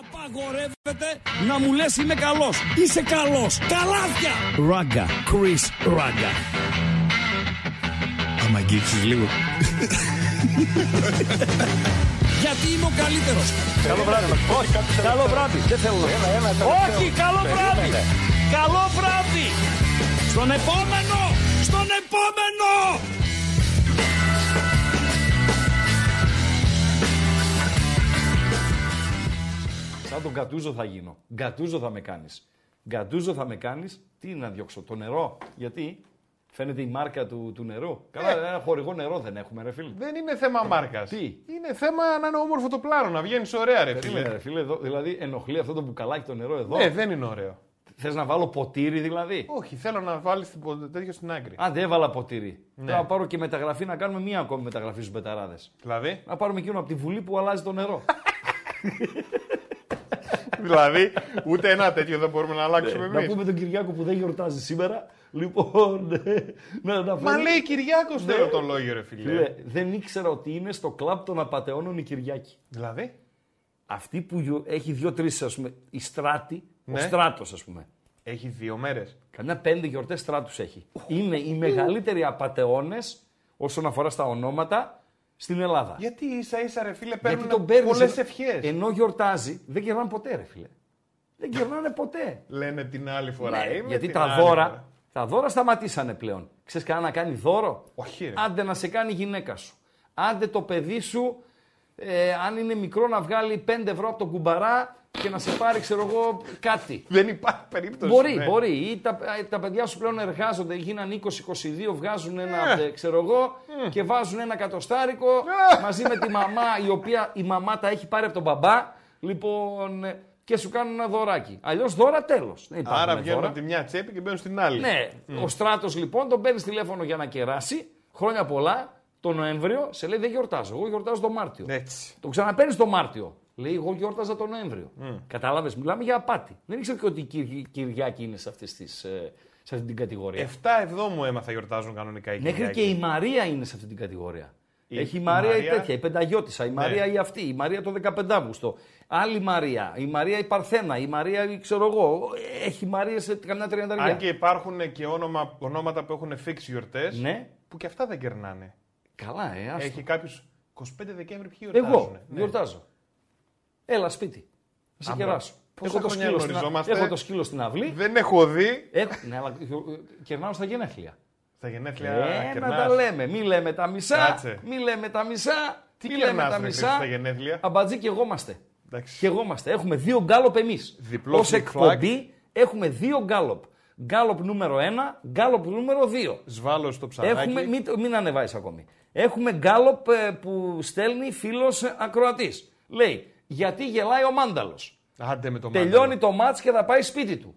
Απαγορεύεται να μου λες είμαι καλός. Είσαι καλός. Καλάθια. Ράγκα. Chris Ράγκα. Άμα αγγίξεις λίγο. Γιατί είμαι ο καλύτερος. Καλό βράδυ. Όχι, καλό βράδυ. Δεν θέλω να Όχι, καλό βράδυ. Καλό βράδυ. Στον επόμενο. Στον επόμενο. Σαν τον Γκατούζο θα γίνω. Γκατούζο θα με κάνεις. Γκατούζο θα με κάνεις. Τι να διώξω, το νερό. Γιατί φαίνεται η μάρκα του, του νερού. Καλά, ένα χορηγό νερό δεν έχουμε, ρε φίλε. Δεν είναι θέμα μάρκας. Τι; Είναι θέμα να είναι όμορφο το πλάνο, να βγαίνεις ωραία, ρε Φίλε, φίλε. ρε φίλε, εδώ, δηλαδή ενοχλεί αυτό το μπουκαλάκι το νερό εδώ; Ναι, δεν είναι ωραίο. Θες να βάλω ποτήρι δηλαδή; Όχι, θέλω να βάλεις τέτοιο στην άκρη. Άντε, έβαλα ποτήρι. Ναι. Τώρα να πάρω και μεταγραφή να κάνουμε μία ακόμη μεταγραφή στους μπεταράδες. Δηλαδή, Να πάρουμε εκείνο από τη Βουλή που αλλάζει το νερό. δηλαδή, ούτε ένα τέτοιο δεν μπορούμε να αλλάξουμε να εμείς. πούμε τον Κυριάκο που δεν γιορτάζει σήμερα. Λοιπόν, ναι, να, να Μα φέρει- λέει Κυριάκος Ναι. θέλω το λόγιο, ρε φίλε. Φίλε, δεν ήξερα ότι είναι στο κλαμπ των απαταιώνων η Κυριακή. Δηλαδή, Αυτή που γιο- έχει δύο-τρεις, ας πούμε, η στράτη, ο Ναι. στράτος, ας πούμε. έχει δύο μέρες. Καμιά πέντε γιορτές στράτους έχει. Είναι οι μεγαλύτεροι απαταιώνες όσον αφορά στα ονόματα στην Ελλάδα. Γιατί ίσα ίσα, ρε φίλε, Γιατί παίρνουν τον παίρνεις πολλές ενώ- ευχές. Ενώ γιορτάζει, δεν γυρνάνε ποτέ, ρε φίλε. Δεν γυρνάνε ποτέ. Λένε την άλλη φορά. Ναι, Είμαι γιατί την τα άλλη δώρα, φορά. τα δώρα σταματήσανε πλέον. Ξέρεις κανένα να κάνει δώρο; Όχι, ρε. Άντε να σε κάνει η γυναίκα σου. Άντε το παιδί σου, ε, αν είναι μικρό, να βγάλει 5 ευρώ από τον κουμπαρά και να σε πάρει, ξέρω εγώ, κάτι. Δεν υπάρχει περίπτωση. Μπορεί, ναι. μπορεί. Ή τα, ε, τα παιδιά σου πλέον εργάζονται, γίναν 20-22, βγάζουν ένα, Ε. ε, ξέρω εγώ, και βάζουν ένα κατοστάρικο Ε. μαζί με τη μαμά, η οποία η μαμά τα έχει πάρει από τον μπαμπά. Λοιπόν, ε, και σου κάνουν ένα δωράκι. Αλλιώς δώρα τέλος. Άρα βγαίνουν από τη μια τσέπη και μπαίνουν στην άλλη. Ναι, ο στράτος λοιπόν τον παίρνει τηλέφωνο για να κεράσει χρόνια πολλά. Το Νοέμβριο σε λέει δεν γιορτάζω. Εγώ γιορτάζω το Μάρτιο. Έτσι. Το ξαναπαίρνεις το Μάρτιο. Λέει εγώ γιόρταζα το Νοέμβριο. Κατάλαβες, μιλάμε για απάτη. Δεν ήξερα και ότι η Κυρ- Κυριακή είναι σε, αυτές τις, ε, σε αυτή την κατηγορία. 7 εβδόμου έμαθα γιορτάζουν κανονικά οι Μέχρι Κυριακοί. και η Μαρία είναι σε αυτή την κατηγορία. Η- Έχει η η Μαρία η Μαρία- Ναι. τέτοια, η Πενταγιώτησα, η Μαρία η αυτή, η Μαρία το 15 Αύγουστο. Άλλη Μαρία, η Μαρία η Παρθένα, η Μαρία η ξέρω εγώ. Έχει Μαρία σε καμιά τριανταριά. Αν και υπάρχουν και όνομα, ονόματα που έχουν fix γιορτές. Ναι. Που και αυτά δεν κερνάνε. Καλά, ε, άστο. Έχει κάποιου 25 Δεκέμβρη ποιοι γιορτάζουν. Εγώ Ναι. γιορτάζω. Έλα σπίτι. Να σε Άμπρα. κεράσω. Πόσα Έχω το, χρόνια σκύλο στην, α- γνωριζόμαστε; έχω το σκύλο στην αυλή. Δεν έχω δει. Έχω... Ναι, αλλά ε, κερνάω στα γενέθλια. Στα γενέθλια Ε, να κερνάς. τα λέμε. Μη λέμε τα μισά. Κάτσε. Μη λέμε τα μισά. Τι μη λέμε κερνάς, τα ρε, μισά; Χρήστο, στα γενέθλια; Αμπατζή και εγώ είμαστε. Εντάξει. Και εγώ είμαστε. Έχουμε δύο γκάλοπ εμείς. Διπλό Ω flick εκπομπή έχουμε δύο γκάλοπ. Γκάλοπ νούμερο 1, γκάλοπ νούμερο 2. Σβάλω στο ψαράκι. Έχουμε, μην, το- μην ανεβάσεις ακόμη. Έχουμε γκάλοπ ε, που στέλνει φίλος ακροατής. Λέει, γιατί γελάει ο Μάνταλος. Άντε με το Τελειώνει μάνταλο. το μάτς και θα πάει σπίτι του.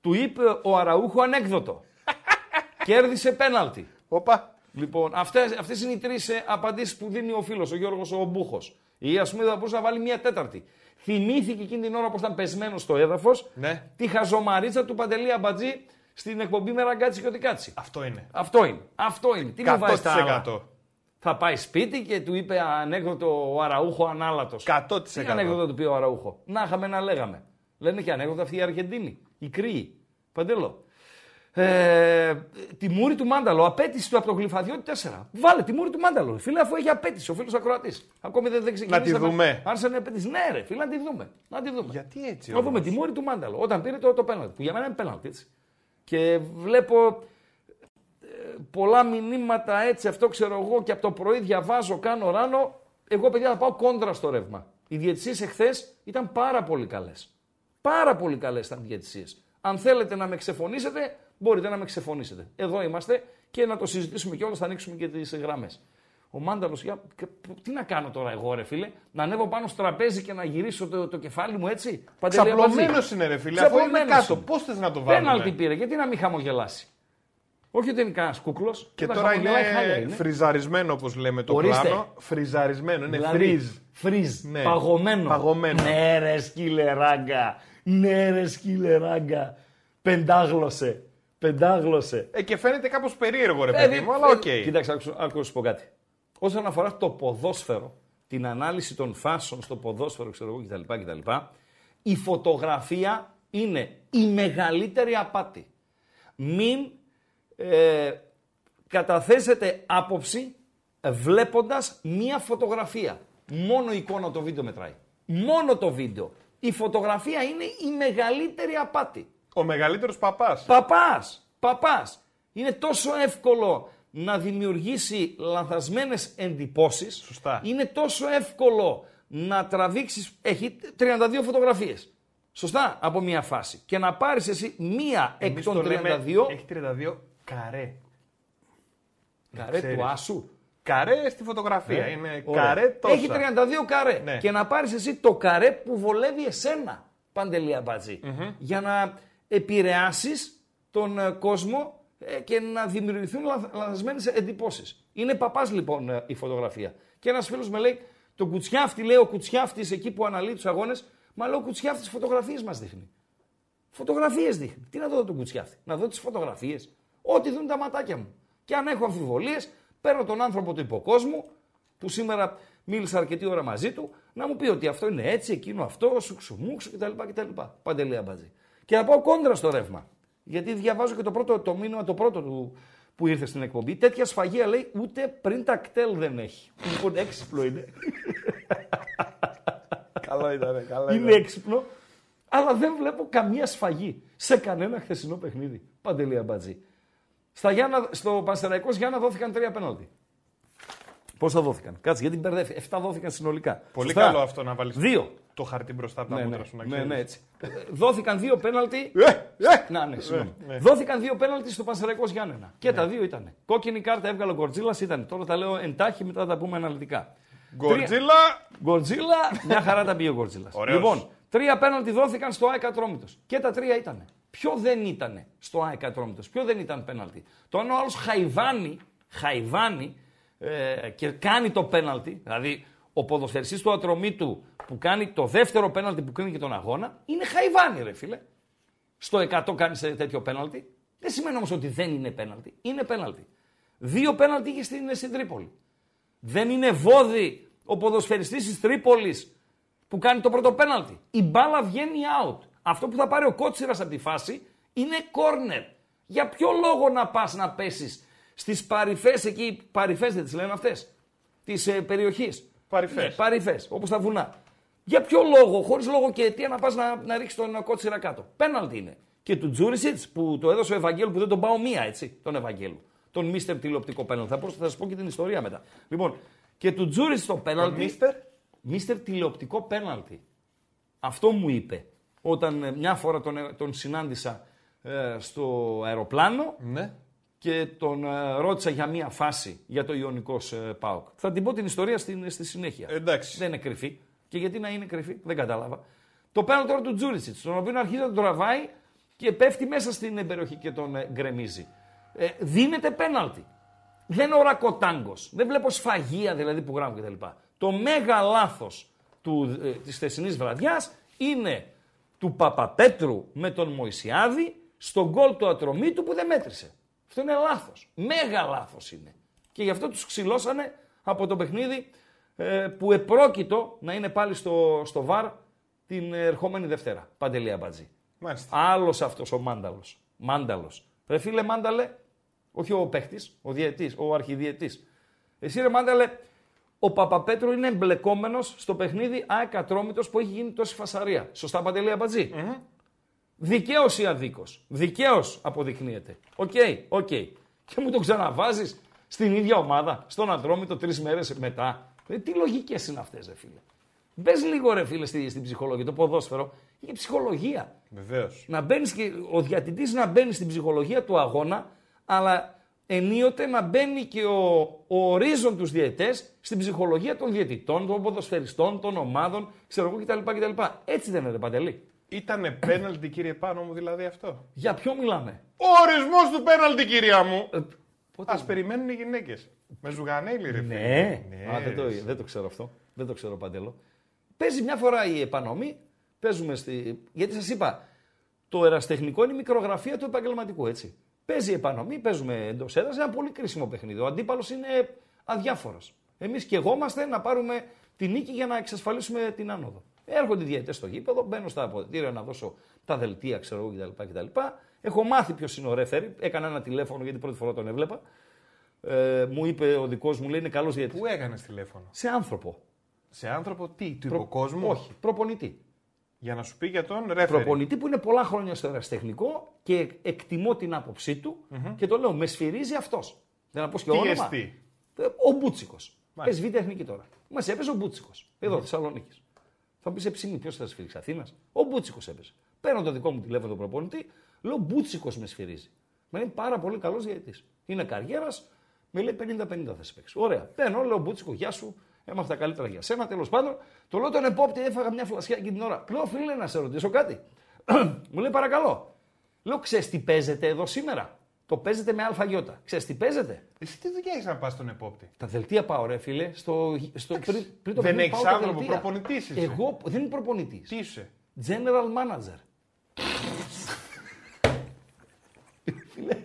Του είπε ο Αραούχο ανέκδοτο. Κέρδισε πέναλτι. Όπα. Λοιπόν, αυτές, αυτές είναι οι τρεις ε, απαντήσεις που δίνει ο φίλος, ο Γιώργος ο Μπούχος. Ή ας πούμε θα μπορούσε να βάλει μία τέταρτη. Θυμήθηκε εκείνη την ώρα που ήταν πεσμένος στο έδαφος Ναι. τη χαζομαρίτσα του Παντελή Αμπατζή στην εκπομπή με ραγκάτσι και ότι κάτσι. Αυτό είναι. Αυτό είναι. Αυτό είναι. Τι μου βάζεις τα άλλα; 100%. Θα πάει σπίτι και του είπε ανέκδοτο ο Αραούχο ανάλατος. 100%. Τι ανέκδοτο του πει ο Αραούχο; Να είχαμε να λέγαμε. Λένε και ανέκδοτο αυτή η Αργεντίνη. Η Κρύη. Παντελό. Ε, τη μούρη του Μάνταλο. Απέτηση του από το γλυφαδιώτη 4. Βάλε τη μούρη του Μάνταλο. Φίλε, αφού έχει απέτηση ο φίλος Ακροατής. Ακόμη δεν, δεν ξεκινήσαμε. τη δούμε. Άρχισε να απέτηση. Ναι, ρε, φίλε, να τη δούμε. Να τη δούμε. Γιατί έτσι. Να δούμε όμως; τη μούρη του Μάνταλο. Όταν πήρε το, το πέναλτι. Που για μένα είναι πέναλτι, έτσι. Και βλέπω ε, πολλά μηνύματα έτσι, αυτό ξέρω εγώ και από το πρωί διαβάζω, κάνω ράνο. Εγώ, παιδιά, θα πάω κόντρα στο ρεύμα. Οι διαιτησίες εχθές ήταν πάρα πολύ καλές. Πάρα πολύ καλές ήταν οι διαιτησίες. Αν θέλετε να με ξεφωνήσετε, μπορείτε να με ξεφωνήσετε. Εδώ είμαστε και να το συζητήσουμε κιόλα, θα ανοίξουμε και τις γραμμές. Ο Μάνταλος, για... τι να κάνω τώρα εγώ, ρε φίλε, να ανέβω πάνω στο τραπέζι και να γυρίσω το, το κεφάλι μου έτσι; Παντελή Ξαπλωμένος Αμπατζή. είναι, ρε φίλε. Αφού είναι Ξαπλωμένος κάτω, είναι. πώς θες να το βάλουμε; Πέναλτι πήρε, γιατί να μην χαμογελάσει; Όχι ότι είναι κανένας κούκλος. Και τώρα είναι, φριζαρισμένο όπως λέμε το Ορίστε. πλάνο. Φριζαρισμένο, είναι Δηλαδή, freeze. Freeze. Ναι. Παγωμένο. Παγωμένο. Ναι, ρε σκύλε ράγκα. Ναι, ρε σκύλε ράγκα. Πεντάγλωσε. Πεντάγλωσε. Ε, και φαίνεται κάπως περίεργο, ρε Παιδί, παιδί μου, αλλά ε, οκ. Κοίταξε, άκουσα άκουσα να σου πω κάτι. Όσον αφορά το ποδόσφαιρο, την ανάλυση των φάσεων στο ποδόσφαιρο, ξέρω εγώ κτλ. κτλ. Η φωτογραφία είναι η μεγαλύτερη απάτη. Μην ε, καταθέσετε άποψη βλέποντας μία φωτογραφία. Μόνο η εικόνα το βίντεο μετράει. Μόνο το βίντεο. Η φωτογραφία είναι η μεγαλύτερη απάτη. Ο μεγαλύτερος παπάς. Παπάς, παπάς. Είναι τόσο εύκολο να δημιουργήσει λανθασμένες εντυπώσεις. Σωστά. Είναι τόσο εύκολο να τραβήξεις, έχει 32 φωτογραφίες. Σωστά, από μία φάση. Και να πάρεις εσύ μία εκ των 32 Έχει 32 καρέ. καρέ ξέρεις. του άσου. Καρέ στη φωτογραφία. Ε, είναι ωραία. καρέ τόσα. Έχει 32 καρέ. Ναι. Και να πάρεις εσύ το καρέ που βολεύει εσένα, Παντελή Αμπατζή, Για να επηρεάσεις τον ε, κόσμο ε, και να δημιουργηθούν λαθ- λανθασμένες εντυπώσεις. Είναι παπάς λοιπόν ε, η φωτογραφία. Και ένας φίλος με λέει, το κουτσιάφτη, λέει ο κουτσιάφτης εκεί που αναλύει τους αγώνες, μα λέω ο κουτσιάφτης φωτογραφίες μας δείχνει. Φωτογραφίες δείχνει. Τι να δω τον κουτσιάφτη, να δω τις φωτογραφίες. Ό,τι δουν τα ματάκια μου. Και αν έχω αμφιβολίες, παίρνω τον άνθρωπο του υποκόσμου, που σήμερα μίλησα αρκετή ώρα μαζί του, να μου πει ότι αυτό είναι έτσι, εκείνο αυτό, σουξουμούξου κτλ. κτλ. Παντελή αμπατζή. Και να πάω κόντρα στο ρεύμα. Γιατί διαβάζω και το, πρώτο, το μήνυμα το πρώτο του που ήρθε στην εκπομπή. Τέτοια σφαγεία λέει ούτε πριν τα κτέλ δεν έχει. Λοιπόν, έξυπνο είναι. Καλό ήταν, καλό Είναι έξυπνο, αλλά δεν βλέπω καμία σφαγή σε κανένα χθεσινό παιχνίδι. Παντελή Αμπατζή. Στα Γιάννα, στο Πανσεραϊκός Γιάννα δόθηκαν τρία πέναλτι. Πόσα δόθηκαν; Κάτσε, γιατί μπερδεύει. Εφτά δόθηκαν συνολικά. Πολύ Σωστά. καλό αυτό να βάλεις Δύο. το χαρτί μπροστά από τα Ναι, μούτρα ναι, σου να ναι, ξέρεις. ναι, έτσι. Ε, δόθηκαν δύο πέναλτι. Ε, ε! Να, ναι, συγγνώμη. ναι. Δόθηκαν δύο πέναλτι στο Πανσεραϊκός Γιάννενα. Και τα δύο ήταν. Κόκκινη κάρτα έβγαλε ο Γκορτζίλας, ήταν. Τώρα τα λέω εντάχει, μετά θα τα πούμε αναλυτικά. Γκορτζίλα. Γκορτζίλα, μια χαρά τα πήγε ο Γκορτζίλας. Ωραίος. Λοιπόν, τρία πέναλτι δόθηκαν στο ΑΕΚ Ατρόμητος. Και τα τρία ήταν. Ποιο δεν ήταν στο ΑΕΚ Ατρόμητος, ποιο δεν ήταν πέναλτι. Το αν ο άλλος χαϊβάνει, χαϊβάνει ε, και κάνει το πέναλτι, δηλαδή ο ποδοσφαιριστής του Ατρομήτου που κάνει το δεύτερο πέναλτι που κρίνει και τον αγώνα, είναι χαϊβάνι, ρε φίλε. Στο 100 κάνει τέτοιο πέναλτι. Δεν σημαίνει όμως ότι δεν είναι πέναλτι. Είναι πέναλτι. Δύο πέναλτι είχε στην, στην Τρίπολη. Δεν είναι βόδι ο ποδοσφαιριστής της Τρίπολης που κάνει το πρώτο πέναλτι. Η μπάλα βγαίνει out. Αυτό που θα πάρει ο Κότσιρας από τη φάση είναι corner. Για ποιο λόγο να πας να πέσεις στις παρυφές εκεί, παρυφές δεν τις λένε αυτές, της ε, περιοχής; Παρυφές. Ναι, παρυφές, όπως τα βουνά. Για ποιο λόγο, χωρίς λόγο και αιτία να πας να, να ρίξεις τον Κότσιρα κάτω; Πέναλτι είναι. Και του Τζούρισιτς που το έδωσε ο Ευαγγέλου που δεν τον πάω μία έτσι, τον Ευαγγέλου. Τον Μίστερ τηλεοπτικό πέναλτι. Θα, πω- θα σας πω και την ιστορία μετά. Λοιπόν, και του Τζούρισιτς το πέναλτι. Μίστερ; Μίστερ τηλεοπτικό πέναλτι. Αυτό μου είπε όταν ε, μια φορά τον, ε, τον συνάντησα ε, στο αεροπλάνο Ναι. και τον ε, ρώτησα για μια φάση για το Ιωνικός ε, ΠΑΟΚ. Θα την πω την ιστορία στην, στη συνέχεια. Εντάξει. Δεν είναι κρυφή. Και γιατί να είναι κρυφή, δεν κατάλαβα. Το πέναλτι τώρα του Τζούρισιτς, τον οποίο αρχίζει να τον τραβάει και πέφτει μέσα στην περιοχή και τον ε, γκρεμίζει. Ε, δίνεται πέναλτι. Δεν είναι ο ρακοτάγκο. Δεν βλέπω σφαγεία δηλαδή που γράφουν κτλ. Το μέγα λάθος ε, της χθεσινής βραδιάς είναι του Παπαπέτρου με τον Μωυσιάδη στον γκολ του ατρωμίτου που δεν μέτρησε. Αυτό είναι λάθος. Μέγα λάθος είναι. Και γι' αυτό τους ξυλώσανε από το παιχνίδι ε, που επρόκειτο να είναι πάλι στο, στο VAR την ερχόμενη Δευτέρα. Παντελή Αμπατζή. Μάλιστα. Άλλος αυτός ο Μάνταλος. Μάνταλος. Ρε φίλε Μάνταλε, όχι ο παίχτης, ο διαιτητής, ο αρχιδιαιτητής. Εσύ ρε Μάνταλε, ο Παπαπέτρου είναι εμπλεκόμενος στο παιχνίδι ΑΕΚ Ατρόμητος που έχει γίνει τόση φασαρία. Σωστά, Παντελή Αμπατζή. Δικαίως ή αδίκως; Δικαίως αποδεικνύεται. Οκ, οκ. Και μου το ξαναβάζεις στην ίδια ομάδα, στον Ατρόμητο τρεις μέρες μετά. Ε, τι λογικές είναι αυτές, ρε φίλε; Μπες λίγο, ρε φίλε, στη- στην ψυχολογία. Το ποδόσφαιρο είναι ψυχολογία. Βεβαίως. Να μπαίνεις και ο διαιτητής να μπαίνει στην ψυχολογία του αγώνα, αλλά ενίοτε να μπαίνει και ο, ο ορίζων τους διαιτέ στην ψυχολογία των διαιτητών, των ποδοσφαιριστών, των ομάδων, ξέρω εγώ κτλ. κτλ. Έτσι δεν είναι, ρε Παντελή. Ήτανε πέναλτι, κύριε Πάνο μου, δηλαδή αυτό; Για ποιο μιλάμε; Ο ορισμός του πέναλτι, κυρία μου. Ε, πότε- Α περιμένουν οι γυναίκες. Με ζουγανέλη, ρε φίλε. Ναι. Ναι, Α, δεν, το, ρε. δεν το ξέρω αυτό. Δεν το ξέρω παντελώ. Παίζει μια φορά η επανομή. Παίζουμε στη. Γιατί σας είπα, το εραστεχνικό είναι η μικρογραφία του επαγγελματικού, έτσι. Παίζει η επανομή, παίζουμε εντός έδρας. Ένα πολύ κρίσιμο παιχνίδι. Ο αντίπαλος είναι αδιάφορος. Εμείς και εγώμαστε να πάρουμε τη νίκη για να εξασφαλίσουμε την άνοδο. Έρχονται οι διαιτητές στο γήπεδο, μπαίνω στα αποδητήρια να δώσω τα δελτία, ξέρω εγώ κτλ. κτλ. Έχω μάθει ποιος είναι ο ρέφερη. Έκανα ένα τηλέφωνο γιατί πρώτη φορά τον έβλεπα. Ε, μου είπε ο δικός μου, λέει είναι καλός διαιτητής. Πού έκανες τηλέφωνο; Σε άνθρωπο. Σε άνθρωπο τι, του Προ- υποκόσμου; Όχι, προπονητή. Για να σου πει για τον ρέφερη. Προπονητή που είναι πολλά χρόνια στο ερασιτεχνικό και εκτιμώ την άποψή του και το λέω, με σφυρίζει αυτός. Δεν να πω και Τι όνομα. εστί. Ε, Ο Μπούτσικος. Μάλιστα. Παίζει β' εθνική τώρα. Μας έπαιζε ο Μπούτσικος. Εδώ, Θεσσαλονίκης. Θα πεις ψήνει, ποιος θα σφυρίξει, Αθήνας. Ο Μπούτσικος έπαιζε. Παίρνω το δικό μου τηλέφωνο τον προπονητή, λέω Μπούτσικος με σφυρίζει. Μα είναι πάρα πολύ καλός διαιτητής. Είναι καριέρας, με λέει 50-50 θα σε παίξει. Ωραία. Παίρνω, λέω Μπούτσικο, γεια σου, έμαθα τα καλύτερα για σένα. Τέλος πάντων, το λέω τον επόπτη, έφαγα μια φλασιά εκείνη την ώρα. Λέω, φίλε, να σε ρωτήσω κάτι. μου λέει παρακαλώ. Λέω, ξέρεις τι παίζετε εδώ σήμερα; Το παίζετε με αλφαγιώτα. Ξέρεις τι παίζετε. Εσύ τι δουλειά έχεις να πας στον επόπτη; Τα δελτία πάω, ρε φίλε. Στο, στο, πριν, πριν το δεν παιχνίδι έχεις πάω τα άνθρωπο, δελτία. προπονητής είσαι. Εγώ δεν είμαι προπονητής. Τι είσαι; General manager. Φίλε.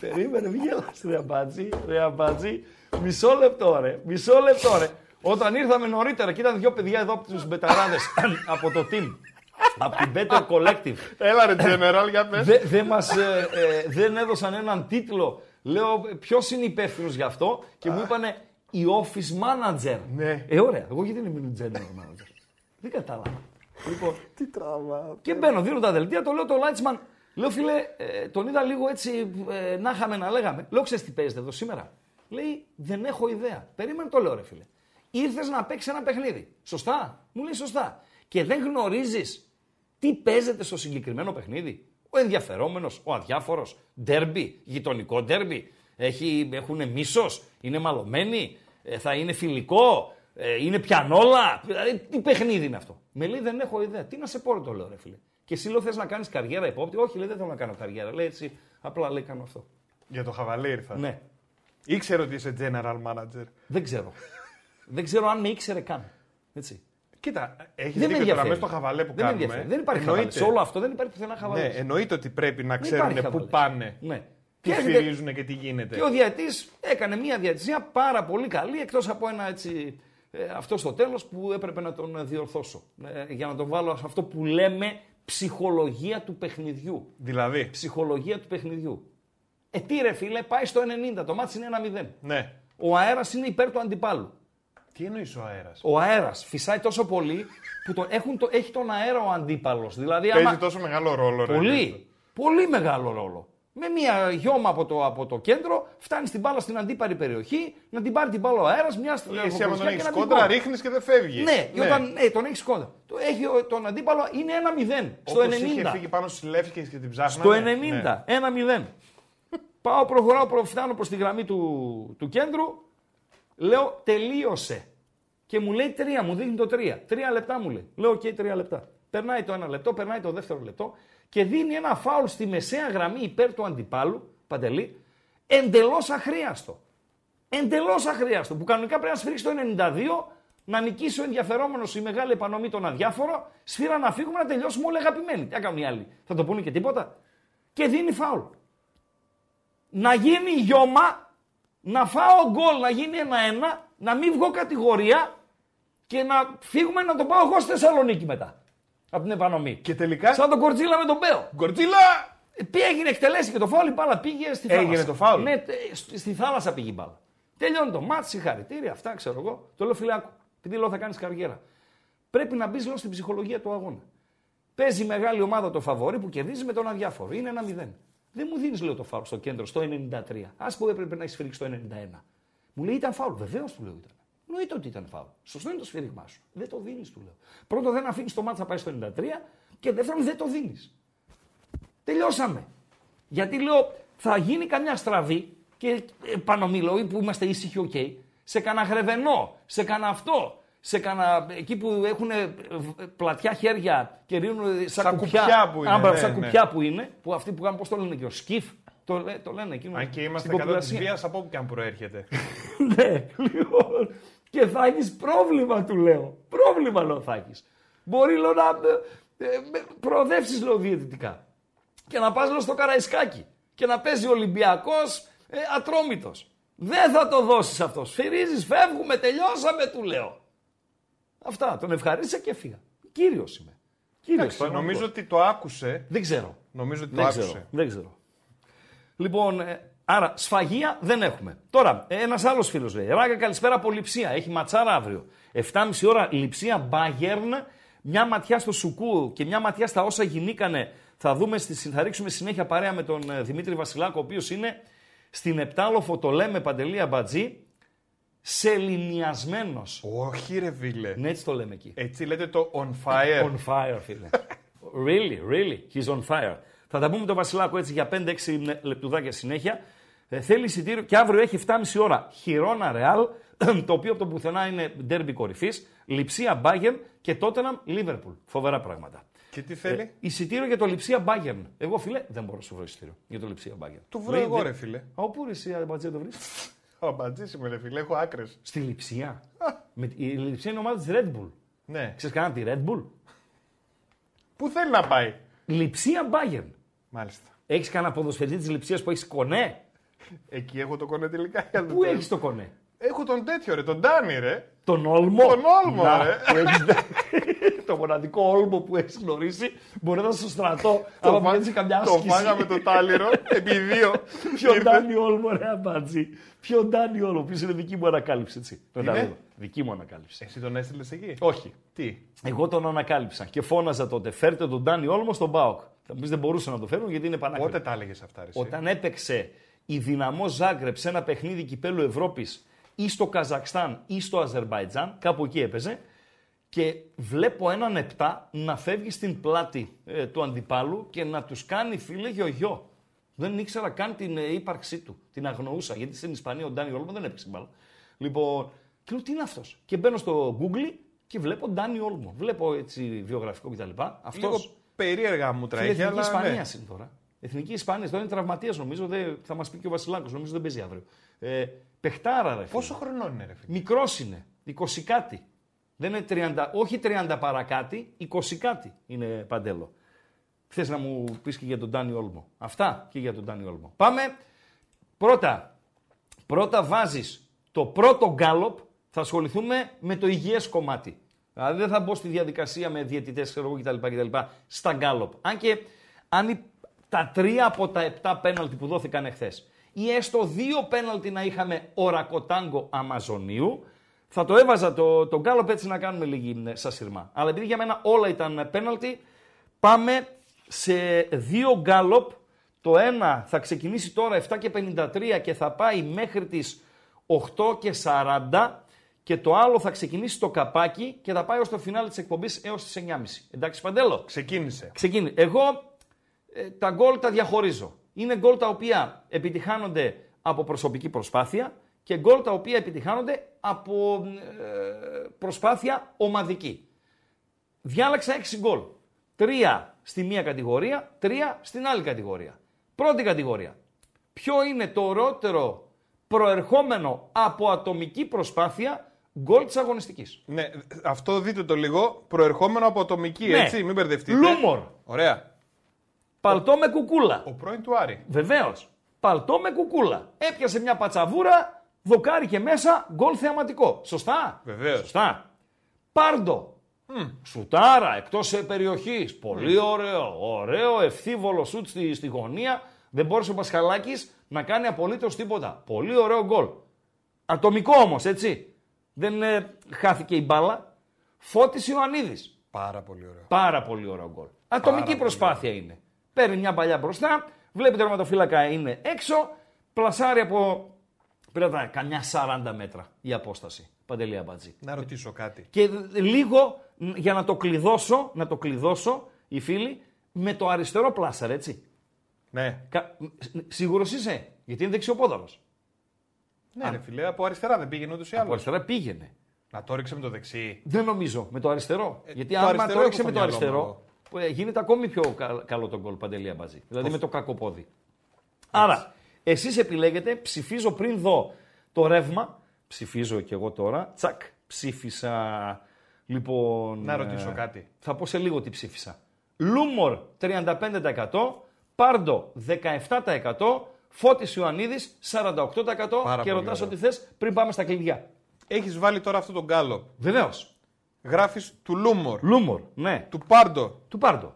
Περίμενε, μην γελάς ρε αμπάτζι, ρε αμπάτζι. Μισό λεπτό ρε, μισό λεπτό ρε. Όταν ήρθαμε νωρίτερα και ήταν δυο παιδιά εδώ από τους μπεταράδες από το team, από την Better Collective, Έλα ρε General, για πες. Δε- δεν μας ε, ε, δεν έδωσαν έναν τίτλο. Λέω ποιος είναι υπεύθυνος γι' αυτό; Και μου είπανε η office manager. Ναι. Ε, ωραία. Εγώ γιατί δεν είμαι general manager; δεν κατάλαβα. Λοιπόν, Τι τραβά. και μπαίνω, δίνω τα δελτία, το λέω το Lightsman. Λέω φίλε, ε, τον είδα λίγο έτσι ε, να είχαμε να λέγαμε. Λέω ξέρεις τι παίζετε εδώ σήμερα; Λέει δεν έχω ιδέα. Περίμενε το λέω ρε φίλε. Ήρθες να παίξεις ένα παιχνίδι. Σωστά. Μου λέει σωστά. Και δεν γνωρίζεις τι παίζεται στο συγκεκριμένο παιχνίδι. Ο ενδιαφερόμενος, ο αδιάφορος, ντέρμπι, γειτονικό ντέρμπι. Έχει, έχουν μίσος, είναι μαλωμένοι, ε, θα είναι φιλικό, ε, είναι πιανόλα. Δηλαδή, τι παιχνίδι είναι αυτό. Με λέει δεν έχω ιδέα. Τι να σε πω, ρε, το λέω, ρε φίλε. Και εσύ λέω θες να κάνεις καριέρα υπόπτη. Όχι, λέει δεν θέλω να κάνω καριέρα. Λέει έτσι, απλά λέει κάνω αυτό. Για το χαβαλέ ήρθα. Ναι, Ήξερε ότι είσαι general manager. δεν ξέρω. δεν ξέρω αν με ήξερε καν. Έτσι. Κοίτα, έχεις Δεν με δίκιο τώρα ενδιαφέρει. μέσα στο χαβαλέ που δεν με κάνουμε. ενδιαφέρει. Δεν υπάρχει εννοείται. χαβαλές. Σε όλο αυτό δεν υπάρχει πουθενά χαβαλές. Ναι, εννοείται ότι πρέπει να Δεν ξέρουν υπάρχει πού χαβαλές. πάνε. Ναι. Τι Και έρχεται- σφυρίζουν και τι γίνεται. Και ο διαιτής έκανε μια διαιτησία πάρα πολύ καλή, εκτός από ένα έτσι. ε, αυτό στο τέλος που έπρεπε να τον ε, διορθώσω. Ε, για να τον βάλω σε αυτό που λέμε ψυχολογία του παιχνιδιού. Δηλαδή; Ψυχολογία του παιχνιδιού. Ε, τι ρε φίλε, πάει στο 90, το μάτι είναι 1-0. Ναι. Ο αέρας είναι υπέρ του αντιπάλου. Τι εννοείς ο αέρας; Ο αέρας φυσάει τόσο πολύ που τον, έχουν το, έχει τον αέρα ο αντίπαλος. Δηλαδή, Παίζει άμα, τόσο μεγάλο ρόλο, ρε. Πολύ, πολύ μεγάλο ρόλο. Με μια γιώμα από το, από το κέντρο, φτάνει την μπάλα στην αντίπαρη περιοχή, να την πάρει την μπάλα ο αέρας, μια στην Εσύ άμα τον και έχεις να την κόντρα, κόβει. ρίχνεις και δεν φεύγεις. Ναι, και όταν ναι, τον έχεις κόντρα. Το έχει ο- τον αντίπαλο είναι 1-0 στο Όπως είχε 90. φύγει πάνω στις λεύκες και την ψάχνανε. Στο 90, Ναι. 1-0. Πάω, προχωράω, προ, φτάνω προς τη γραμμή του, του κέντρου. Λέω τελείωσε. Και μου λέει τρία, μου δείχνει το τρία. Τρία λεπτά μου λέει. Λέω, οκ, τρία λεπτά. Περνάει το ένα λεπτό, περνάει το δεύτερο λεπτό και δίνει ένα φάουλ στη μεσαία γραμμή υπέρ του αντιπάλου, Παντελή, εντελώς αχρείαστο. Εντελώς αχρείαστο. Που κανονικά πρέπει να σφίξει το 92, να νικήσει ο ενδιαφερόμενος η μεγάλη Επανομή τον αδιάφορο, σφύρα να φύγουμε να τελειώσουμε όλοι αγαπημένοι. Τι έκαναν οι άλλοι, θα το πούνε και τίποτα. Και δίνει φάουλ. Να γίνει γιώμα, να φάω γκολ, να γίνει ένα-ένα, να μην βγω κατηγορία και να φύγουμε να το πάω εγώ στη Θεσσαλονίκη μετά. Από την επανομή. Και τελικά; Σαν τον Κορτζίλα με τον Μπέο. Γκορτζίλα! Ε, Τι έγινε, εκτελέστηκε το φάουλ, η μπάλα πήγε στη θάλασσα. Έγινε το φάουλ; Ναι, τε- στη στη θάλασσα πήγε η μπάλα. Τελειώνει το μάτι, συγχαρητήρια, αυτά ξέρω εγώ. Το λέω φιλάκου, επειδή λέω θα κάνεις καριέρα. Πρέπει να μπεις λέω στην ψυχολογία του αγώνα. Παίζει η μεγάλη ομάδα το φαβορή που κερδίζει με τον αδιάφορο. Είναι ένα μηδέν. Δεν μου δίνεις λέω το φάουλ στο κέντρο στο 93. Αφού έπρεπε να έχεις σφυρίξει το 91. Μου λέει ήταν φάουλ. Βεβαίως του λέω ήταν. Εννοείται ότι ήταν φάουλ. Σωστό είναι το σφύριγμά σου. Δεν το δίνεις, του λέω. Πρώτον, δεν αφήνεις το ματς να πάει στο 93 και δεύτερον, δεν το δίνεις. Τελειώσαμε. Γιατί λέω, θα γίνει καμιά στραβή και επανομιλώ που είμαστε ήσυχοι, οκ. Σε κανένα γρεβενό, σε κανένα αυτό, σε κανένα εκεί που έχουν πλατιά χέρια και ρίχνουν σαν, Σαν κουπιά. κουπιά που είναι, Α, μπράβο, ναι, σαν ναι. κουπιά που είναι, που αυτοί που κάνουν, πώς το λένε και ο σκιφ, το, λέ- το λένε εκείνο. Αν και είμαστε στην κατά της ποπουλασία. βίας από όπου και αν προέρχεται. Ναι, λοιπόν. Και θα έχεις πρόβλημα, του λέω. Πρόβλημα, λέω, θα έχεις. Μπορεί, λέω, να ε, ε, προοδεύσεις, λέω, διαιτητικά. Και να πας, λέω, στο Καραϊσκάκι. Και να παίζει ο Ολυμπιακός ε, ατρόμητος. Δεν θα το δώσεις αυτός. Σφυρίζει, φεύγουμε, τελειώσαμε, του λέω. Αυτά. Τον ευχαρίστησα και έφυγα. Κύριος είμαι. Κύριος, Εντάξει, πραγματικός. νομίζω ότι το άκουσε. Δεν ξέρω. Νομίζω ότι το Δεν άκουσε. ξέρω. Δεν ξέρω. Λοιπόν, ε, άρα σφαγεία δεν έχουμε. Τώρα, ένας άλλος φίλος λέει: Ράγκα, καλησπέρα από Λιψία. Έχει ματσάρα αύριο. 7.30 ώρα Λιψία Bayern. Μια ματιά στο Σουκού και μια ματιά στα όσα γινήκανε. Θα, δούμε, στη- θα ρίξουμε συνέχεια παρέα με τον ε, Δημήτρη Βασιλάκο, ο οποίος είναι στην Επτάλοφο, το λέμε Παντελία Μπατζή, σεληνιασμένος. Όχι, ρε φίλε. Ναι, έτσι το λέμε εκεί. Έτσι λέτε το on fire. On fire, φίλε. really, really, he's on fire. Θα τα πούμε τον Βασιλάκο έτσι για 5-6 λεπτουδάκια συνέχεια. Ε, θέλει εισιτήριο και αύριο έχει 7,5 ώρα Χιρόνα Ρεάλ, το οποίο από το πουθενά είναι ντέρμπι κορυφής. Λιψία Μπάγεν και Τότεναμ Λίβερπουλ. Φοβερά πράγματα. Και τι θέλει; Ε, εισιτήριο για το Λιψία Μπάγεν. Εγώ, φίλε, δεν μπορώ να σου βρω εισιτήριο για το Λιψία Μπάγεν. Το βρω εγώ, ρε φίλε. Α, πού ρε, εσύ, Αμπατζέ, το βρεις. Ο μπατζή είμαι, ρε φίλε. Έχω άκρες. Στη Λιψία. Με, η Λιψία είναι ομάδα της Red Bull. Ναι. Ξέρεις κανένα τη Red Bull; Πού θέλει να πάει; Λιψία Μπάγεν. Μάλιστα. Έχεις κανένα ποδοσφαιριστή της Λιψίας που έχεις κονέ; Εκεί έχω το κονέ τελικά. για Πού το- έχεις το κονέ; Έχω τον τέτοιο, ρε. Τον Ντάνι, ρε. Τον Όλμο. Τον Όλμο, Να, ρε. που έχεις- το μοναδικό Όλμο που έχεις γνωρίσει μπορεί να είσαι στο στρατό. άμα φά- πηγαίνεις σε καμιά το άσκηση. φάγαμε το τάλιρο επί δύο. Ποιο Ήρθε. Ντάνι Όλμο, ρε αμπάτζι. Ποιο Ντάνι Όλμο, που είναι δική μου ανακάλυψη, έτσι. Το Είναι; Ντάνι, Δική μου ανακάλυψη. Εσύ τον έστειλες εκεί; Όχι. Τι; Εγώ τον ανακάλυψα και φώναζα τότε. Φέρτε τον Ντάνι Όλμο στον Μπάοκ. Θα μου πεις δεν μπορούσαν να το φέρουν γιατί είναι πανάκριβο. Πότε τα έλεγες αυτά, ρε. εσύ; Όταν έπαιξε η Δυναμό Ζάγκρεπ σε ένα παιχνίδι κυπέλου Ευρώπης ή στο Καζακστάν ή στο Αζερβαϊτζάν, κάπου εκεί έπαιζε, και βλέπω έναν επτά να φεύγει στην πλάτη ε, του αντιπάλου και να τους κάνει φίλε γιο-γιο. Δεν ήξερα καν την ε, ύπαρξή του. Την αγνοούσα. Γιατί στην Ισπανία ο Ντάνι Όλμο δεν έπαιξε μπάλα. Λοιπόν, και λέω τι είναι αυτός; Και μπαίνω στο Google και βλέπω Ντάνι Όλμο. Βλέπω έτσι βιογραφικό κτλ. Αυτός. Λίγο περίεργα μου Φίλε, τρέχει, Εθνική αλλά. Ισπανίας ναι. είναι τώρα. Εθνική Ισπανίας. Τώρα είναι τραυματίας νομίζω. Δεν, θα μας πει και ο Βασιλάκος. Νομίζω δεν παίζει αύριο. Ε, πεχτάρα, ρε. φίλε. Πόσο χρονών είναι, ρε φίλε; Μικρός είναι. 20 κάτι. Δεν είναι 30, όχι 30 παρακάτι, 20 κάτι είναι παντέλο. Θες να μου πεις και για τον Ντάνι Όλμο. Αυτά και για τον Ντάνι Όλμο. Πάμε. Πρώτα, πρώτα βάζεις το πρώτο γκάλοπ, θα ασχοληθούμε με το υγιές κομμάτι. Δηλαδή δεν θα μπω στη διαδικασία με διαιτητές ξέρω εγώ, κτλ, κτλ. Στα γκάλοπ. Αν και αν η- τα τρία από τα επτά πέναλτι που δόθηκαν εχθές ή έστω δύο πέναλτι να είχαμε ορακοτάγκο Αμαζονίου, θα το έβαζα το, το γκάλοπ έτσι να κάνουμε λίγη ε, σασιρμά. Αλλά επειδή για μένα όλα ήταν πέναλτι, πάμε σε δύο γκάλοπ. Το ένα θα ξεκινήσει τώρα 7 και 53 και θα πάει μέχρι τις 8 και 40 και το άλλο θα ξεκινήσει το καπάκι και θα πάει ως το φινάλι της εκπομπής έως τις 9.30. Εντάξει Παντέλο; Ξεκίνησε. Ξεκίνη. Εγώ ε, τα γκολ τα διαχωρίζω. Είναι γκολ τα οποία επιτυχάνονται από προσωπική προσπάθεια και γκολ τα οποία επιτυχάνονται από ε, προσπάθεια ομαδική. Διάλεξα 6 γκολ. Τρία στη μία κατηγορία, τρία στην άλλη κατηγορία. Πρώτη κατηγορία. Ποιο είναι το ωραιότερο προερχόμενο από ατομική προσπάθεια γκολ της αγωνιστικής; Ναι, αυτό δείτε το λίγο. Προερχόμενο από ατομική, Ναι. έτσι, μην μπερδευτείτε. Λούμορ. Ωραία. Παλτό με κουκούλα. Ο πρώην του Άρη. Βεβαίως. Παλτό με κουκούλα. Έπιασε μια πατσαβούρα, δοκάρι και μέσα, γκολ θεαματικό. Σωστά; Βεβαίως. Σωστά. Πάρντο. Σουτάρα εκτός περιοχής. Πολύ ωραίο. Ωραίο ευθύβολο σουτ στη, στη γωνία. Δεν μπόρεσε ο Πασχαλάκης να κάνει απολύτως τίποτα. Πολύ ωραίο γκολ. Ατομικό όμως, έτσι. Δεν ε, χάθηκε η μπάλα. Φώτης Ιωαννίδη. Πάρα πολύ ωραίο. Πάρα πολύ ωραίο γκολ. Ατομική πολύ προσπάθεια είναι. Παίρνει μια παλιά μπροστά, βλέπει τον τερματοφύλακα είναι έξω, πλασάρει από πρέπει να ήταν καμιά 40 μέτρα η απόσταση. Παντελή Αμπατζή. Να ρωτήσω κάτι. Και λίγο μ, για να το κλειδώσω, να το κλειδώσω, οι φίλοι, με το αριστερό πλάσαρ, έτσι. Ναι. Κα... μ, Σίγουρος είσαι, γιατί είναι δεξιοπόδαρος. Ναι, ρε φίλε, από αριστερά δεν πήγαινε ούτως ή Από άλλως. αριστερά πήγαινε. Να το ρίξε με το δεξί. Δεν νομίζω, με το αριστερό. γιατί το άμα αριστερό το έχω έριξε στο με το μυαλό μου αριστερό, που, ε, γίνεται ακόμη πιο κα- καλό το γκολ παντελή αμπαζή. Δηλαδή με το κακό πόδι. Άρα, εσείς επιλέγετε, ψηφίζω πριν δω το ρεύμα. Ψηφίζω και εγώ τώρα. Τσακ, ψήφισα. Λοιπόν. Να ρωτήσω ε, κάτι. Θα πω σε λίγο τι ψήφισα. Λούμορ 35%, Πάρντο 17%, Φώτης Ιωαννίδης 48% Πάρα και πολύ ρωτάς ωραίο. ό,τι θες πριν πάμε στα κλειδιά. Έχεις βάλει τώρα αυτό το γκάλοπ. Βεβαίως. Γράφεις του Λούμορ, Λούμορ, ναι. του Πάρντο, Του Πάρντο.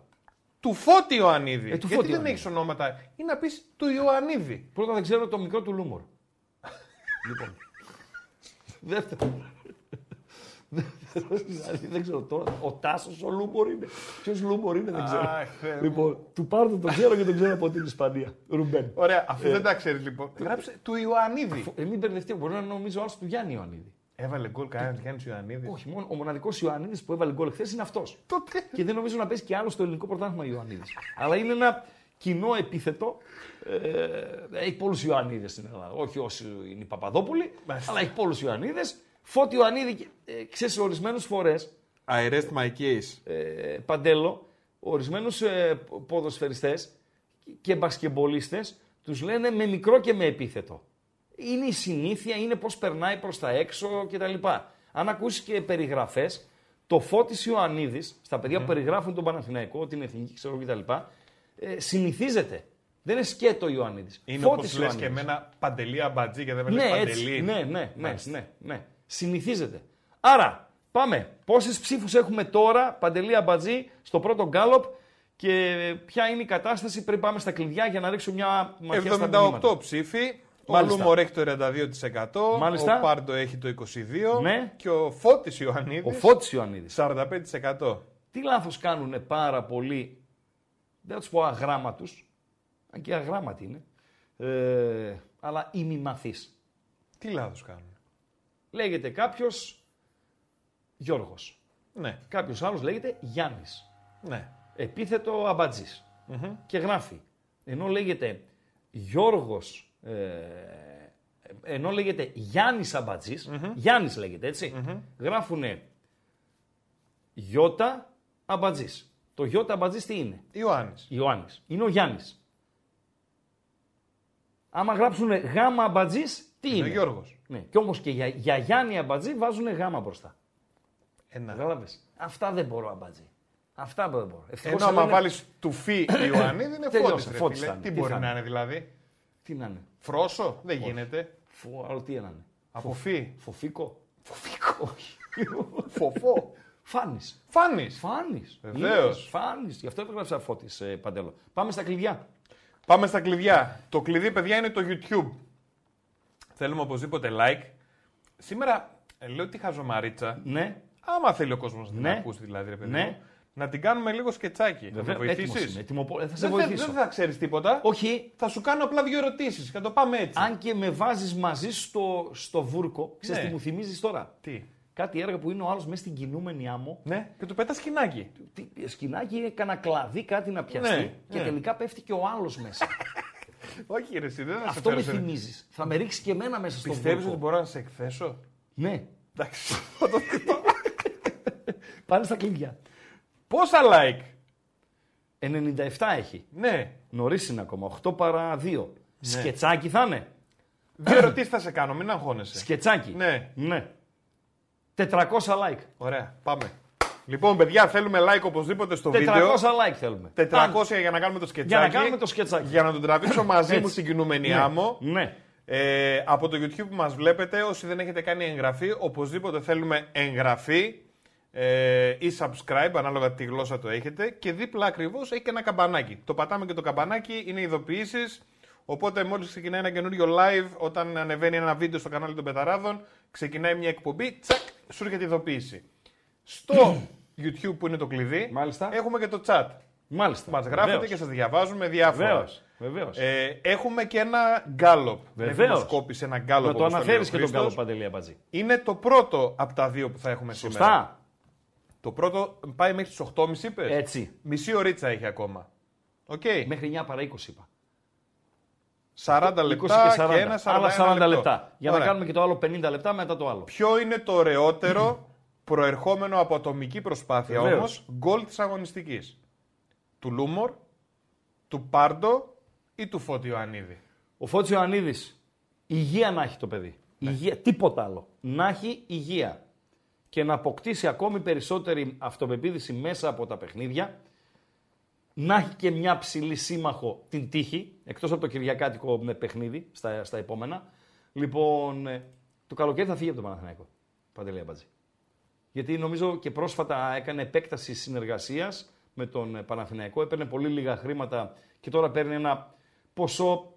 Του Φώτη Ιωαννίδη. Ε, του Γιατί Φώτη δεν Ιωαννίδη. έχεις ονόματα. Ή να πεις του Ιωαννίδη. Πρώτα δεν ξέρω το μικρό του Λούμορ. λοιπόν. Δεύτερο. Δεύτερο, δηλαδή, δεν ξέρω τώρα. Ο Τάσος ο Λούμορ είναι. Ποιος Λούμορ είναι, δεν ξέρω. Αχ, Θεέ μου. λοιπόν, του Πάρντο το ξέρω και τον ξέρω από την Ισπανία. Ρουμπέν. Ωραία, αφού Ε. δεν τα ξέρεις λοιπόν. Γράψε του Ιωαννίδη. Ε, μην μπερδευτεί, μπορεί να νομίζω άλλο του Γιάννη Ιωαννίδη. Έβαλε γκολ κανένας Γιάννη Ιωαννίδης. Όχι, μόνο ο μοναδικός Ιωαννίδης που έβαλε γκολ χθες είναι αυτός. Τότε. και δεν νομίζω να παίζει και άλλο στο ελληνικό πρωτάθλημα Ιωαννίδης. Αλλά είναι ένα κοινό επίθετο. Ε, έχει πολλούς Ιωαννίδες στην Ελλάδα. Όχι όσοι είναι οι Παπαδόπουλοι, Μάλιστα. αλλά έχει πολλούς Ιωαννίδες. Φώτη Ιωαννίδη, ε, ξέρεις, ορισμένες φορές, I rest my case. ε, παντέλο, ορισμένους ε, ποδοσφαιριστές και μπασκεμπολίστες τους λένε με μικρό και με επίθετο. Είναι η συνήθεια, είναι πώς περνάει προς τα έξω κτλ. Αν ακούσεις και περιγραφές, το Φώτης Ιωαννίδης, στα παιδιά που περιγράφουν τον Παναθηναϊκό, την εθνική ξέρω κτλ., ε, συνηθίζεται. Δεν είναι σκέτο Ιωαννίδης. Είναι όπως λες και εμένα παντελή αμπατζή και δεν με λες Ναι, παντελή. έτσι. Ναι, ναι, ναι, Μάλιστα. ναι, ναι. Συνηθίζεται. Άρα, πάμε. Πόσες ψήφους έχουμε τώρα, Παντελή Αμπατζή, στο πρώτο γκάλοπ και ποια είναι η κατάσταση πριν πάμε στα κλειδιά για να ρίξουμε μια ματιά στα μηνύματα. 78 ψήφοι. Ο Μάλιστα. Λούμορ έχει το 42%. Μάλιστα. Ο Πάρντο έχει το 22%. Ναι. Και ο Φώτης Ιωαννίδης Ο Φώτης Ιωαννίδης. 45%. Τι λάθος κάνουν πάρα πολύ, δεν θα τους πω αγράμματους, αν και αγράμματοι είναι, ε, αλλά ημιμαθείς. Τι λάθος κάνουν. Λέγεται κάποιος Γιώργος. Ναι, Κάποιος άλλος λέγεται Γιάννης. ναι. επίθετο αμπατζής. Και γράφει, ενώ λέγεται Γιώργος, ε, ενώ λέγεται Γιάννης Αμπατζής, Γιάννης λέγεται έτσι, γράφουνε Γιώτα Αμπατζής. Το Γιώτα Αμπατζής τι είναι, Ιωάννης. Ιωάννης. Είναι ο Γιάννης. Άμα γράψουνε γάμα Αμπατζής, τι Είναι είναι; ο Γιώργος. Ναι. Και όμως και για, για Γιάννη Αμπατζή βάζουνε γάμα μπροστά. Ένα. Κατάλαβες; Αυτά δεν μπορώ Αμπατζή. Αυτά δεν μπορώ. Ευτυχώς Ενώ άμα λένε- βάλεις του Φι Ιωαννίδη είναι Τελειώσε, Φώτης. ρε Φώτης φίλε. θα είναι. Τι Τι μπορεί θα να είναι. είναι δηλαδή; Τι να είναι. Φρόσο. Δεν γίνεται. Φου, άλλο τι να είναι. Από Φι. Φοφίκο. Φοφίκο. Όχι. Φοφό. Φάνης. Φάνης. Φάνης. Βεβαίως. Είδες, Φάνης. Γι' αυτό έγραψα φώτης, ε, Παντέλο. Πάμε στα κλειδιά. Πάμε στα κλειδιά. Το κλειδί, παιδιά, είναι το YouTube. Θέλουμε οπωσδήποτε like. Σήμερα ε, λέω τη χαζομαρίτσα. Ναι. Άμα θέλει ο κόσμος να την Ναι. ακούσει, δηλαδή, ρε παιδί Ναι. Μου, να την κάνουμε λίγο σκετσάκι. Θα με Βέβαια, έτοιμος βοηθήσει. είμαι. Ετοιμοπο- ε, Θα σε Δεν, θα- βοηθήσω. δεν θα ξέρεις τίποτα. Όχι, Θα σου κάνω απλά δύο ερωτήσεις. Θα το πάμε έτσι. αν και με βάζεις μαζί στο, στο βούρκο, ξέρεις Ναι. τι μου θυμίζεις τώρα; Τι; Κάτι έργα που είναι ο άλλος μέσα στην κινούμενη άμμο. Ναι, και του πετάς σκηνάκι. Τι, σκηνάκι είναι κανένα κλαδί, κάτι να πιαστεί Ναι, και ναι. τελικά πέφτει και ο άλλος μέσα. Όχι, ρε, εσύ, δεν θα σε Αυτό με φέρω σε- θυμίζεις. Θα με ρίξεις και εμένα μέσα στο Πιστεύεις βούρκο. ότι μπορώ να σε εκθέσω; Ναι. Εντάξει. Πάνε στα κλειδιά. Πόσα like; 97 έχει. Ναι. Νωρίς είναι ακόμα. 8 παρά 2. Σκετσάκι θα είναι. Δύο ερωτήσεις θα σε κάνω, μην αγχώνεσαι. Σκετσάκι. Ναι. ναι. 400 like. Ωραία, πάμε. Λοιπόν, παιδιά, θέλουμε like οπωσδήποτε στο 400 βίντεο. like θέλουμε. 400 Αν- για να κάνουμε το σκετσάκι. Για να κάνουμε το σκετσάκι. Για να τον τραβήξω μαζί Έτσι. μου στην κινούμενη Ναι. άμμο. Ναι. Ε, από το YouTube που μας βλέπετε, όσοι δεν έχετε κάνει εγγραφή, οπωσδήποτε θέλουμε εγγραφή ε, ή subscribe, ανάλογα τι γλώσσα το έχετε. Και δίπλα ακριβώς έχει και ένα καμπανάκι. Το πατάμε και το καμπανάκι, είναι ειδοποιήσεις. Οπότε μόλις ξεκινάει ένα καινούριο live, όταν ανεβαίνει ένα βίντεο στο κανάλι των Μπεταράδων, ξεκινάει μια εκπομπή, τσακ, σου έρχεται ειδοποίηση. Στο YouTube που είναι το κλειδί, Μάλιστα. έχουμε και το chat. Μάλιστα. Μας γράφετε Βεβαίως. και σας διαβάζουμε διάφορα. Βεβαίως. Βεβαίως. Ε, έχουμε και ένα γκάλοπ. Βεβαίως. Δεν δημοσκόπησε ένα γκάλοπ. να το όπως αναφέρει λέει ο και τον Χρήστος. καλό Παντελή Αμπατζή. Είναι το πρώτο από τα δύο που θα έχουμε σήμερα. Σωστά. Το πρώτο πάει μέχρι τις 8.30 είπες; Έτσι. Μισή ωρίτσα έχει ακόμα. Οκ. Μέχρι 9 παρά 20 είπα. 40 20 λεπτά και 40. ένα 41 Άλλα 40 λεπτό. λεπτά. Για Ωραία. να κάνουμε και το άλλο 50 λεπτά μετά το άλλο. Ποιο είναι το ωραιότερο προερχόμενο από ατομική προσπάθεια Βεβαίως. όμως γκολ της αγωνιστικής; Του Λούμορ, του Πάρντο ή του Φώτη Ιωαννίδη; Ο Φώτης Ιωαννίδης, υγεία να έχει το παιδί. Ναι. Υγεία, τίποτα άλλο. Να έχει υγεία. Και να αποκτήσει ακόμη περισσότερη αυτοπεποίθηση μέσα από τα παιχνίδια. να έχει και μια ψηλή σύμμαχο την τύχη, εκτός από το Κυριακάτικο με παιχνίδι στα, στα επόμενα. Λοιπόν, ε, το καλοκαίρι θα φύγει από τον Παναθηναϊκό. Παντελή Αμπατζή. Γιατί νομίζω και πρόσφατα έκανε επέκταση συνεργασίας με τον ε, Παναθηναϊκό, έπαιρνε πολύ λίγα χρήματα και τώρα παίρνει ένα ποσό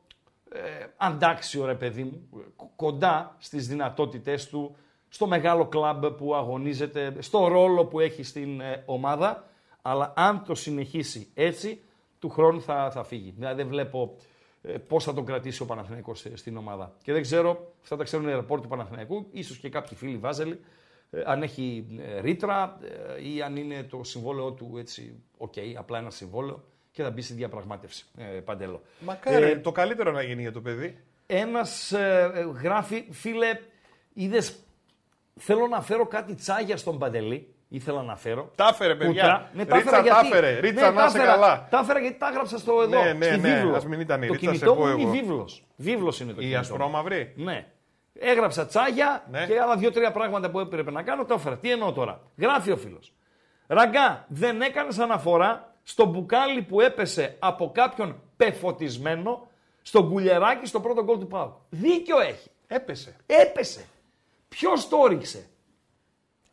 ε, αντάξιο ρε παιδί μου, κοντά στις δυνατότητές του, στο μεγάλο κλαμπ που αγωνίζεται, στο ρόλο που έχει στην ε, ομάδα, αλλά αν το συνεχίσει έτσι, του χρόνου θα, θα φύγει. Δηλαδή δεν βλέπω ε, πώς θα τον κρατήσει ο Παναθηναϊκός ε, στην ομάδα. Και δεν ξέρω, αυτά τα ξέρουν οι ρεπόρτερ του Παναθηναϊκού, ίσως και κάποιοι φίλοι Βάζελοι, ε, αν έχει ε, ρήτρα ε, ή αν είναι το συμβόλαιό του έτσι, οκ, απλά ένα συμβόλαιο και θα μπει στη διαπραγμάτευση. Ε, Παντέλο. Μακάρι, το καλύτερο να γίνει για το παιδί. Ένας γράφει, φίλε, είδες. Θέλω να φέρω κάτι τσάγια στον Παντελή. Ήθελα να φέρω. Τα έφερε, παιδιά. Ούτρα. Ναι, τα Ρίτσα έφερα τα γιατί- έφερε. Ρίτσα ναι, να τα είσαι έφερα- καλά. Τα έφερα γιατί τα έγραψα στο εδώ. Ναι, ναι, στη ναι, βίβλο. ας μην ήταν η το Ρίτσα, σε κινητό πω μου είναι η εγώ. βίβλος. Βίβλος είναι το Η κινητό. μου. ασπρόμαυρη. Ναι. Έγραψα τσάγια Ναι. και άλλα δύο-τρία πράγματα που έπρεπε να κάνω, τα έφερα. Τι εννοώ τώρα; Γράφει ο φίλος. Ραγκά, δεν έκανες αναφορά στο μπουκάλι που έπεσε από κάποιον πεφωτισμένο στο κουλιεράκι στο πρώτο γκολ του Πάου. Δίκιο έχει. Έπεσε. Έπεσε. Ποιος το ρίξε.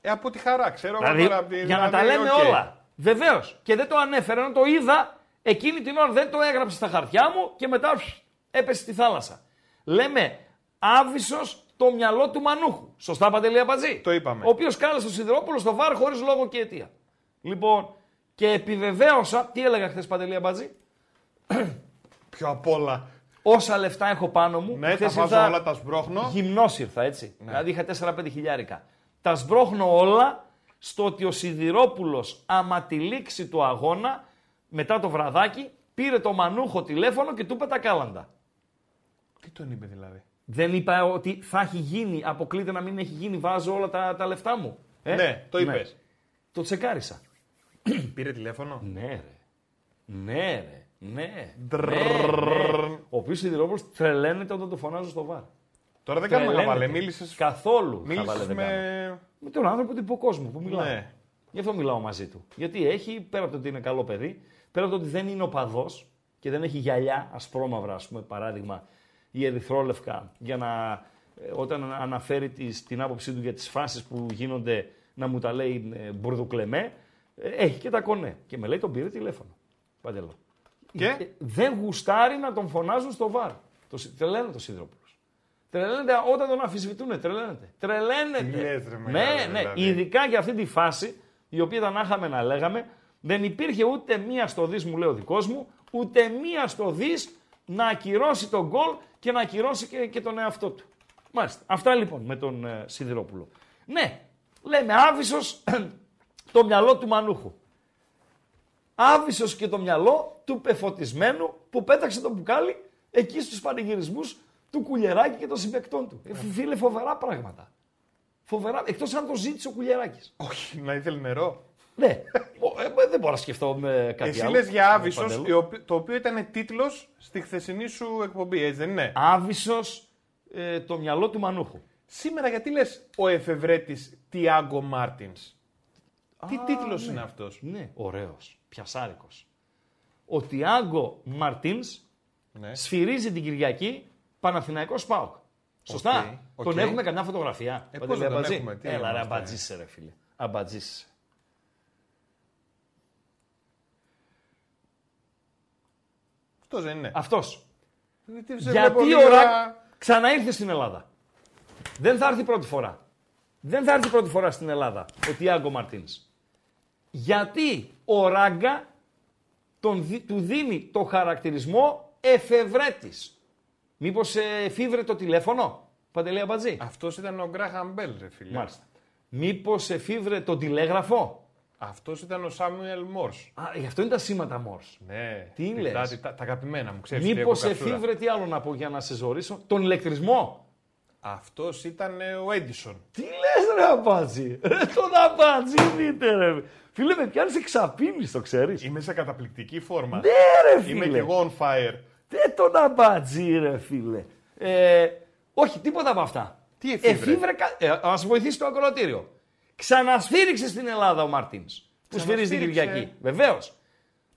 Ε, από τη χαρά, ξέρω εγώ Δηλαδή, τώρα. απ' τη- για να τα δηλαδή, λέμε οκ. όλα. Βεβαίως. Και δεν το ανέφερε, ενώ το είδα εκείνη την ώρα δεν το έγραψε στα χαρτιά μου και μετά φφ, έπεσε στη θάλασσα. Λέμε άβυσσος το μυαλό του Μανούχου. Σωστά, Παντελή Αμπατζή. Το είπαμε. Ο οποίος κάλεσε τον Σιδηρόπουλο στο VAR χωρίς λόγο και αιτία. Λοιπόν, και επιβεβαίωσα, τι έλεγα χθες Παντελή Αμπατζή, Πιο απ' όλα. Όσα λεφτά έχω πάνω μου. Ναι, τα χθες βάζω ήρθα- όλα, τα σμπρώχνω. Γυμνός ήρθα, έτσι. Δηλαδή είχα 4-5 χιλιάρικα. Τα σμπρώχνω όλα στο ότι ο Σιδηρόπουλος, άμα τη λήξη του αγώνα, μετά το βραδάκι, πήρε το μανούχο τηλέφωνο και του είπε τα κάλαντα. Τι τον είπε δηλαδή; Δεν είπα ότι θα έχει γίνει, αποκλείται να μην έχει γίνει, βάζω όλα τα, τα λεφτά μου. Ε; Ναι, το είπες. Το τσεκάρισα. Πήρε τηλέφωνο; Ναι, ρε. Ναι, ρε. Ναι. Ντρρρρ. ναι, ναι. Ο οποίο Σιδηρόπουλος τρελαίνεται όταν το φωνάζω στο βάρ. Τώρα δεν κάνουμε Τρελαίνεται. χαβαλέ. Μίλησε Καθόλου. μίλησες χαβαλέ δεν κάνω. με. Με τον άνθρωπο του υποκόσμου που μιλάει. Ναι. Γι' αυτό μιλάω μαζί του. Γιατί έχει, πέρα από το ότι είναι καλό παιδί, πέρα από το ότι δεν είναι οπαδό και δεν έχει γυαλιά ασπρόμαυρα, α πούμε, παράδειγμα, ή ερυθρόλευκα, για να ε, όταν αναφέρει τις, την άποψή του για τι φάσει που γίνονται να μου τα λέει ε, μπουρδουκλεμέ, ε, έχει και τα κονέ. Και με λέει τον πήρε τηλέφωνο. Παντελώ. Και; Ε, δεν γουστάρει να τον φωνάζουν στο βάρ. Το, συ- τρελαίνεται το Σίδροπουλος. Τρελαίνεται όταν τον αμφισβητούν. Τρελαίνεται. Τρελαίνεται. Τι λες, ρε, ναι, μεγάλε, ναι. δηλαδή. Ειδικά για αυτή τη φάση, η οποία ήταν άχαμε να λέγαμε, δεν υπήρχε ούτε μία στο δις, μου λέει ο δικός μου, ούτε μία στο δις να ακυρώσει τον γκολ και να ακυρώσει και, και τον εαυτό του. Μάλιστα. Αυτά λοιπόν με τον ε, Σιδηρόπουλο. Ναι, λέμε άβυσος το μυαλό του Μανούχου. Άβυσος και το μυαλό του πεφωτισμένου που πέταξε το μπουκάλι εκεί στους πανηγυρισμούς του Κουλιεράκη και των συμπεκτών του. Ε, φίλε, φοβερά πράγματα. Φοβερά, εκτός αν το ζήτησε ο Κουλιεράκης. Όχι, να ήθελε νερό. Ναι, Ο, ε, δεν μπορώ να σκεφτώ με κάτι Εσύ άλλο. λες για Ε, Άβυσος, Παντέλο. το οποίο ήταν τίτλος στη χθεσινή σου εκπομπή, έτσι δεν είναι; Άβυσος ε, το μυαλό του Μανούχου. Σήμερα γιατί λες ο εφευρέτης Τιάγκο Μάρτινς. Τι τίτλος είναι αυτός; Ναι, ωραίος, πιασάρικος. Ο Τιάγκο Μαρτίνς Ναι. σφυρίζει την Κυριακή Παναθηναϊκός ΠΑΟΚ. Σωστά. Οκ, οκ. Τον έχουμε καμιά φωτογραφία. Ε, Παντελή πώς δεν τον Αμπατζή. έχουμε, τι Έλα ρε είμαστε. αμπατζίσαι ρε φίλε. Αμπατζίσαι. Αυτός δεν είναι. Αυτός. Γιατί, σε βλέπω Γιατί λίγα- ο Ρακ ξαναήρθε στην Ελλάδα. Δεν θα έρθει πρώτη φορά. Δεν θα έρθει πρώτη φορά στην Ελλάδα ο Τιάγκο Μαρτίνς. Γιατί ο Ράγκα τον, δι- του δίνει το χαρακτηρισμό εφευρέτης. Μήπως ε, εφήβρε το τηλέφωνο, Παντελή Αμπατζή. Αυτός ήταν ο Γκράχαμ Μπέλ, ρε φίλε. Μάλιστα. Μήπως εφήβρε το τηλέγραφο; Αυτός ήταν ο Σάμιουελ Μόρς. Α, γι' αυτό είναι τα σήματα Μόρς. Ναι. Τι τα- λες; Τα, τα, τα αγαπημένα μου, ξέρεις τι Μήπως έχω καψούρα. εφήβρε τι άλλο να πω για να σε ζωρίσω; Τον ηλεκτρισμό; Αυτός ήταν ε, ο Έντισον. Τι λες ρε Αμπάτζη; Ρε τον Αμπάτζη δείτε ρε. Φίλε με πιάνεις εξαπίνεις το ξέρεις. Είμαι σε καταπληκτική φόρμα. Ναι ρε φίλε. Είμαι και εγώ on fire. Δεν τον Αμπάτζη ρε φίλε. Ε, όχι τίποτα από αυτά. Τι εφήβρε; Εφήβρε κα... ε, να μας βοηθήσει το ακροατήριο. Ξανασφύριξε στην Ελλάδα ο Μαρτίνς. Που σφυρίζει την Ξανασφύριξε. Κυριακή. Βεβαίως.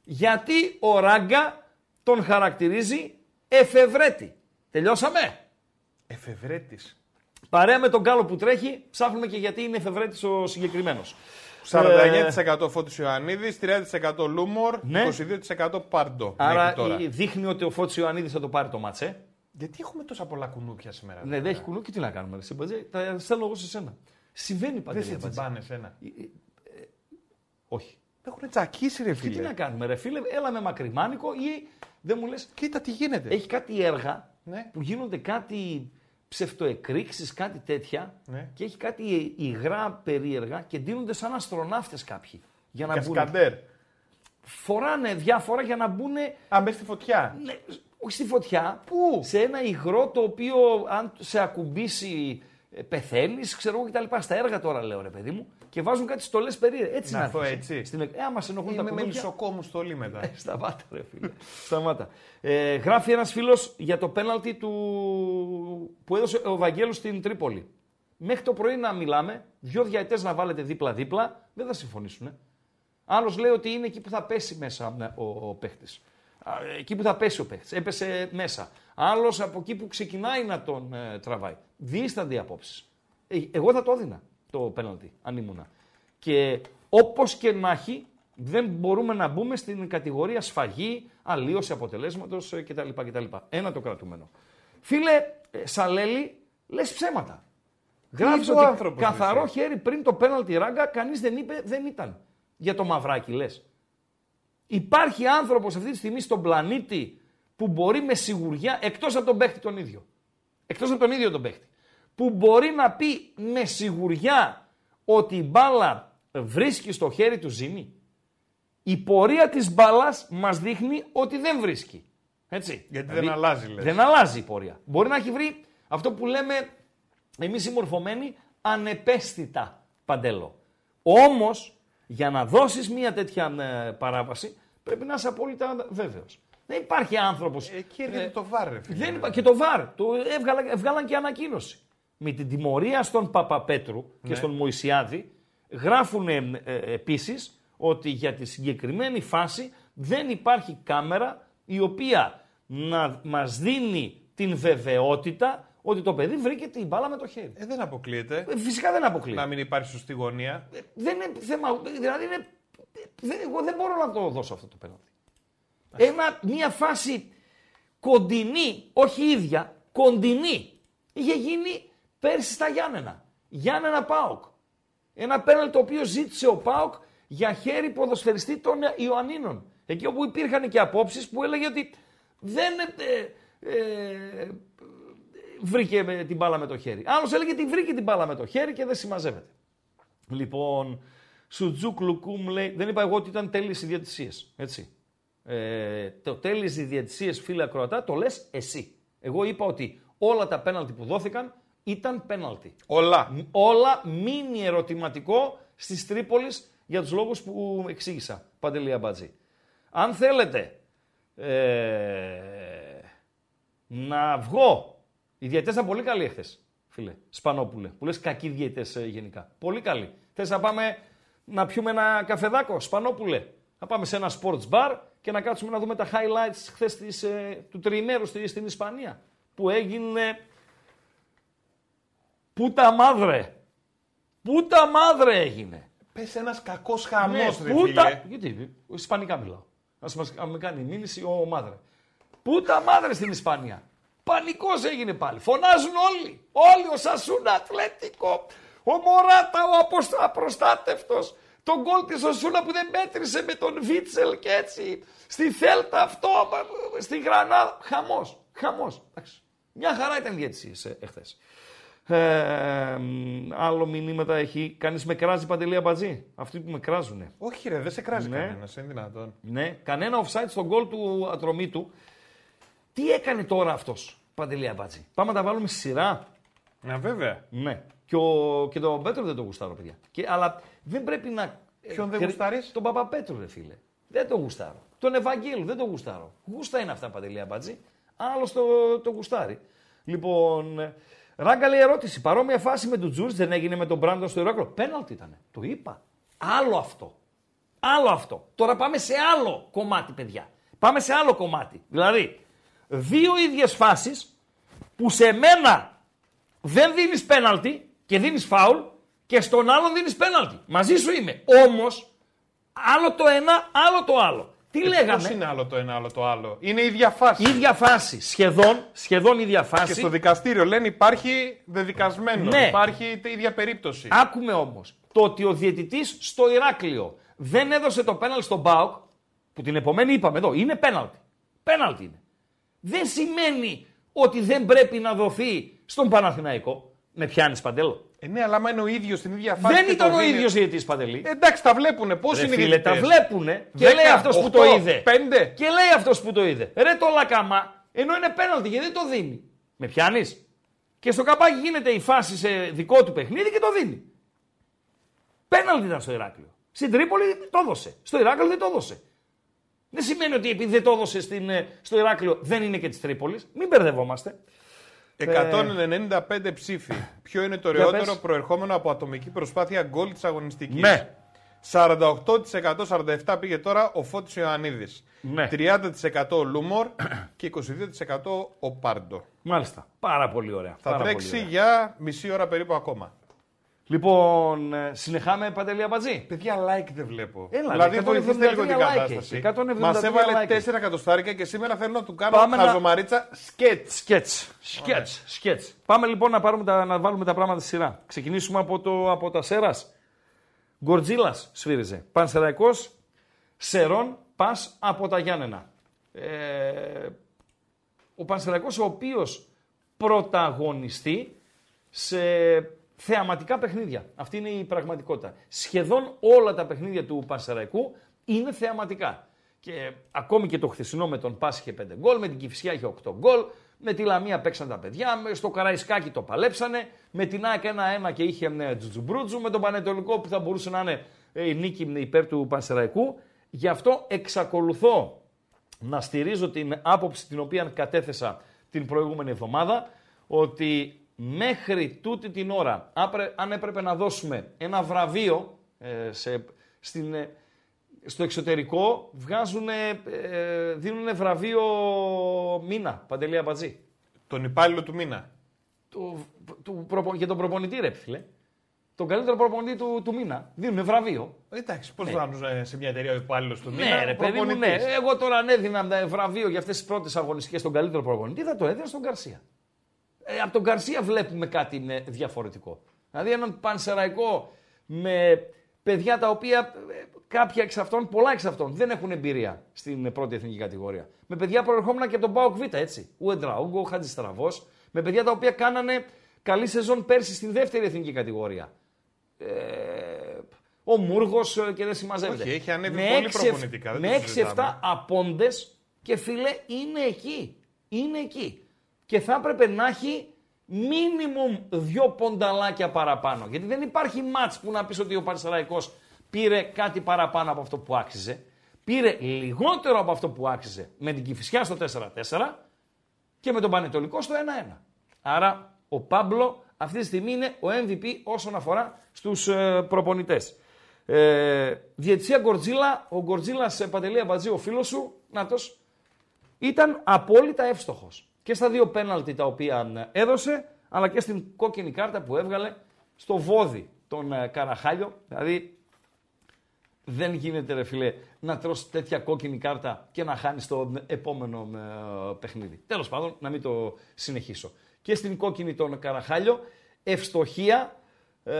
Γιατί ο Ράγκα τον χαρακτηρίζει εφευρέτη. Τελειώσαμε; Εφευρέτης. Παρέα με τον Γκάλο που τρέχει, ψάχνουμε και γιατί είναι εφευρέτης ο συγκεκριμένος. 49% Φώτης Ιωαννίδης, 30% Λούμορ, Ναι. 22% Πάρντο. Άρα μέχρι τώρα. η- δείχνει ότι ο Φώτης Ιωαννίδης θα το πάρει το μάτσε. Γιατί έχουμε τόσα πολλά κουνούπια σήμερα. Ναι, δεν έχει κουνού και τι να κάνουμε. Ρε, συμπατζέ, τα στέλνω εγώ σε σένα. Συμβαίνει Δεν παντελή. σε Αμπατζή. τσιμπάνε σένα. Όχι. Με έχουν τσακίσει ρε Και τι φίλε. να κάνουμε, ρε φίλε, έλα με μακριμάνικο ή δεν μου λες. Κοίτα τι γίνεται. Έχει κάτι έργα Ναι. που γίνονται κάτι ψευτοεκρήξεις, κάτι τέτοια Ναι. και έχει κάτι υγρά περίεργα και ντύνονται σαν αστροναύτες κάποιοι. Για να μπουν. Κασκαντέρ. Φοράνε διάφορα για να μπουν Α, μπες στη φωτιά. ναι, όχι στη φωτιά. Πού; Σε ένα υγρό το οποίο αν σε ακουμπήσει ε, πεθαίνεις, ξέρω εγώ κτλ. Στα έργα τώρα λέω ρε παιδί μου και βάζουν κάτι στολές περίεργες. Έτσι Να να έρθω έρθεις, έτσι. Στην... Ε, άμα σε ενοχλούν τα Είμαι με κουνούπια, λισοκόμου στολή μετά. ε, Σταμάτα, ρε φίλε. Σταμάτα. Ε, γράφει ένας φίλος για το πέναλτι του... που έδωσε ο Βαγγέλος στην Τρίπολη. Μέχρι το πρωί να μιλάμε, δυο διαετές να βάλετε δίπλα-δίπλα, δεν θα συμφωνήσουν. Άλλος λέει ότι είναι εκεί που θα πέσει μέσα ναι, ο, ο παίχτης. Εκεί που θα πέσει ο παίχτης. Έπεσε μέσα. Άλλος από εκεί που ξεκινάει να τον ε, τραβάει. Δίστανται οι απόψεις. Ε, εγώ θα το έδινα το πέναλτι, αν ήμουνα. Και όπως και να έχει, δεν μπορούμε να μπούμε στην κατηγορία σφαγή, αλλίωση αποτελέσματος κτλ, κτλ. Ένα το κρατούμενο. Φίλε, ε, Σαλέλη, λες ψέματα. Γράφει είπε ο ότι άνθρωπος, καθαρό εσύ. χέρι πριν το πέναλτι ράγκα, κανείς δεν είπε δεν ήταν. Για το μαυράκι λες. Υπάρχει άνθρωπος αυτή τη στιγμή στον πλανήτη που μπορεί με σιγουριά, εκτός από τον παίχτη τον ίδιο, εκτός από τον ίδιο τον παίχτη, που μπορεί να πει με σιγουριά ότι η μπάλα βρίσκει στο χέρι του ζημί. Η πορεία της μπάλας μας δείχνει ότι δεν βρίσκει. Έτσι. Γιατί δεν αλλάζει, λες. Δεν αλλάζει η πορεία. Μπορεί να έχει βρει αυτό που λέμε εμείς οι μορφωμένοι ανεπαίσθητα παντέλο. Όμως, για να δώσεις μια τέτοια ε, παράβαση, πρέπει να είσαι απόλυτα βέβαιος. Δεν υπάρχει άνθρωπος... Εκεί έρχεται το βάρ, ρε φίλε. Δεν είπα, και το ΒΑΡ. Το έβγαλα, έβγαλαν και ανακοίνωση. Με την τιμωρία στον Παπαπέτρου και Ναι. στον Μωυσιάδη γράφουν ε, ε, επίσης ότι για τη συγκεκριμένη φάση δεν υπάρχει κάμερα η οποία να μας δίνει την βεβαιότητα ότι το παιδί βρήκε την μπάλα με το χέρι. Ε, δεν αποκλείεται. Ε, Φυσικά δεν αποκλείει. Να μην υπάρχει σωστή γωνία. Δεν είναι θέμα. Δηλαδή είναι, δεν, εγώ δεν μπορώ να το δώσω αυτό το πέναλτι. Ένα, μια φάση κοντινή, όχι ίδια, κοντινή. Είχε γίνει πέρσι στα Γιάννενα. Γιάννενα Πάοκ. Ένα πέναλτι το οποίο ζήτησε ο Πάοκ για χέρι ποδοσφαιριστή των Ιωαννίνων. Εκεί όπου υπήρχαν και απόψεις που έλεγε ότι δεν ε, ε, βρήκε με την μπάλα με το χέρι. Άλλος έλεγε ότι βρήκε την μπάλα με το χέρι και δεν συμμαζεύεται. Λοιπόν, Σουτζούκ Λουκούμ λέει, δεν είπα εγώ ότι ήταν τέλειες οι διαιτησίες, έτσι. Ε, το τέλειες οι διαιτησίες, φίλε ακροατά, το λες εσύ. Εγώ είπα ότι όλα τα πέναλτι που δόθηκαν ήταν πέναλτι. Όλα. Όλα μίνι ερωτηματικό στις Τρίπολης για τους λόγους που εξήγησα, Παντελία Μπατζή. Αν θέλετε ε, να βγω, οι διαιτές ήταν πολύ καλοί εχθές, φίλε, Σπανόπουλε, που λες κακοί διαιτές ε, γενικά. Πολύ καλοί. Θες να πάμε να πιούμε ένα καφεδάκο, Σπανόπουλε; Να πάμε σε ένα sports bar και να κάτσουμε να δούμε τα highlights χθες της, ε, του τριημέρου στη- στην Ισπανία. Που έγινε Πούτα μάδρε. Πούτα μάδρε έγινε; Πες ένας κακός χαμός, Ναι, ρε πούτα... φίλε. Γιατί, ισπανικά μιλάω. Ας μας αν με κάνει μίληση ο μάδρε. Πούτα μάδρε στην Ισπανία; Πανικός έγινε πάλι. Φωνάζουν όλοι. Όλοι ο Σασούνα Ατλέτικο. Ο Μωράτα ο αποσ- απροστάτευτος. Τον γκολ της Σασούνα που δεν μέτρησε με τον Βίτσελ και έτσι. Στη Θέλτα αυτό. Στη Γρανάδα. Χαμός. Χαμός. Εντάξει. Μια χαρά ήταν η διαιτησίες ε, εχθές. Ε, μ, άλλο μηνύματα έχει. Κανείς με κράζει παντελή αμπατζή; Αυτοί που με κράζουνε. Όχι ρε, δεν σε κράζει Ναι. κανένας, είναι δυνατόν. Ναι, κανένα offside στον γκολ του ατρωμίτου. Τι έκανε τώρα αυτός, Παντελή Αμπάτζη. Πάμε να τα βάλουμε στη σειρά. Να βέβαια. Ναι. Και, ο, και τον Πέτρο δεν το γουστάρω, παιδιά. Και, αλλά δεν πρέπει να. Ποιον δεν χρη- γουστάρεις; Τον Παπαπέτρου, ρε φίλε. Δεν το γουστάρω. Τον Ευαγγέλου δεν το γουστάρω. Γούστα είναι αυτά, Παντελή Αμπάτζη. Άλλος το, το γουστάρει. Λοιπόν, ε, Ράγκα λέει ερώτηση. Παρόμοια φάση με τον Τζούρτ δεν έγινε με τον Μπράντον στο Ηράκλειο. Πέναλτι ήταν. Το είπα. Άλλο αυτό. Άλλο αυτό. Τώρα πάμε σε άλλο κομμάτι, παιδιά. Πάμε σε άλλο κομμάτι. Δηλαδή, δύο ίδιες φάσεις που σε μένα δεν δίνεις πέναλτι και δίνεις φάουλ και στον άλλον δίνεις πέναλτι. Μαζί σου είμαι. Όμως, άλλο το ένα, άλλο το άλλο. Τι Πώς λέγαμε. είναι άλλο το ένα, άλλο το άλλο. Είναι η ίδια φάση. Ίδια φάση. Σχεδόν, σχεδόν ίδια φάση. Και στο δικαστήριο λένε υπάρχει δεδικασμένο. Ναι. Υπάρχει η ίδια περίπτωση. Άκουμε όμως το ότι ο διαιτητής στο Ηράκλειο δεν έδωσε το πέναλτι στον Μπάουκ, που την επομένη είπαμε εδώ, είναι πέναλτι. Πέναλτι είναι. Δεν σημαίνει ότι δεν πρέπει να δοθεί στον Παναθηναϊκό. Με πιάνεις παντέλο; Ε, ναι, αλλά άμα είναι ο ίδιος στην ίδια φάση. Δεν και ήταν το ο δίνει- ίδιος διαιτητή παντελή. Ε, εντάξει, τα βλέπουνε. Πώς Ρε είναι οι φίλε, τα διαιτητές. βλέπουνε και Δέκα, λέει αυτός που το οχτώ, είδε. πέντε. Και λέει αυτός που το είδε. Ρε το λακαμά, ενώ είναι πέναλτι γιατί δεν το δίνει. Με πιάνεις; Και στο καπάκι γίνεται η φάση σε δικό του παιχνίδι και το δίνει. Πέναλτι ήταν στο Ηράκλειο. Στην Τρίπολη το έδωσε. Στο Ηράκλειο δεν το έδωσε. Δεν σημαίνει ότι επειδή δεν το έδωσε στην, ε, στο Ηράκλειο δεν είναι και της Τρίπολης. Μην μπερδευόμαστε. 195 ψήφοι. Ποιο είναι το Για ωραιότερο πες. προερχόμενο από ατομική προσπάθεια γκολ της αγωνιστικής; Ναι. 48% 47% πήγε τώρα ο Φώτης Ιωαννίδης. Ναι. 30% ο Λούμορ και 22% ο Πάρντο. Μάλιστα. Πάρα πολύ ωραία. Θα Πάρα πολύ τρέξει ωραία. για μισή ώρα περίπου ακόμα. Λοιπόν, ε, συνεχάμε Παντελή Αμπατζή. Παιδιά, like δεν βλέπω. Έλα, δηλαδή, 173 βοηθήστε λίγο την like κατάσταση. έχει, 173 Μας έβαλε like έχει. 4 εκατοστάρικα και σήμερα θέλω να του κάνω Πάμε να- χαζομαρίτσα σκέτ. Σκέτς. Σκέτς. Σκέτς. Πάμε λοιπόν να, πάρουμε τα, να βάλουμε τα πράγματα στη σειρά. Ξεκινήσουμε από, το, από τα Σέρας. Γκορτζίλας σφύριζε. Πανσεραϊκός, Σερών, πας από τα Γιάννενα. Ε, ο Πανσεραϊκός ο οποίος πρωταγωνιστεί σε θεαματικά παιχνίδια. Αυτή είναι η πραγματικότητα. Σχεδόν όλα τα παιχνίδια του Πανσεραϊκού είναι θεαματικά. Και ακόμη και το χθεσινό με τον Πάση είχε 5 γκολ, με την Κυφσιά είχε 8 γκολ, με τη Λαμία παίξαν τα παιδιά, με- στο Καραϊσκάκι το παλέψανε, με την ΑΕΚ 1-1 και είχε ε, τζουτζουμπρούτζου, με τον Πανετολικό που θα μπορούσε να είναι ε, η νίκη υπέρ του Πανσεραϊκού. Γι' αυτό εξακολουθώ να στηρίζω την άποψη την οποία κατέθεσα την προηγούμενη εβδομάδα ότι μέχρι τούτη την ώρα, άπρε- αν έπρεπε να δώσουμε ένα βραβείο ε, σε, στην, ε, στο εξωτερικό, βγάζουν, ε, δίνουν βραβείο μήνα, Παντελή Αμπατζή. Τον υπάλληλο του μήνα. Του, του, προπο- για τον προπονητή ρε φίλε. Τον καλύτερο προπονητή του, του μήνα. Δίνουν βραβείο. Εντάξει, πώς βάζουν ε, σε μια εταιρεία ο υπάλληλος του μήνα. Ναι, ρε παιδί μου, ναι. προπονητής. Εγώ τώρα αν έδινα ε, βραβείο για αυτές τις πρώτες αγωνιστικές στον καλύτερο προπονητή, θα το έδινα στον Γκαρσία. Ε, από τον Γκαρσία βλέπουμε κάτι ε, διαφορετικό. Δηλαδή έναν πανσεραϊκό με παιδιά τα οποία ε, κάποια εξ αυτών, πολλά εξ αυτών δεν έχουν εμπειρία στην ε, πρώτη εθνική κατηγορία. Με παιδιά προερχόμενα και από τον Πάοκ Β, έτσι. Ουεντραούγκο, ο Χατζηστραβό. Με παιδιά τα οποία κάνανε καλή σεζόν πέρσι στην δεύτερη εθνική κατηγορία. Ε, ο Μούργος και δεν συμμαζεύεται. Όχι, έχει ανέβει με πολύ έξι- προπονητικά, δεν το Με συζητάμε. 6-7 απόντες και φίλε είναι εκεί. Είναι εκεί. Και θα έπρεπε να έχει μίνιμουμ δύο πονταλάκια παραπάνω. Γιατί δεν υπάρχει μάτς που να πεις ότι ο Πανσεραϊκός πήρε κάτι παραπάνω από αυτό που άξιζε. Πήρε λιγότερο από αυτό που άξιζε με την Κηφισιά στο 4-4 και με τον Πανετολικό στο 1-1. Άρα ο Πάμπλο αυτή τη στιγμή είναι ο MVP όσον αφορά στους ε, προπονητές. Ε, διετησία Γκορτζίλα, ο Γκορτζίλας σε παντελή αμπατζή, ο φίλος σου, νάτος, ήταν απόλυτα εύστοχος. Και στα δύο πέναλτι τα οποία ε, έδωσε, αλλά και στην κόκκινη κάρτα που έβγαλε στο βόδι τον ε, Καραχάλιο. Δηλαδή δεν γίνεται ρε φίλε να τρως τέτοια κόκκινη κάρτα και να χάνεις το επόμενο ε, παιχνίδι. Τέλος πάντων, να μην το συνεχίσω. Και στην κόκκινη τον Καραχάλιο, ευστοχία, ε,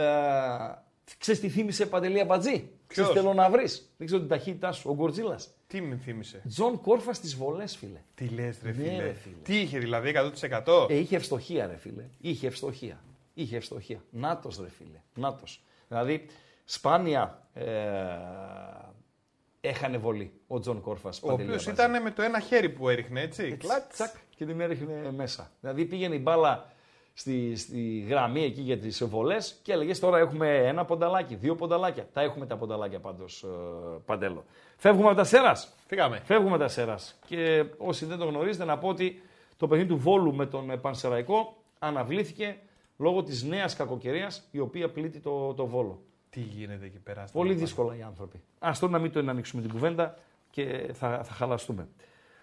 ξέρεις τι θύμισε Παντελή Αμπατζή. Ξέρεις τι θέλω να βρεις. Δεν ξέρω την ταχύτητά σου, ο Γκορτζίλας. Τι με θύμισε; Τζον Κόρφας στις βολές φίλε. Τι λες, ρε, Ναι, φίλε; ρε, φίλε. Τι είχε δηλαδή, 100%. Ε, είχε ευστοχία, ρε φίλε. Είχε ευστοχία. Είχε ευστοχία. Νάτος, ρε φίλε. Νάτος. Δηλαδή, σπάνια ε, έχανε βολή ο Τζον Κόρφας. ο οποίος ήταν με το ένα χέρι που έριχνε, έτσι. Κλατς. Τσακ, και την έριχνε μέσα. Δηλαδή πήγαινε η μπάλα στη, στη γραμμή εκεί για τις βολέ και έλεγες τώρα έχουμε ένα πονταλάκι, δύο πονταλάκια. Τα έχουμε τα πονταλάκια πάντως, ε, παντέλο. Φεύγουμε από τα σέρας. Φύγαμε. Φεύγουμε τα σέρας. Και όσοι δεν το γνωρίζετε, να πω ότι το παιχνίδι του Βόλου με τον ε, Πανσεραϊκό αναβλήθηκε λόγω της νέας κακοκαιρίας η οποία πλήττει το, το Βόλο. Τι γίνεται εκεί πέρα. στα Πολύ Λαμβάνια. δύσκολα οι άνθρωποι. Α το να μην το ανοίξουμε την κουβέντα και θα, θα χαλαστούμε.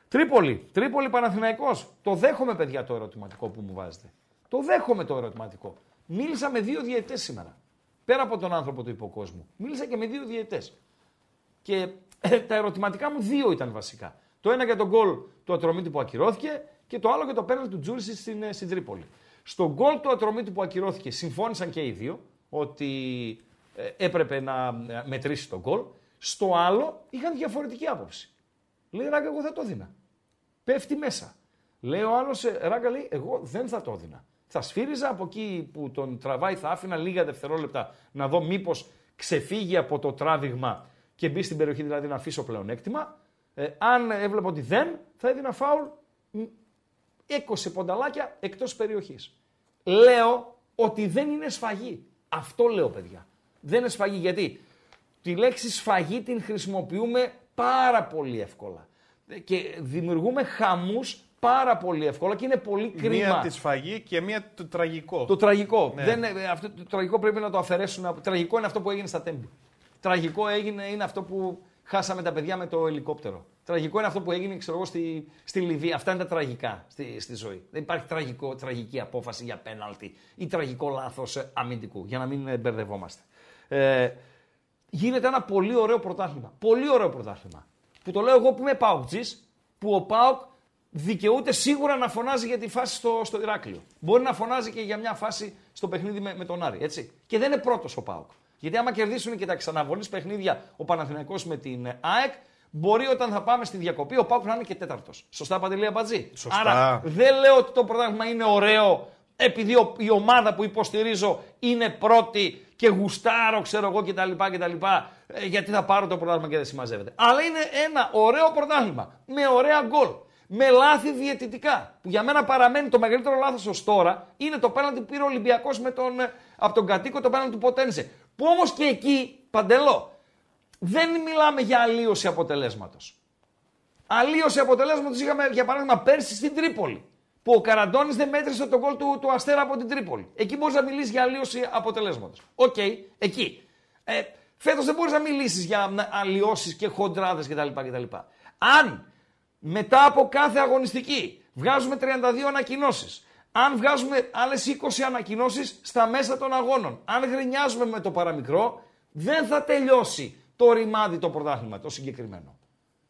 Τρίπολη. Τρίπολη Παναθηναϊκός. Το δέχομαι, παιδιά, το ερωτηματικό που μου βάζετε. Το δέχομαι το ερωτηματικό. Μίλησα με δύο διαιτέ σήμερα. Πέρα από τον άνθρωπο του υποκόσμου. Μίλησα και με δύο διαιτέ. Και ε, τα ερωτηματικά μου δύο ήταν βασικά. Το ένα για τον γκολ του Ατρομίτη που ακυρώθηκε και το άλλο για το πέναλ του Τζούρισι στην, ε, στην Τρίπολη. Στο γκολ του Ατρομίτη που ακυρώθηκε συμφώνησαν και οι δύο ότι ε, έπρεπε να ε, μετρήσει τον γκολ. Στο άλλο είχαν διαφορετική άποψη. Λέει Ράγκα, εγώ θα το έδινα. Πέφτει μέσα. Λέει ο άλλος, Ράγκα λέει, εγώ δεν θα το έδινα. Θα σφύριζα από εκεί που τον τραβάει, θα άφηνα λίγα δευτερόλεπτα να δω μήπως ξεφύγει από το τράβηγμα και μπει στην περιοχή, δηλαδή να αφήσω πλεονέκτημα. Ε, αν έβλεπα ότι δεν, θα έδινα φάουλ μ, 20 πονταλάκια εκτός περιοχής. Λέω ότι δεν είναι σφαγή. Αυτό λέω, παιδιά. Δεν είναι σφαγή. Γιατί τη λέξη σφαγή την χρησιμοποιούμε πάρα πολύ εύκολα. Και δημιουργούμε χαμούς πάρα πολύ εύκολα και είναι πολύ κρίμα. Μία τη σφαγή και μία το τραγικό. Το τραγικό. Ναι. Δεν, ε, αυτό, το τραγικό πρέπει να το αφαιρέσουν. από- Τραγικό είναι αυτό που έγινε στα τέμπη. Τραγικό έγινε, είναι αυτό που χάσαμε τα παιδιά με το ελικόπτερο. Τραγικό είναι αυτό που έγινε ξέρω εγώ, στη, στη Λιβύη. Αυτά είναι τα τραγικά στη, στη ζωή. Δεν υπάρχει τραγικό, τραγική απόφαση για πέναλτι ή τραγικό λάθος αμυντικού. Για να μην ε, μπερδευόμαστε. Ε, γίνεται ένα πολύ ωραίο πρωτάθλημα. Πολύ ωραίο πρωτάθλημα. Που το λέω εγώ που είμαι Πάουκτζης, που ο Πάουκ δικαιούται σίγουρα να φωνάζει για τη φάση στο, στο Ηράκλειο. Μπορεί να φωνάζει και για μια φάση στο παιχνίδι με, με τον Άρη. Έτσι. Και δεν είναι πρώτος ο Πάουκ. Γιατί άμα κερδίσουν και τα ξαναβολής παιχνίδια ο Παναθηναϊκός με την ε, ΑΕΚ, μπορεί όταν θα πάμε στη διακοπή ο Πάουκ να είναι και τέταρτος. Σωστά, Παντελή Αμπατζή; Σωστά. Άρα δεν λέω ότι το πρωτάθλημα είναι ωραίο επειδή ο- η ομάδα που υποστηρίζω είναι πρώτη και γουστάρω, ξέρω εγώ κτλ. κτλ ε, γιατί θα πάρω το πρωτάθλημα και δεν συμμαζεύεται. Αλλά είναι ένα ωραίο πρωτάθλημα με ωραία γκολ. Με λάθη διαιτητικά. Που για μένα παραμένει το μεγαλύτερο λάθος ως τώρα είναι το πέναλτι που πήρε ο Ολυμπιακός από τον κατοίκο, το πέναλτι του Ποτένσε. Που όμως και εκεί, παντελώ, δεν μιλάμε για αλλίωση αποτελέσματος. Αλλίωση αποτελέσματος είχαμε για παράδειγμα πέρσι στην Τρίπολη. Που ο Καραντώνης δεν μέτρησε τον γκολ του, του Αστέρα από την Τρίπολη. Εκεί μπορείς να μιλήσεις για αλλοίωση αποτελέσματος. Οκ, εκεί. Ε, Φέτος δεν μπορείς να μιλήσεις για αλλοιώσεις και χοντράδες κτλ, κτλ. Αν μετά από κάθε αγωνιστική βγάζουμε 32 ανακοινώσεις, αν βγάζουμε άλλες 20 ανακοινώσεις στα μέσα των αγώνων, αν γρινιάζουμε με το παραμικρό, δεν θα τελειώσει το ρημάδι το πρωτάθλημα, το συγκεκριμένο.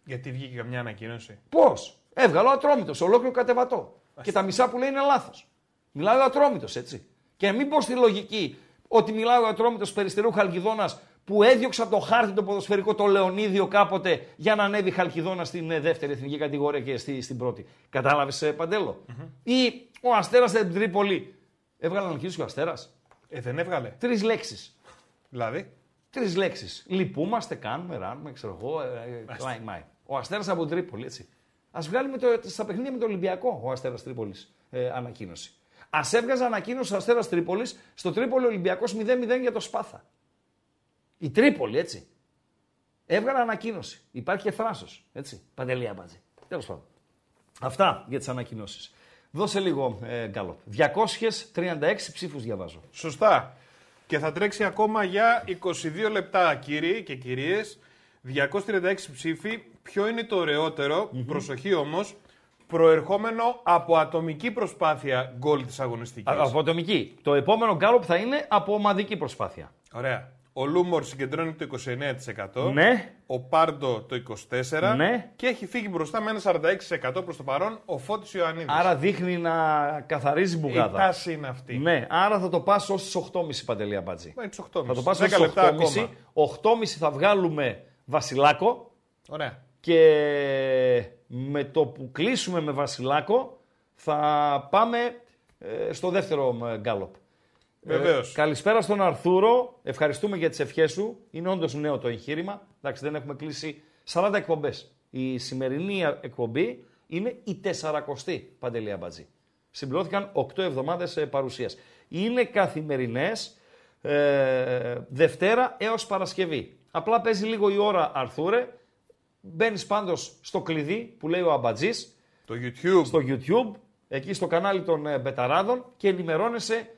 Γιατί βγήκε καμιά ανακοίνωση; Πώς; Έβγαλε ο Ατρόμητος, ολόκληρο κατεβατό. Και τα μισά που λέει είναι λάθος. Μιλάει ο Ατρόμητος, έτσι. Και μην πω στη λογική ότι μιλάει ο Ατρόμητος περιστερού Χαλκιδόνας που έδιωξε από το χάρτη το ποδοσφαιρικό το Λεωνίδιο κάποτε για να ανέβει Χαλκιδόνα στην ε, δεύτερη εθνική κατηγορία και στη, στην πρώτη. Κατάλαβες, Παντέλο; Ή ο Αστέρας στην Τρίπολη. Έβγαλε ανακοίνωση ο Αστέρας. Ε, δεν έβγαλε. Τρεις λέξεις. Δηλαδή; Τρεις λέξεις. Λυπούμαστε, κάνουμε, ράνουμε, ξέρω εγώ. Ε, ε, κλάι, μάι. Ο Αστέρας από την Τρίπολη, έτσι. Α βγάλει με το, στα παιχνίδια με το Ολυμπιακό ο Αστέρας Τρίπολης ε, ανακοίνωση. Α έβγαζε ανακοίνωση ο Αστέρας Τρίπολης στο Τρίπολη Ολυμπιακός 0-0 για το Σπάθα. Η Τρίπολη, έτσι. Έβγαλε ανακοίνωση. Υπάρχει και θράσο. Έτσι. Παντελή Αμπατζή. Τέλος πάντων. Αυτά για τις ανακοινώσεις. Δώσε λίγο ε, γκάλωπ. 236 ψήφους διαβάζω. Σωστά. Και θα τρέξει ακόμα για 22 λεπτά, κύριοι και κυρίες. 236 ψήφοι. Ποιο είναι το ωραιοτερο προσοχή όμως, προερχόμενο από ατομική προσπάθεια γκολ της αγωνιστικής. Α, Από ατομική. Το επόμενο γκάλωπ θα είναι από ομαδική προσπάθεια. Ωραία. Ο Λούμορ συγκεντρώνει το 29%. Ναι. Ο Πάρντο το 24%. Ναι. Και έχει φύγει μπροστά με ένα 46% προς το παρόν ο Φώτης Ιωαννίδης. Άρα δείχνει να καθαρίζει η μπουγάδα. τάση είναι αυτή. Ναι, άρα θα το πας ως τις 8.30 Παντελή Αμπατζή. Μα, τις 8.30. Θα το πας 10 ως τις λεπτά 8.30. ακόμα. 8.30 θα βγάλουμε Βασιλάκο Ωραία. και με το που κλείσουμε με Βασιλάκο θα πάμε ε, στο δεύτερο ε, γκάλωπ. Βεβαίως. καλησπέρα στον Αρθούρο. Ευχαριστούμε για τις ευχές σου. Είναι όντως νέο το εγχείρημα. Εντάξει, δεν έχουμε κλείσει 40 εκπομπές. Η σημερινή εκπομπή είναι η 40η Παντελή Αμπατζή. Συμπληρώθηκαν 8 εβδομάδες ε, παρουσίας. Είναι καθημερινές ε, Δευτέρα έως Παρασκευή. Απλά παίζει λίγο η ώρα Αρθούρε. Μπαίνεις πάντως στο κλειδί που λέει ο Αμπατζής Το YouTube. στο YouTube, εκεί στο κανάλι των ε, Μπεταράδων και ενημερώνεσαι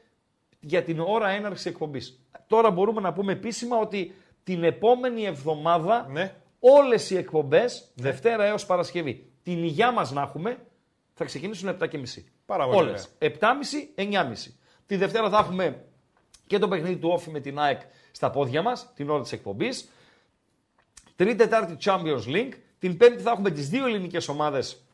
για την ώρα έναρξη εκπομπής. Τώρα μπορούμε να πούμε επίσημα ότι την επόμενη εβδομάδα Ναι. όλες οι εκπομπές, Δευτέρα έως Παρασκευή, την υγειά μας να έχουμε, θα ξεκινήσουν 7.30. Πάρα πολύ Όλες. 7.30, 9.30. Τη Δευτέρα θα έχουμε και το παιχνίδι του Όφη με την ΑΕΚ στα πόδια μας, την ώρα της εκπομπής. Τρίτη, Τετάρτη Champions League. Την Πέμπτη θα έχουμε τις δύο ελληνικές ομάδες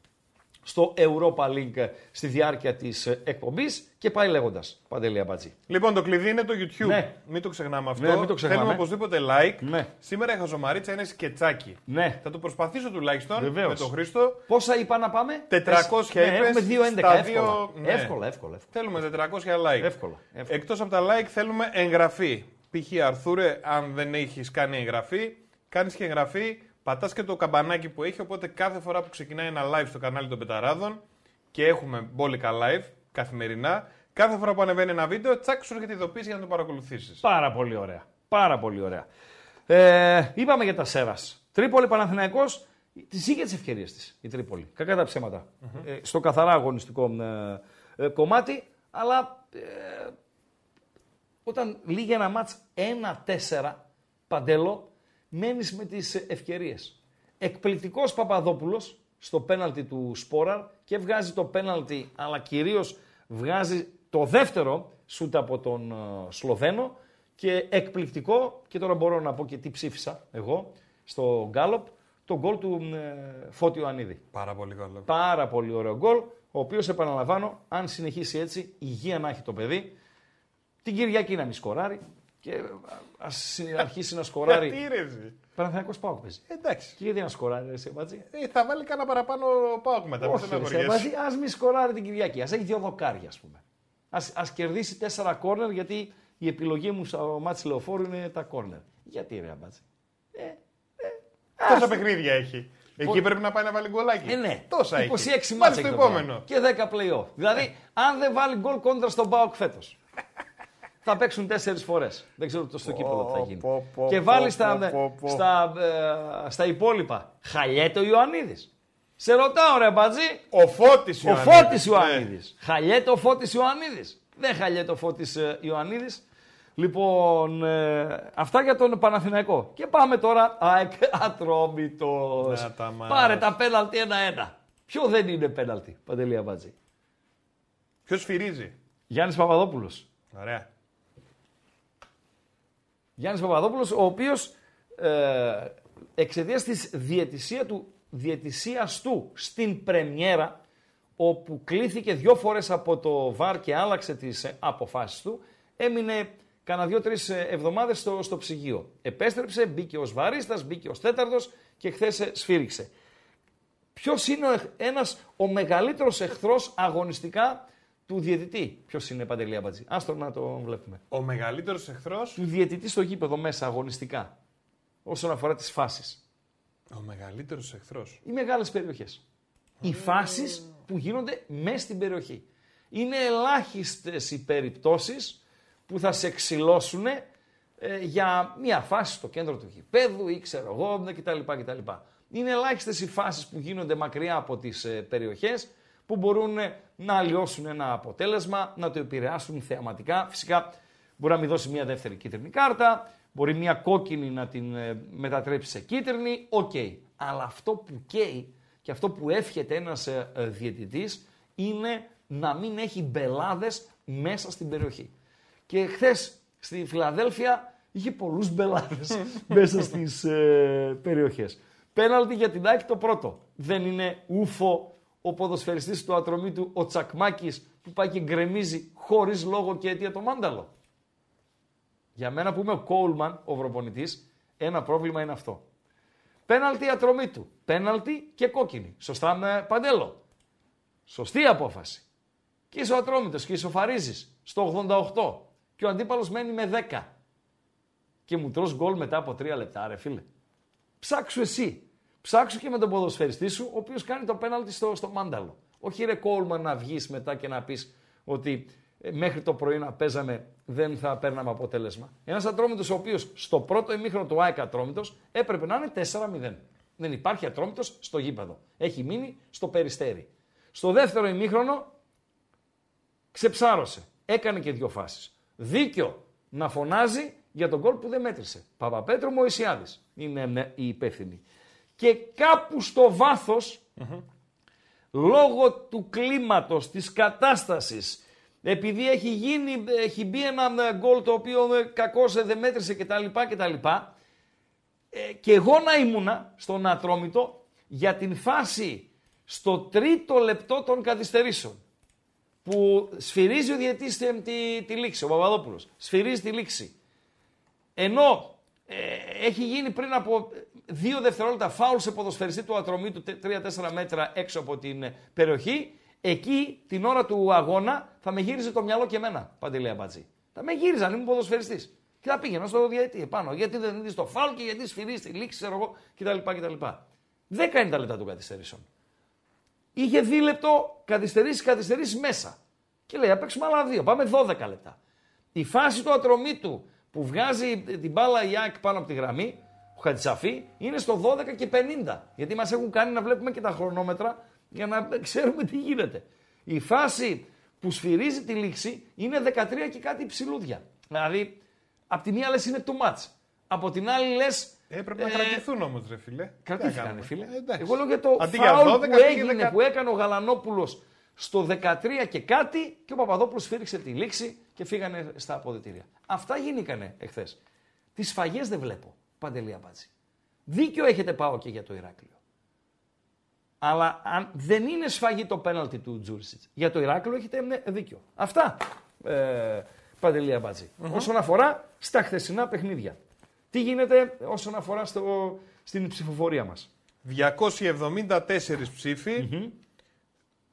στο Europa League στη διάρκεια της εκπομπής και πάει λέγοντας. Παντελή Αμπατζή. Λοιπόν, το κλειδί είναι το YouTube. Ναι. Μην το ξεχνάμε αυτό. Ναι, μην το ξεχνάμε. Θέλουμε οπωσδήποτε like. Ναι. Σήμερα η χαζομαρίτσα είναι σκετσάκι. Ναι. Θα το προσπαθήσω τουλάχιστον Βεβαίως. με τον Χρήστο. Πόσα είπα να πάμε, 400 ναι, είπες Έχουμε 2-11. στα Εύκολα. δύο- ναι. εύκολα, εύκολα, εύκολα. Θέλουμε 400 like. Εύκολα, εύκολα. Εκτός από τα like, θέλουμε εγγραφή. Π.χ. Αρθούρε, αν δεν έχεις κάνει εγγραφή, κάνεις και εγγραφή. Πατάς και το καμπανάκι που έχει. Οπότε κάθε φορά που ξεκινάει ένα live στο κανάλι των Πεταράδων και έχουμε μπόλικα live καθημερινά, κάθε φορά που ανεβαίνει ένα βίντεο, τσακ σου έρχεται ειδοποίηση για να το παρακολουθήσεις. Πάρα πολύ ωραία. Πάρα πολύ ωραία. Ε, είπαμε για τα Σέρας. Τρίπολη Παναθηναϊκός, τη είχε τις ευκαιρίες της η Τρίπολη. Κακά τα ψεματα Ε, στο καθαρά αγωνιστικό ε, ε, κομμάτι, αλλά ε, όταν λύγει ένα μάτς 1-4 παντέλο, μένεις με τις ευκαιρίες. Εκπληκτικός Παπαδόπουλος στο πέναλτι του Σπόραρ και βγάζει το πέναλτι, αλλά κυρίως βγάζει το δεύτερο σούτ από τον ε, Σλοβαίνο και εκπληκτικό, και τώρα μπορώ να πω και τι ψήφισα εγώ στο Γκάλοπ, το γκολ του ε, Φώτη Ιωαννίδη. Πάρα πολύ καλό. Πάρα πολύ ωραίο γκολ, ο οποίος επαναλαμβάνω, αν συνεχίσει έτσι, υγεία να έχει το παιδί, την Κυριακή να μην σκοράρει και ας συ- αρχίσει να σκοράρει. Γιατί ρε, εσύ. Παναθηναϊκός πάω παίζει. Εντάξει. Και γιατί να σκοράρει, ρε Σεμπατζή. Ε, θα βάλει κανένα παραπάνω πάω μετά. μην Όχι, ρε στεναχωριέσαι. Σεμπατζή, ας μην σκοράρει την Κυριακή. Ας έχει δύο δοκάρια, ας πούμε. Ας, ας κερδίσει τέσσερα κόρνερ, γιατί η επιλογή μου στο μάτς λεωφόρου είναι τα κόρνερ. Γιατί ρε Αμπάτζη. Τόσα παιχνίδια έχει. Εκεί πρέπει να πάει να βάλει γκολάκι. Ε, ναι. Τόσα 26 έχει. μάτς Βάλει έχει το το επόμενο. Και 10 play-off. Δηλαδή, αν δεν βάλει γκολ κόντρα στον Πάοκ φέτος, θα παίξουν τέσσερις φορές. Δεν ξέρω το στο κύπελο τι θα γίνει. πω, πω, και πω, βάλει στα, πω, πω, πω. στα, ε, στα υπόλοιπα. Χαλιέτο Ιωαννίδης. Σε ρωτάω ρε Μπατζή, Ο Φώτης ο Ιωαννίδης. Φώτης Ναι. Ιωαννίδης. Χαλιέτο ο Φώτης Ιωαννίδης. Δεν χαλιέτο ο Φώτης ε, Ιωαννίδης. Λοιπόν, ε, αυτά για τον Παναθηναϊκό. Και πάμε τώρα, ΑΕΚ Ατρόμητος. Να τα μάθεις. Πάρε τα πέναλτι ένα-ένα. Ποιο δεν είναι πέναλτι, Παντελή Αμπάτζη. Ποιος σφυρίζει. Γιάννης Παπαδόπουλος. Ωραία. Γιάννης Παπαδόπουλος, ο οποίος ε, εξαιτίας της διαιτησία του, διαιτησίας του στην πρεμιέρα, όπου κλήθηκε δυο φορές από το ΒΑΡ και άλλαξε τις ε, αποφάσεις του, έμεινε κάνα δύο-τρεις ε, εβδομάδες στο, στο ψυγείο. Επέστρεψε, μπήκε ως βαρίστας, μπήκε ως τέταρτος και χθες ε, σφύριξε. Ποιος είναι ο, εχ- ένας, ο μεγαλύτερος εχθρός αγωνιστικά του διαιτητή. Ποιος είναι Παντελή Αμπατζή. Άστο να το βλέπουμε Ο μεγαλύτερος εχθρός; του διαιτητή στο γήπεδο μέσα αγωνιστικά όσον αφορά τις φάσεις. Ο μεγαλύτερος εχθρός. Οι μεγάλες περιοχές. Οι φάσεις που γίνονται μέσα στην περιοχή. Είναι ελάχιστες οι περιπτώσεις που θα σε ξυλώσουν ε, για μια φάση στο κέντρο του γηπέδου ή ξέρω εγώ κτλ. κτλ. Είναι ελάχιστες οι φάσεις που γίνονται μακριά από τις ε, περιοχές που μπορούν ε, να αλλοιώσουν ένα αποτέλεσμα, να το επηρεάσουν θεαματικά. Φυσικά μπορεί να μην δώσει μια δεύτερη κίτρινη κάρτα, μπορεί μια κόκκινη να την ε, μετατρέψει σε κίτρινη, οκ. Αλλά αυτό που καίει και αυτό που εύχεται ένας ε, ε, διαιτητής είναι να μην έχει μπελάδες μέσα στην περιοχή. Και χθες στη Φιλαδέλφια είχε πολλούς μπελάδες μέσα στις ε, περιοχές. Πέναλτι για την ΑΕΚ το πρώτο. Δεν είναι ούφο ο ποδοσφαιριστής του ατρωμίτου ο Τσακμάκης που πάει και γκρεμίζει χωρίς λόγο και αιτία το μάνταλο. Για μένα που είμαι ο Κόουλμαν, ο προπονητής, ένα πρόβλημα είναι αυτό. Πέναλτι ατρωμή του. Πέναλτι και κόκκινη. Σωστά με παντέλο. Σωστή απόφαση. Και είσαι ο ατρόμητος και ισοφαρίζεις στο 88 και ο αντίπαλος μένει με 10. Και μου τρως γκολ μετά από 3 λεπτά, ρε φίλε. Ψάξου εσύ. Ψάξου και με τον ποδοσφαιριστή σου, ο οποίος κάνει το πέναλτι στο, στο μάνταλο. Όχι ρε Κόλμαν να βγεις μετά και να πεις ότι ε, μέχρι το πρωί να παίζαμε δεν θα παίρναμε αποτέλεσμα. Ένας ατρόμητος ο οποίος στο πρώτο ημίχρονο του ΑΕΚ ατρόμητος έπρεπε να είναι 4-0. Δεν υπάρχει ατρόμητος στο γήπεδο. Έχει μείνει στο περιστέρι. Στο δεύτερο ημίχρονο ξεψάρωσε. Έκανε και δύο φάσεις. Δίκιο να φωνάζει για τον γκολ που δεν μέτρησε. Παπαπέτρο Μωησιάδης είναι ναι, η υπεύθυνη. Και κάπου στο βαθος λόγω του κλίματος, της κατάστασης, επειδή έχει, γίνει, έχει μπει ένα γκολ το οποίο κακώς δεν μέτρησε κτλ. κτλ ε, και εγώ να ήμουνα στον Ατρόμητο για την φάση στο τρίτο λεπτό των καθυστερήσεων που σφυρίζει ο διαιτής τη, τη, τη λήξη, ο Παπαδόπουλος. Σφυρίζει τη λήξη. Ενώ ε, έχει γίνει πριν από δύο δευτερόλεπτα φάουλ σε ποδοσφαιριστή του ατρομήτου 3-4 μέτρα έξω από την ε, περιοχή, εκεί την ώρα του αγώνα θα με γύριζε το μυαλό και εμένα, Παντελία Μπατζή. Θα με γύριζε αν ήμουν ποδοσφαιριστής. Και θα πήγαινα στο διαιτή επάνω. Γιατί δεν δει το φάουλ και γιατί σφυρίζει τη λήξη, ξέρω εγώ κτλ. κτλ. Δέκα είναι τα λεπτά των καθυστερήσεων. Είχε δίλεπτο καθυστερήσεις, καθυστερήσεις μέσα. Και λέει, θα παίξουμε άλλα δύο. Πάμε 12 λεπτά. Η φάση του ατρωμίτου που βγάζει την μπάλα η ΑΕΚ πάνω από τη γραμμή, ο Χατζησαφή, είναι στο 12 και 50. Γιατί μας έχουν κάνει να βλέπουμε και τα χρονόμετρα για να ξέρουμε τι γίνεται. Η φάση που σφυρίζει τη λήξη είναι 13 και κάτι ψηλούδια. Δηλαδή, απ' τη μία λες είναι too much. Από την άλλη λες. Έπρεπε να κρατηθούν όμως, ρε φίλε. Κρατήθηκαν, φίλε. Ε, Εγώ λέω για το φάουλ που έγινε, που έκανε ο Γαλανόπουλος στο 13 και κάτι και ο Παπαδόπουλος σφύριξε τη λήξη και φύγανε στα αποδητήρια. Αυτά γίνηκαν εχθές. Τις σφαγέ δεν βλέπω. Παντελή Αμπάτζη. Δίκιο έχετε πάω και για το Ηράκλειο. Αλλά αν δεν είναι σφαγή το πέναλτι του Τζούρισιτς. Για το Ηράκλειο έχετε ναι, δίκιο. Αυτά. Ε, Παντελή Όσον αφορά στα χθεσινά παιχνίδια. Τι γίνεται όσον αφορά στο, στην ψηφοφορία μας; 274 ψηφοι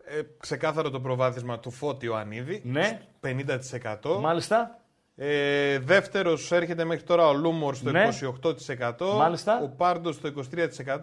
ε, ξεκάθαρο το προβάδισμα του Φώτη Ανίδη. Ναι. 50%. Μάλιστα. Ε, Δεύτερος έρχεται μέχρι τώρα ο Λούμορ στο ναι. 28%. Μάλιστα. Ο Πάρντος στο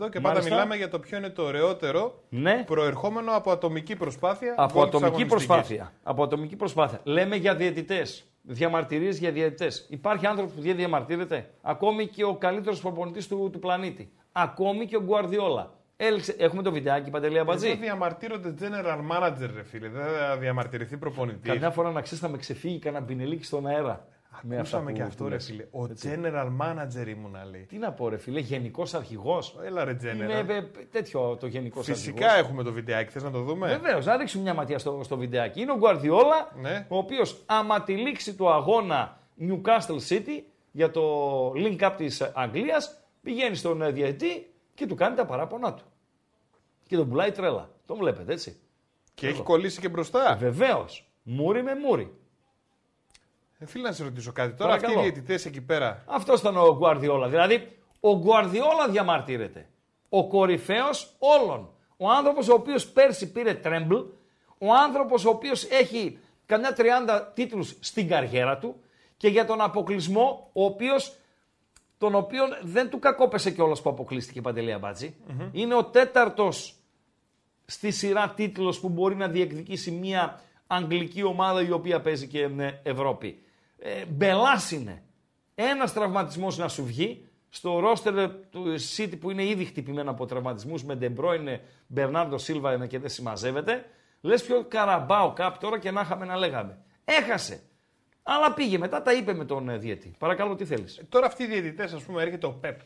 23%. Και πάντα μιλάμε για το ποιο είναι το ωραιότερο ναι. προερχόμενο από ατομική προσπάθεια. Από ατομική προσπάθεια. Από ατομική προσπάθεια. Λέμε για διαιτητές. Διαμαρτυρίες για διαιτητές. Υπάρχει άνθρωπος που δεν διαμαρτύρεται. Ακόμη και ο καλύτερος προπονητής του, του πλανήτη. Ακόμη και ο Γκουαρδιόλα. Έλεξε. Έχουμε το βιντεάκι παντελή αμπατζή. Δεν διαμαρτύρονται general manager, ρε φίλε. Δεν θα διαμαρτυρηθεί προπονητής. Καμιά φορά να ξέρεις να με ξεφύγει κανένα πινελίκι στον αέρα. Ακούσαμε και αυτό, ρε φίλε. Ο Έτσι. general manager ήμουν, λέει. Τι να πω, ρε φίλε, γενικός αρχηγός. Έλα, ρε general. Είναι τέτοιο το γενικός αρχηγό. Φυσικά αρχηγός. έχουμε το βιντεάκι, θες να το δούμε; Βεβαίως, να ρίξουμε μια ματιά στο, στο βιντεάκι. Είναι ο Γκουαρδιόλα, ναι. ο οποίος άμα τη λήξη του αγώνα Newcastle City για το link up της Αγγλίας, πηγαίνει στον ε, διαιτή και του κάνει τα παράπονά του και τον πουλάει τρέλα. Τον βλέπετε έτσι. Και έχει κολλήσει και μπροστά. Βεβαίως. Μούρι με μούρι. Ε, φίλε να σε ρωτήσω κάτι. Τώρα αυτοί οι διαιτητές εκεί πέρα. Αυτός ήταν ο Γκουαρδιόλα. Δηλαδή, ο Γκουαρδιόλα διαμαρτύρεται. Ο κορυφαίος όλων. Ο άνθρωπος ο οποίος πέρσι πήρε τρέμπλ. Ο άνθρωπος ο οποίος έχει καμιά 30 τίτλους στην καριέρα του. Και για τον αποκλεισμό, ο οποίος τον οποίο δεν του κακόπεσε κιόλας που αποκλείστηκε η Παντελία Είναι ο τέταρτος στη σειρά τίτλος που μπορεί να διεκδικήσει μια αγγλική ομάδα η οποία παίζει και Ευρώπη. Ε, Μπελάς είναι. Ένας τραυματισμός να σου βγει, στο ρόστερ του City που είναι ήδη χτυπημένο από τραυματισμούς με Ντε Μπρόινε, Μπερνάρντο Σίλβα και δεν συμμαζεύεται, λες πιο καραμπάω κάπου τώρα και να είχαμε να λέγαμε. Έχασε. Αλλά πήγε μετά, τα είπε με τον ε, διαιτητή. Παρακαλώ, τι θέλεις. Ε, τώρα αυτοί οι διαιτητές, ας πούμε, έρχεται ο Πεπ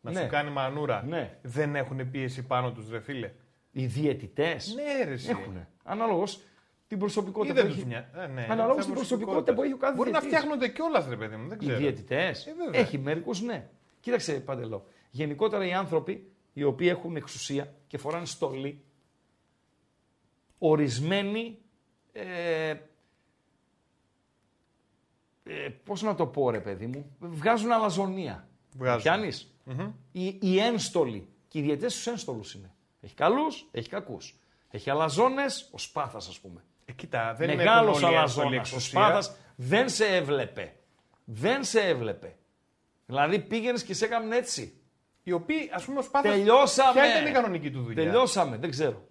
να ναι. σου κάνει μανούρα. Ναι. Δεν έχουν πίεση πάνω τους, ρε φίλε. Οι διαιτητές. Ναι, ρε. Έχουν. Ανάλογο την προσωπικότητα που έχει. Μια... Ε, ναι, Αναλόγως την προσωπικότητα που έχει ο κάθε Μπορεί διαιτητής. να φτιάχνονται κιόλας, ρε παιδί μου. Δεν ξέρω. Οι διαιτητές. Ε, έχει μερικούς, ναι. Κοίταξε, Παντελό. Γενικότερα οι άνθρωποι οι οποίοι έχουν εξουσία και φοράνε στολή, ορισμένοι ε, ε, πώς να το πω ρε παιδί μου, βγάζουν αλαζονία. Βγάζουν. Mm-hmm. Οι, οι ένστολοι. Και οι διαιτές τους ένστολους είναι. Έχει καλούς, έχει κακούς. Έχει αλαζόνες, ο Σπάθας ας πούμε. Ε, κοίτα, δεν Μεγάλος αλαζόνας, ο Σπάθας δεν σε έβλεπε. Δεν σε έβλεπε. Δηλαδή πήγαινες και σε έκαμε έτσι. Οι οποίοι, ας πούμε, ο Σπάθας, Τελειώσαμε. Ποια ήταν η κανονική του δουλειά. Τελειώσαμε, δεν ξέρω.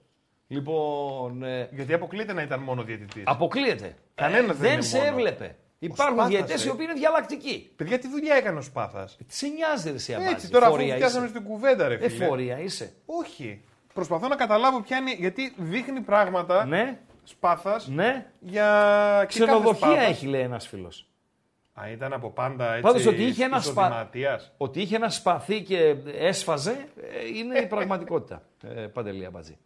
Λοιπόν. Ε... Γιατί αποκλείεται να ήταν μόνο διαιτητής. Αποκλείεται. Κανένας ε, δεν, δεν σε έβλεπε. Υπάρχουν διαιτέ οι οποίοι είναι διαλλακτικοί. Παιδιά, τι δουλειά έκανε ο Σπάθας; Τι σε νοιάζει, εσύ Έτσι, τώρα αφού πιάσαμε στην κουβέντα, ρε φίλε. Εφορία είσαι. Όχι. Προσπαθώ να καταλάβω ποια είναι. Γιατί δείχνει πράγματα. Ναι. Σπάθας. Ναι. Για. Ξενοδοχεία έχει, λέει ένας φίλος. Α, ήταν από πάντα έτσι Πάντως ότι είχε ένα, σπα... ισοδηματίας. ότι είχε ένα σπαθί και έσφαζε ε, είναι η πραγματικότητα. Ε, Παντελή Αμπατζή.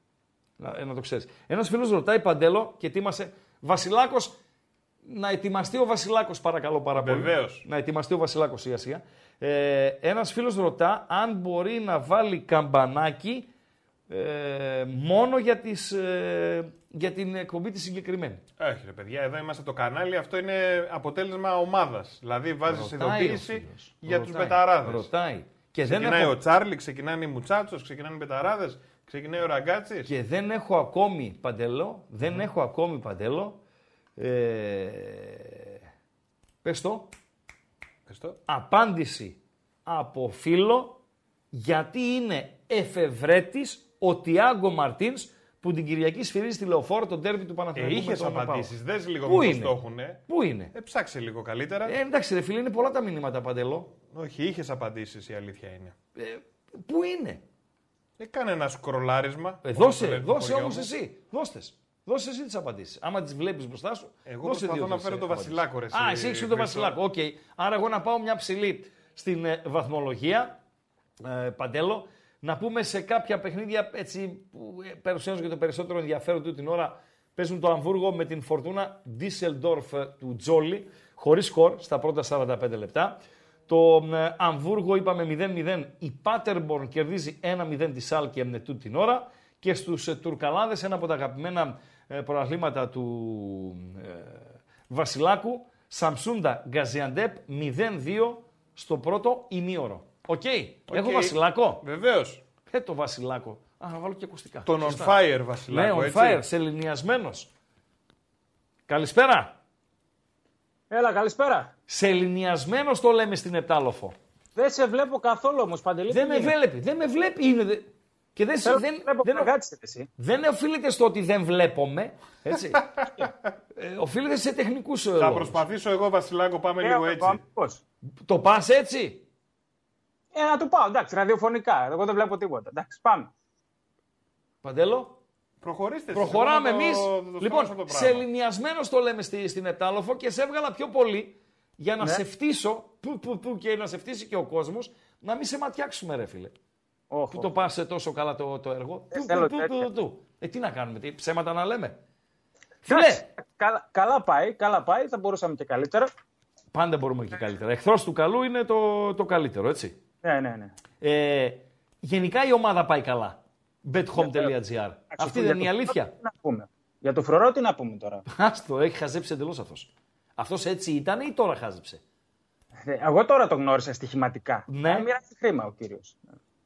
Να, ε, να το ξέρεις. Ένας φίλος ρωτάει Παντέλο και ετοίμασε. Βασιλάκος, να ετοιμαστεί ο Βασιλάκος, παρακαλώ πάρα πολύ. Βεβαίως. Να ετοιμαστεί ο Βασιλάκος σιγά σιγά. Ε, Ένας φίλος ρωτά αν μπορεί να βάλει καμπανάκι ε, μόνο για, τις, ε, για την εκπομπή τη συγκεκριμένη. Όχι, ρε παιδιά, εδώ είμαστε το κανάλι. Αυτό είναι αποτέλεσμα ομάδας. Δηλαδή βάζεις Ρωτάει ο ειδοποίηση φίλος. για τους Ρωτάει. πεταράδε. Ρωτάει. Και δεν, Ξεκινάει έχω, ο Τσάρλι, ξεκινάνε οι Μουτσάτσος, ξεκινάνε οι πεταράδε, ξεκινάει ο Ραγκάτσης. και δεν έχω ακόμη παντελό, δεν έχω ακόμη παντελό. Ε, πες το, απάντηση από φίλο γιατί είναι εφευρέτης ο Τιάγκο Μαρτίνς που την Κυριακή σφυρίζει τη λεωφόρο τον τέρμι του Ε, Παναθηναϊκού. είχες με τον απαντήσεις. ΠΑΟΚ. Δες λίγο Πού μήπως είναι; το έχουνε. Πού είναι; Ε, ψάξε λίγο καλύτερα. Ε, εντάξει ρε φίλε, είναι πολλά τα μηνύματα παντελό. Όχι, είχες απαντήσεις η αλήθεια είναι. Ε, πού είναι; Ε, κάνε ένα σκρολάρισμα. Ε, όπως δώσε, το λέει το δώσε χωριό όμως μου. εσύ. Δώστες. Δώσε εσύ τις απαντήσεις. Άμα τις βλέπεις μπροστά σου. Εγώ δώσε προσπαθώ δύο να φέρω τρεις, το ε, απαντήσεις. Βασιλάκο, ρε, Α, εσύ, εσύ έχεις το Χρήστο. Βασιλάκο. Οκ. Άρα εγώ να πάω μια ψηλή στην ε, βαθμολογία. Ε, Παντέλο. Να πούμε σε κάποια παιχνίδια έτσι, που ε, παρουσιάζουν και το περισσότερο ενδιαφέρον του την ώρα. Παίζουν το Αμβούργο με την φορτούνα Ντίσελντορφ ε, του Τζόλι, χωρίς σκορ στα πρώτα 45 λεπτά. Το ε, Αμβούργο είπαμε 0-0. Η Πάτερμπορν κερδίζει 1-0 τη Σάλκε μέχρι τούτη την ώρα. Και στους ε, Τουρκαλάδες, ένα από τα αγαπημένα ε, πρωταθλήματα του ε, Βασιλάκου, Σαμσούντα Γκαζιαντέπ 0-2 στο πρώτο ημίωρο. Οκ. Έχω Βασιλάκο. Βεβαίως. Ε, το Βασιλάκο. Α, να βάλω και ακουστικά. Τον on Σωστά. fire Ναι, Βασιλάκο. on έτσι. fire, σεληνιασμένος. Καλησπέρα. Έλα, καλησπέρα. Σεληνιασμένος το λέμε στην Επτάλοφο. Δεν σε βλέπω καθόλου όμως, Παντελή. Δεν τι με γίνεται; βλέπει. Δεν με βλέπει. Είναι, δε- Και δεν, Θέλω δεν, να βλέπω δεν, κάτσε εσύ. δεν οφείλεται στο ότι δεν βλέπουμε. Έτσι. ε, οφείλεται σε τεχνικούς Θα λόγους. προσπαθήσω εγώ, Βασιλάκο, πάμε Ε, λίγο εγώ, έτσι. πώς. Το πας έτσι; Ε, να του πάω, εντάξει, ραδιοφωνικά. Εγώ δεν βλέπω τίποτα. Εντάξει, πάμε. Παντέλο; Προχωρήστε εσείς, Προχωράμε εγώ θα το- εμείς. θα το σταματήσω Λοιπόν, το πράγμα. σεληνιασμένο το λέμε στη, στην Επτάλοφο και σε έβγαλα πιο πολύ για να Ναι. σε φτύσω. Που, που, που, και να σε φτύσει και ο κόσμος, να μην σε ματιάξουμε, ρε φίλε. Όχ, Που το όχ. πα τόσο καλά το, το έργο. Του, θέλω του, του, τέτοια. του, του. Ε, τι να κάνουμε, τι, ψέματα να λέμε. Εντάξει, Φίλε, Καλά, καλά πάει, καλά πάει. Θα μπορούσαμε και καλύτερα. πάντα μπορούμε και καλύτερα. Εχθρός του καλού είναι το, το καλύτερο, έτσι. Ναι, ναι, ναι. Ε, γενικά η ομάδα πάει καλά. bethome.gr. Αυτή δεν είναι η αλήθεια. Τι να πούμε. Για το φρουρό τι να πούμε τώρα. Άστο, έχει χαζέψει εντελώς αυτός. Αυτός έτσι ήταν ή τώρα χάζεψε; Ε, Εγώ τώρα το γνώρισα στοιχηματικά. Ναι. Να μοιράσει χρήμα ο κύριος.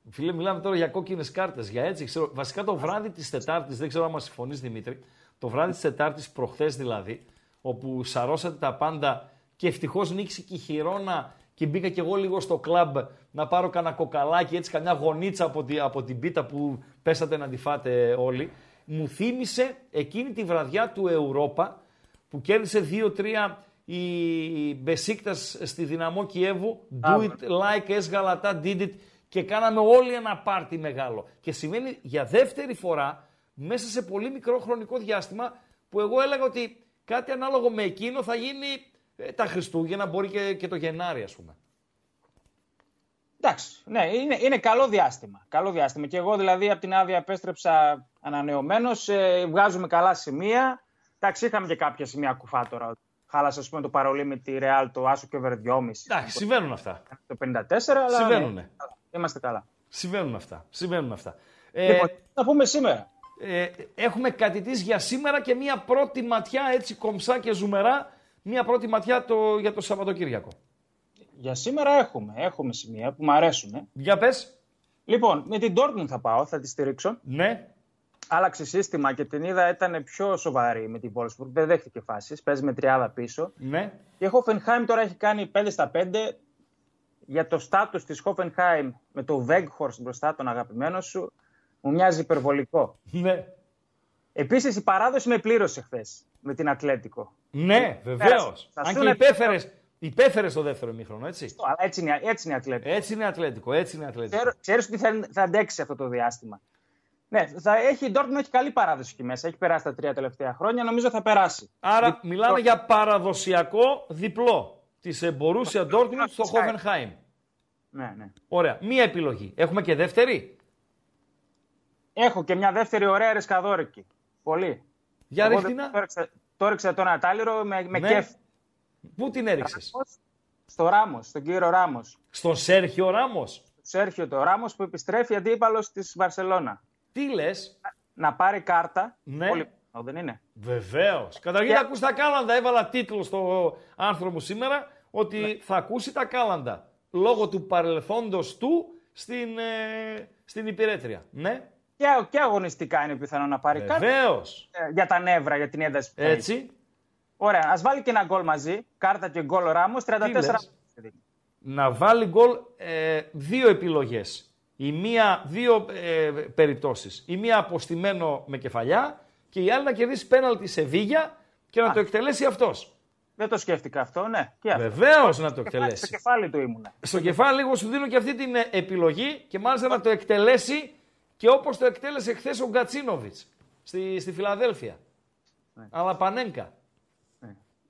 Φίλε, μιλάμε τώρα για κόκκινες κάρτες. Για έτσι, ξέρω, βασικά το βράδυ της Τετάρτης, δεν ξέρω αν μα συμφωνείς Δημήτρη, το βράδυ της Τετάρτης, προχθές δηλαδή, όπου σαρώσατε τα πάντα και ευτυχώς νίξει και η χειρόνα και μπήκα κι εγώ λίγο στο κλαμπ να πάρω κανένα κοκαλάκι, έτσι καμιά γονίτσα από, τη, από την πίτα που πέσατε να τη φάτε όλοι. Μου θύμισε εκείνη τη βραδιά του Ευρώπα που κέρδισε 2-3 η Μπεσίκτας στη Δυναμό Κιέβου. Do Μπράβο. it like as Galata did it και κάναμε όλοι ένα πάρτι μεγάλο. Και σημαίνει για δεύτερη φορά μέσα σε πολύ μικρό χρονικό διάστημα που εγώ έλεγα ότι κάτι ανάλογο με εκείνο θα γίνει ε, τα Χριστούγεννα, μπορεί και, και το Γενάρη ας πούμε. Εντάξει, ναι, είναι, είναι καλό διάστημα. Καλό διάστημα. Και εγώ δηλαδή από την άδεια επέστρεψα ανανεωμένος. Ε, βγάζουμε καλά σημεία. Εντάξει, είχαμε και κάποια σημεία κουφά τώρα. Χάλασε, ας πούμε, το παρολί με τη Real, το Άσο και over 2,5. Εντάξει, συμβαίνουν αυτά. Το 54, αλλά. Συμβαίνουνε. ναι, είμαστε καλά. Συμβαίνουν αυτά. Συμβαίνουν αυτά. Ε, Λοιπόν, τι να πούμε σήμερα. ε, έχουμε κατητήσει για σήμερα και μία πρώτη ματιά έτσι κομψά και ζουμερά. Μία πρώτη ματιά το, για το Σαββατοκύριακο. Για σήμερα έχουμε, έχουμε σημεία που μου αρέσουν. ε. Για πες. Λοιπόν, με την Dortmund θα πάω, θα τη στηρίξω. Ναι. Άλλαξε σύστημα και την είδα ήταν πιο σοβαρή με την Wolfsburg. Δεν δέχτηκε φάσεις. Παίζει με τριάδα πίσω. Ναι. Η Hoffenheim τώρα έχει κάνει 5 στα 5. Για το στάτους της Hoffenheim με το Weghorst μπροστά, τον αγαπημένο σου, μου μοιάζει υπερβολικό. Ναι. Επίσης η παράδοση με πλήρωσε χθες με την Ατλέτικο. Ναι, βεβαίως. Θα Αν σου και να- υπέφερε υπέφερες το δεύτερο ημίχρονο, έτσι. Αλλά έτσι είναι, έτσι είναι η Ατλέτικο. Έτσι είναι ατλέτικο, έτσι είναι ατλέτικο. Ξέρω, ξέρεις ότι θα, θα αντέξει αυτό το διάστημα. Ναι, θα έχει, η Dortmund έχει καλή παράδοση εκεί μέσα. Έχει περάσει τα τρία τελευταία χρόνια. Νομίζω θα περάσει. Άρα μιλάμε για παραδοσιακό διπλό. της Μπορούσια Ντόρτμουντ στο Χόφενχάιμ. Ναι, ναι. Ωραία. Μία επιλογή. Έχουμε και δεύτερη; Έχω και μια δεύτερη ωραία ρισκαδόρικη. Πολύ. Για Εγώ ρίχτηνα. δεν- Το έριξα, το έριξα τον Ατάληρο με, με Ναι. κέφι. Πού την έριξες; Στο Ράμος, στον κύριο Ράμος. Στον Σέρχιο Ράμος; Σέρχιο το Ράμος που επιστρέφει αντίπαλος της Βαρσελόνα. Τι λες; Να πάρει κάρτα. Ναι. Πολύ πιθανό, δεν είναι; Βεβαίως. Καταρχήν Και- ακούς τα κάλαντα. Έβαλα τίτλο στο άρθρο μου σήμερα ότι Ναι. θα ακούσει τα κάλαντα λόγω του παρελθόντος του στην, ε, στην υπηρέτρια. Ναι, Και, και αγωνιστικά είναι πιθανό να πάρει κάρτα. βεβαίως. ε, Για τα νεύρα, για την ένταση που θα έχει. Έτσι. Ωραία, ας βάλει και ένα γκολ μαζί. Κάρτα και γκολ ο Ράμο. 34 λες; Να βάλει γκολ ε, δύο επιλογές. Η μία, δύο ε, περιπτώσεις. Η μία αποστημένο με κεφαλιά και η άλλη να κερδίσει πέναλτι σε Βίγια και να το εκτελέσει αυτός. Δεν το σκέφτηκα αυτό, ναι. Και αυτό. Βεβαίως να το Στο εκτελέσει. κεφάλι του ήμουνα. Στο κεφάλι λίγο σου δίνω και αυτή την ε, επιλογή και μάλιστα να το εκτελέσει και όπως το εκτέλεσε χθες ο Γκατσίνοβιτς στη, στη Φιλαδέλφια. Αλλά πανέγκα.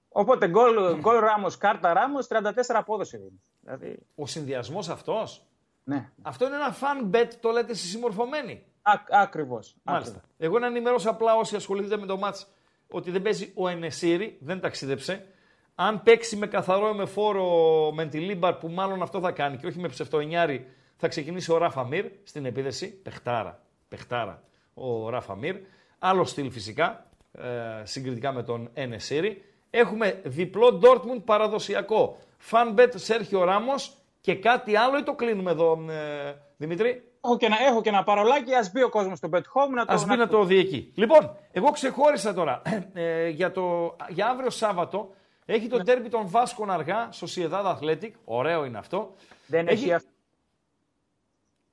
Οπότε γκολ, γκολ Ράμο, κάρτα Ράμο, 34 απόδοση δίνει. Δηλαδή, Ο συνδυασμός αυτός, ναι. αυτό είναι ένα fan bet, το λέτε εσείς συμμορφωμένοι; Ακριβώς. Μάλιστα. Εγώ να ενημερώσω απλά όσοι ασχοληθείτε με το μάτς ότι δεν παίζει ο Ενεσίρι, δεν ταξίδεψε. Αν παίξει με καθαρό με φόρο Μεντιλίμπαρ που μάλλον αυτό θα κάνει και όχι με ψευτοενιάρι, θα ξεκινήσει ο Ράφα Μίρ στην επίδεση. Πεχτάρα. Πεχτάρα ο Ράφα Μίρ. Άλλο στυλ φυσικά ε, συγκριτικά με τον Ενεσίρι. Έχουμε διπλό Dortmund παραδοσιακό. Φαν Σέρχιο Ράμο και κάτι άλλο ή το κλείνουμε εδώ, ε, Δημήτρη; Έχω και, ένα, έχω και ένα παρολάκι, ας μπει ο κόσμος στο Bet Home να το. Α μπει να το δει εκεί. Λοιπόν, εγώ ξεχώρισα τώρα ε, για, το, για αύριο Σάββατο. Έχει Ναι. το τέρμι των Βάσκων αργά, Sociedad Athletic. Ωραίο είναι αυτό. Δεν έχει, αυτό.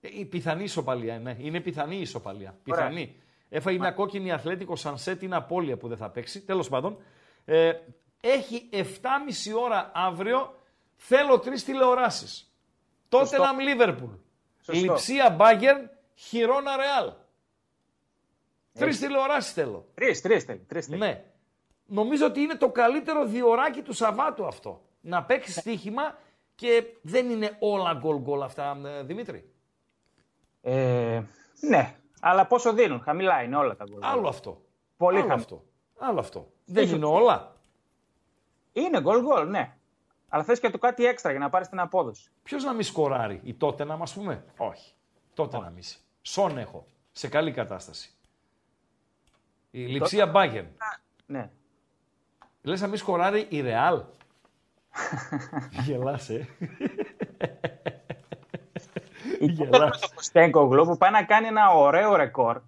Ε, Η πιθανή ισοπαλία, ναι. Είναι πιθανή η ισοπαλία. Ωραία. Πιθανή. Έφαγε μια κόκκινη Αθλέτικο Σανσέτ, είναι απώλεια που δεν θα παίξει. Τέλος πάντων. Ε, έχει 7,5 ώρα αύριο. Θέλω τρεις τηλεοράσεις. Τότεναμ Λίβερπουλ. Σωστό. Λιψία Μπάγκερν. Χιρόνα Ρεάλ. Τρεις τηλεοράσεις θέλω. Τρεις, τρεις θέλει. Τρεις θέλει. Ναι. Νομίζω ότι είναι το καλύτερο διοράκι του Σαββάτου αυτό. Να παίξει στοίχημα και δεν είναι όλα γκολ γκολ αυτά, ε, Δημήτρη. Ε, ναι, αλλά πόσο δίνουν, χαμηλά είναι όλα τα γκολ. Άλλο αυτό. Πολύ Άλλο χαμηλά. αυτό. Άλλο αυτό. Δεν είναι όλα. Είναι γκολ γκολ, ναι. Αλλά θες και το κάτι έξτρα για να πάρεις την απόδοση. Ποιος να μη σκοράρει, η τότε να μα πούμε; Όχι. Τότε να μη. Σον έχω. Σε καλή κατάσταση. Η λειψία Μπάγκερν. Ναι. Λες να μη σκοράρει η Ρεάλ. Γελάς, ε. Γελάς. Το Ποστέγκογλου που πάει να κάνει ένα ωραίο ρεκόρ.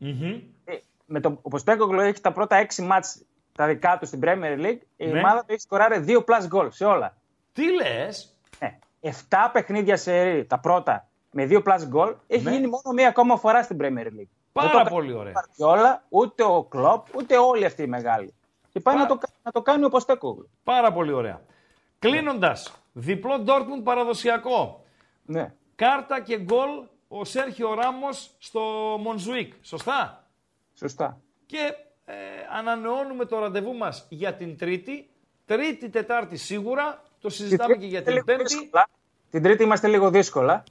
Ε, Με το, ο Ποστέγκογλου έχει τα πρώτα έξι μάτς τα δικά τους στην Premier League. Η Ναι. ομάδα του έχει σκοράρει δύο plus goal σε όλα. Τι λες; Ναι. Εφτά παιχνίδια σε ρί, τα πρώτα με δύο plus goal έχει Ναι. γίνει μόνο μία ακόμα φορά στην Premier League. Πάρα Δεν το πολύ ωραία. Όλα, ούτε ο Κλοπ, ούτε όλοι αυτοί οι μεγάλοι. Και πάει Πα- να το, κα- να το κάνει ο Ποστέκογλου. Πάρα πολύ ωραία. Κλείνοντας, διπλό Dortmund παραδοσιακό. Ναι. Κάρτα και γκολ ο Σέρχιο Ράμος στο Μονζουίκ. Σωστά; Σωστά. Και ε, ανανεώνουμε το ραντεβού μας για την Τρίτη. Τρίτη, Τετάρτη σίγουρα. Το συζητάμε και για Είμαστε την λίγο Πέμπτη. δύσκολα. Την Τρίτη είμαστε λίγο δύσκολα. Α,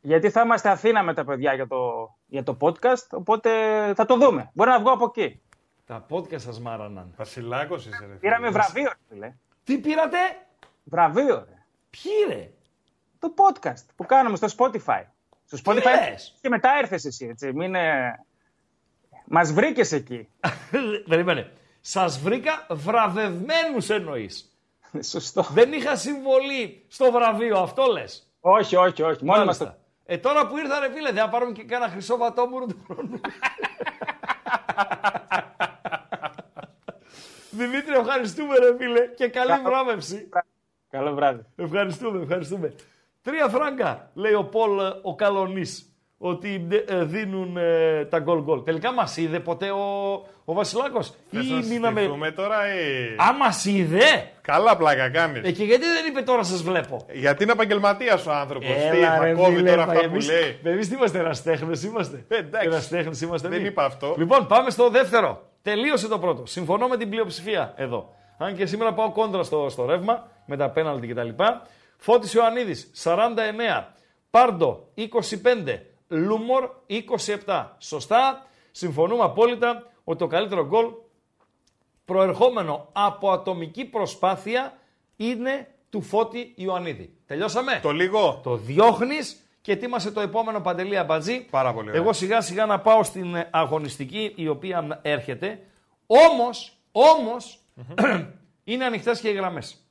Γιατί θα είμαστε Αθήνα με τα παιδιά για το, για το podcast. Οπότε θα το δούμε. Μπορεί να βγω από εκεί. τα podcast σας μάραναν. Βασιλάκος είσαι, ρε. φίλε. Πήραμε βραβείο, ρε φίλε. Τι πήρατε, Βραβείο, ρε. ποιοι ρε; Το podcast που κάνουμε στο Spotify. Στο Spotify λες; και μετά έρθες εσύ, έτσι. Μην, ε... Μας βρήκες εκεί. Περίμενε. Σας βρήκα βραβευμένους εννοείς. Σωστό. Δεν είχα συμβολή στο βραβείο, αυτό λες. όχι, όχι, όχι. Μόνοι μας το... Μάλιστα. Ε, τώρα που ήρθα ρε φίλε, δεν θα πάρουμε και κάνα χρυσό βατόμουρο του χρόνου. Δημήτρη, ευχαριστούμε ρε φίλε και καλή βράβευση. Καλό βράδυ. Ευχαριστούμε, ευχαριστούμε. Τρία φράγκα, λέει ο Πολ ε, ο Καλονής, ότι ε, δίνουν ε, τα γκολ γκολ. Τελικά μας είδε ποτέ ο, ο Βασιλάκος. Θες Ή να μείναμε... συστηθούμε τώρα ή... Α, μας είδε! Καλά πλάκα κάνεις. Ε, και γιατί δεν είπε τώρα σας βλέπω; Γιατί είναι επαγγελματίας ο άνθρωπος. Τι Έλα, θα ρε, κόβει φίλε, τώρα αυτά που εμείς- λέει. Εμείς τι είμαστε, εραστέχνες είμαστε. Ε, εντάξει. Εραστέχνες είμαστε Δεν εμείς. είπα αυτό. Λοιπόν, πάμε στο δεύτερο. Τελείωσε το πρώτο. Συμφωνώ με την πλειοψηφία εδώ. Αν και σήμερα πάω κόντρα στο, στο ρεύμα με τα πέναλτι κτλ. Φώτης Ιωαννίδης 49. Πάρντο 25. Λούμορ 27. Σωστά. Συμφωνούμε απόλυτα ότι το καλύτερο γκολ προερχόμενο από ατομική προσπάθεια είναι του Φώτη Ιωαννίδη. Τελειώσαμε. Το λίγο. Το διώχνεις και ετοίμασε το επόμενο παντελή αμπατζή. Πάρα πολύ ωραία. Εγώ σιγά σιγά να πάω στην ε, αγωνιστική η οποία έρχεται. Όμως, όμως, είναι ανοιχτές και οι γραμμές.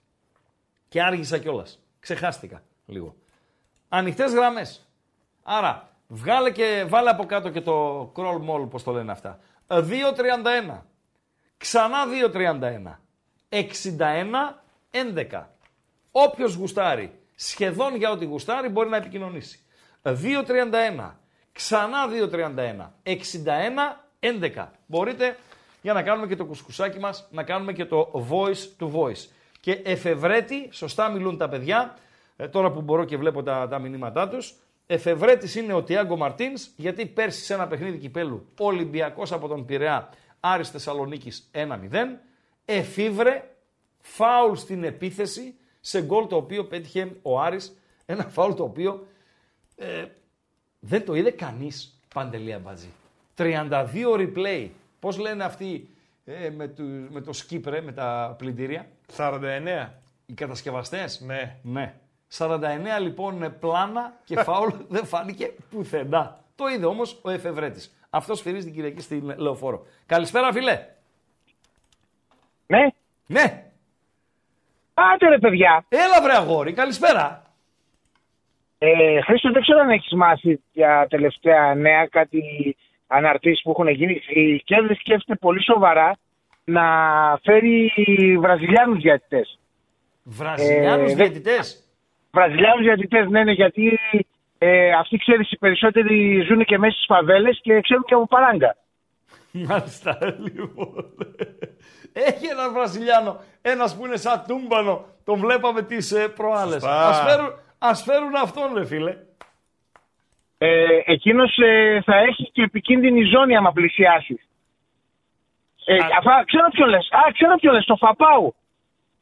Και άργησα κιόλας. Ξεχάστηκα λίγο. Ανοιχτές γραμμές. Άρα, βγάλε και βάλε από κάτω και το crawl mall, πώς το λένε αυτά. 2.31. Ξανά 2.31. 61 11. Όποιος γουστάρει, σχεδόν για ό,τι γουστάρει, μπορεί να επικοινωνήσει. 2.31. Ξανά 2.31. 61 11. Μπορείτε για να κάνουμε και το κουσκουσάκι μας, να κάνουμε και το voice to voice. Και εφευρέτη, σωστά μιλούν τα παιδιά, ε, τώρα που μπορώ και βλέπω τα, τα μηνύματά τους, εφευρέτης είναι ο Τιάγκο Μαρτίνς, γιατί πέρσι σε ένα παιχνίδι κυπέλου, Ολυμπιακός από τον Πειραιά, Άρης Θεσσαλονίκης 1-0, εφήβρε φάουλ στην επίθεση σε γκολ το οποίο πέτυχε ο Άρης, ένα φάουλ το οποίο ε, δεν το είδε κανείς Παντελία Μπατζή. 32 replay. Πώς λένε αυτοί ε, με, του, με το σκύπρε, με τα πλυντήρια; 49. Οι κατασκευαστές; Ναι. Ναι. 49 λοιπόν πλάνα και φάουλ δεν φάνηκε πουθενά. Το είδε όμως ο εφευρέτης. Αυτός σφυρίζει την Κυριακή στην Λεωφόρο. Καλησπέρα φίλε. Ναι. Ναι. Πάτε ρε παιδιά. Έλα βρε αγόρι. Καλησπέρα. Ε, Χρήστο, δεν ξέρω αν έχεις μάθει για τελευταία νέα κάτι αναρτήσεις που έχουν γίνει. Η Κέρδη σκέφτεται πολύ σοβαρά να φέρει Βραζιλιάνους διατητές. Βραζιλιάνους Ε, διαιτητές; Βραζιλιάνους διατητές, ναι, ναι, γιατί ε, αυτοί ξέρεις οι περισσότεροι ζουν και μέσα στις φαβέλες και ξέρουν και από παράγκα. Μάλιστα, λοιπόν. Έχει έναν Βραζιλιάνο, ένας που είναι σαν τούμπανο, τον βλέπαμε τις ε, προάλλες. Σωστά. Ας φέρουν, ας φέρουν αυτόν, ρε φίλε. Ε, εκείνος ε, θα έχει και επικίνδυνη ζώνη άμα πλησιάσει. Ε, Α. αφά, ξέρω ποιο λες. Α, ξέρω ποιο λες, το Φαπάου.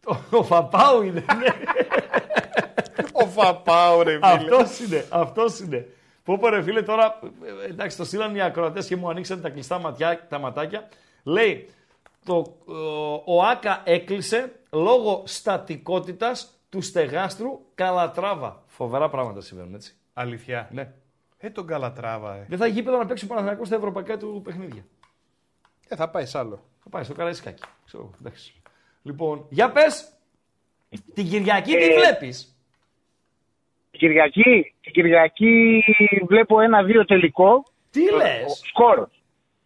Ο, ο Φαπάου είναι, ναι. Ο Φαπάου, ρε φίλε. αυτός είναι, αυτός είναι. Πω πω ρε φίλε, τώρα, ε, εντάξει, το στείλαν οι ακροατές και μου ανοίξαν τα κλειστά ματιά, τα ματάκια. Λέει, το, ο, ο Άκα έκλεισε λόγω στατικότητας του στεγάστρου Καλατράβα. Φοβερά πράγματα συμβαίνουν, έτσι. Αλήθεια. Ναι. Ε, τον Καλατράβα, ε. Δεν θα έχει γήπεδο να παίξει ο Παναθηναϊκός στα ευρωπαϊκά του παιχνίδια. ε. θα πάει σ' άλλο. Θα πάει στο Καραϊσκάκι. Ξέρω, εγώ, εντάξει. Λοιπόν, για πες, την Κυριακή τι Ε, βλέπεις; Κυριακή, την Κυριακή βλέπω ένα-δύο τελικό. Τι λες; Σκόρ.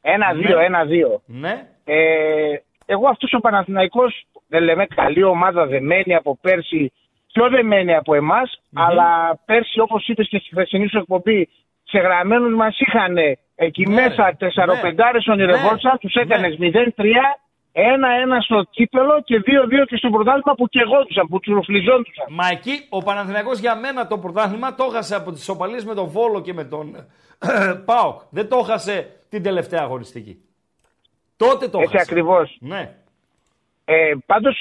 Ένα-δύο, Ναι. ένα-δύο. Ναι. Ε, εγώ αυτός ο Παναθηναϊκός δεν λέμε καλή ομάδα δεμένη από πέρσι, πιο δεμένη από εμάς, αλλά πέρσι όπως είπες και στη χθεσινή σου εκπομπή, σε γραμμένους μας είχαν εκεί Ναι, μέσα ναι. τεσσαροπεντάρες ονειρευόντουσαν, Ναι, τους ναι. έκανες 0-3, ένα-ένα στο κύπελο και 2-2 και στο πρωτάθλημα που κεγόντουσαν, που τσουρουφλιζόντουσαν. Μα εκεί ο Παναθηναϊκός για μένα το πρωτάθλημα το έχασε από τις σοπαλίες με τον Βόλο και με τον Πάοκ. Δεν το έχασε την τελευταία αγωνιστική. Τότε το Έτσι έχασε. ακριβώς. Ναι. Ε, πάντως,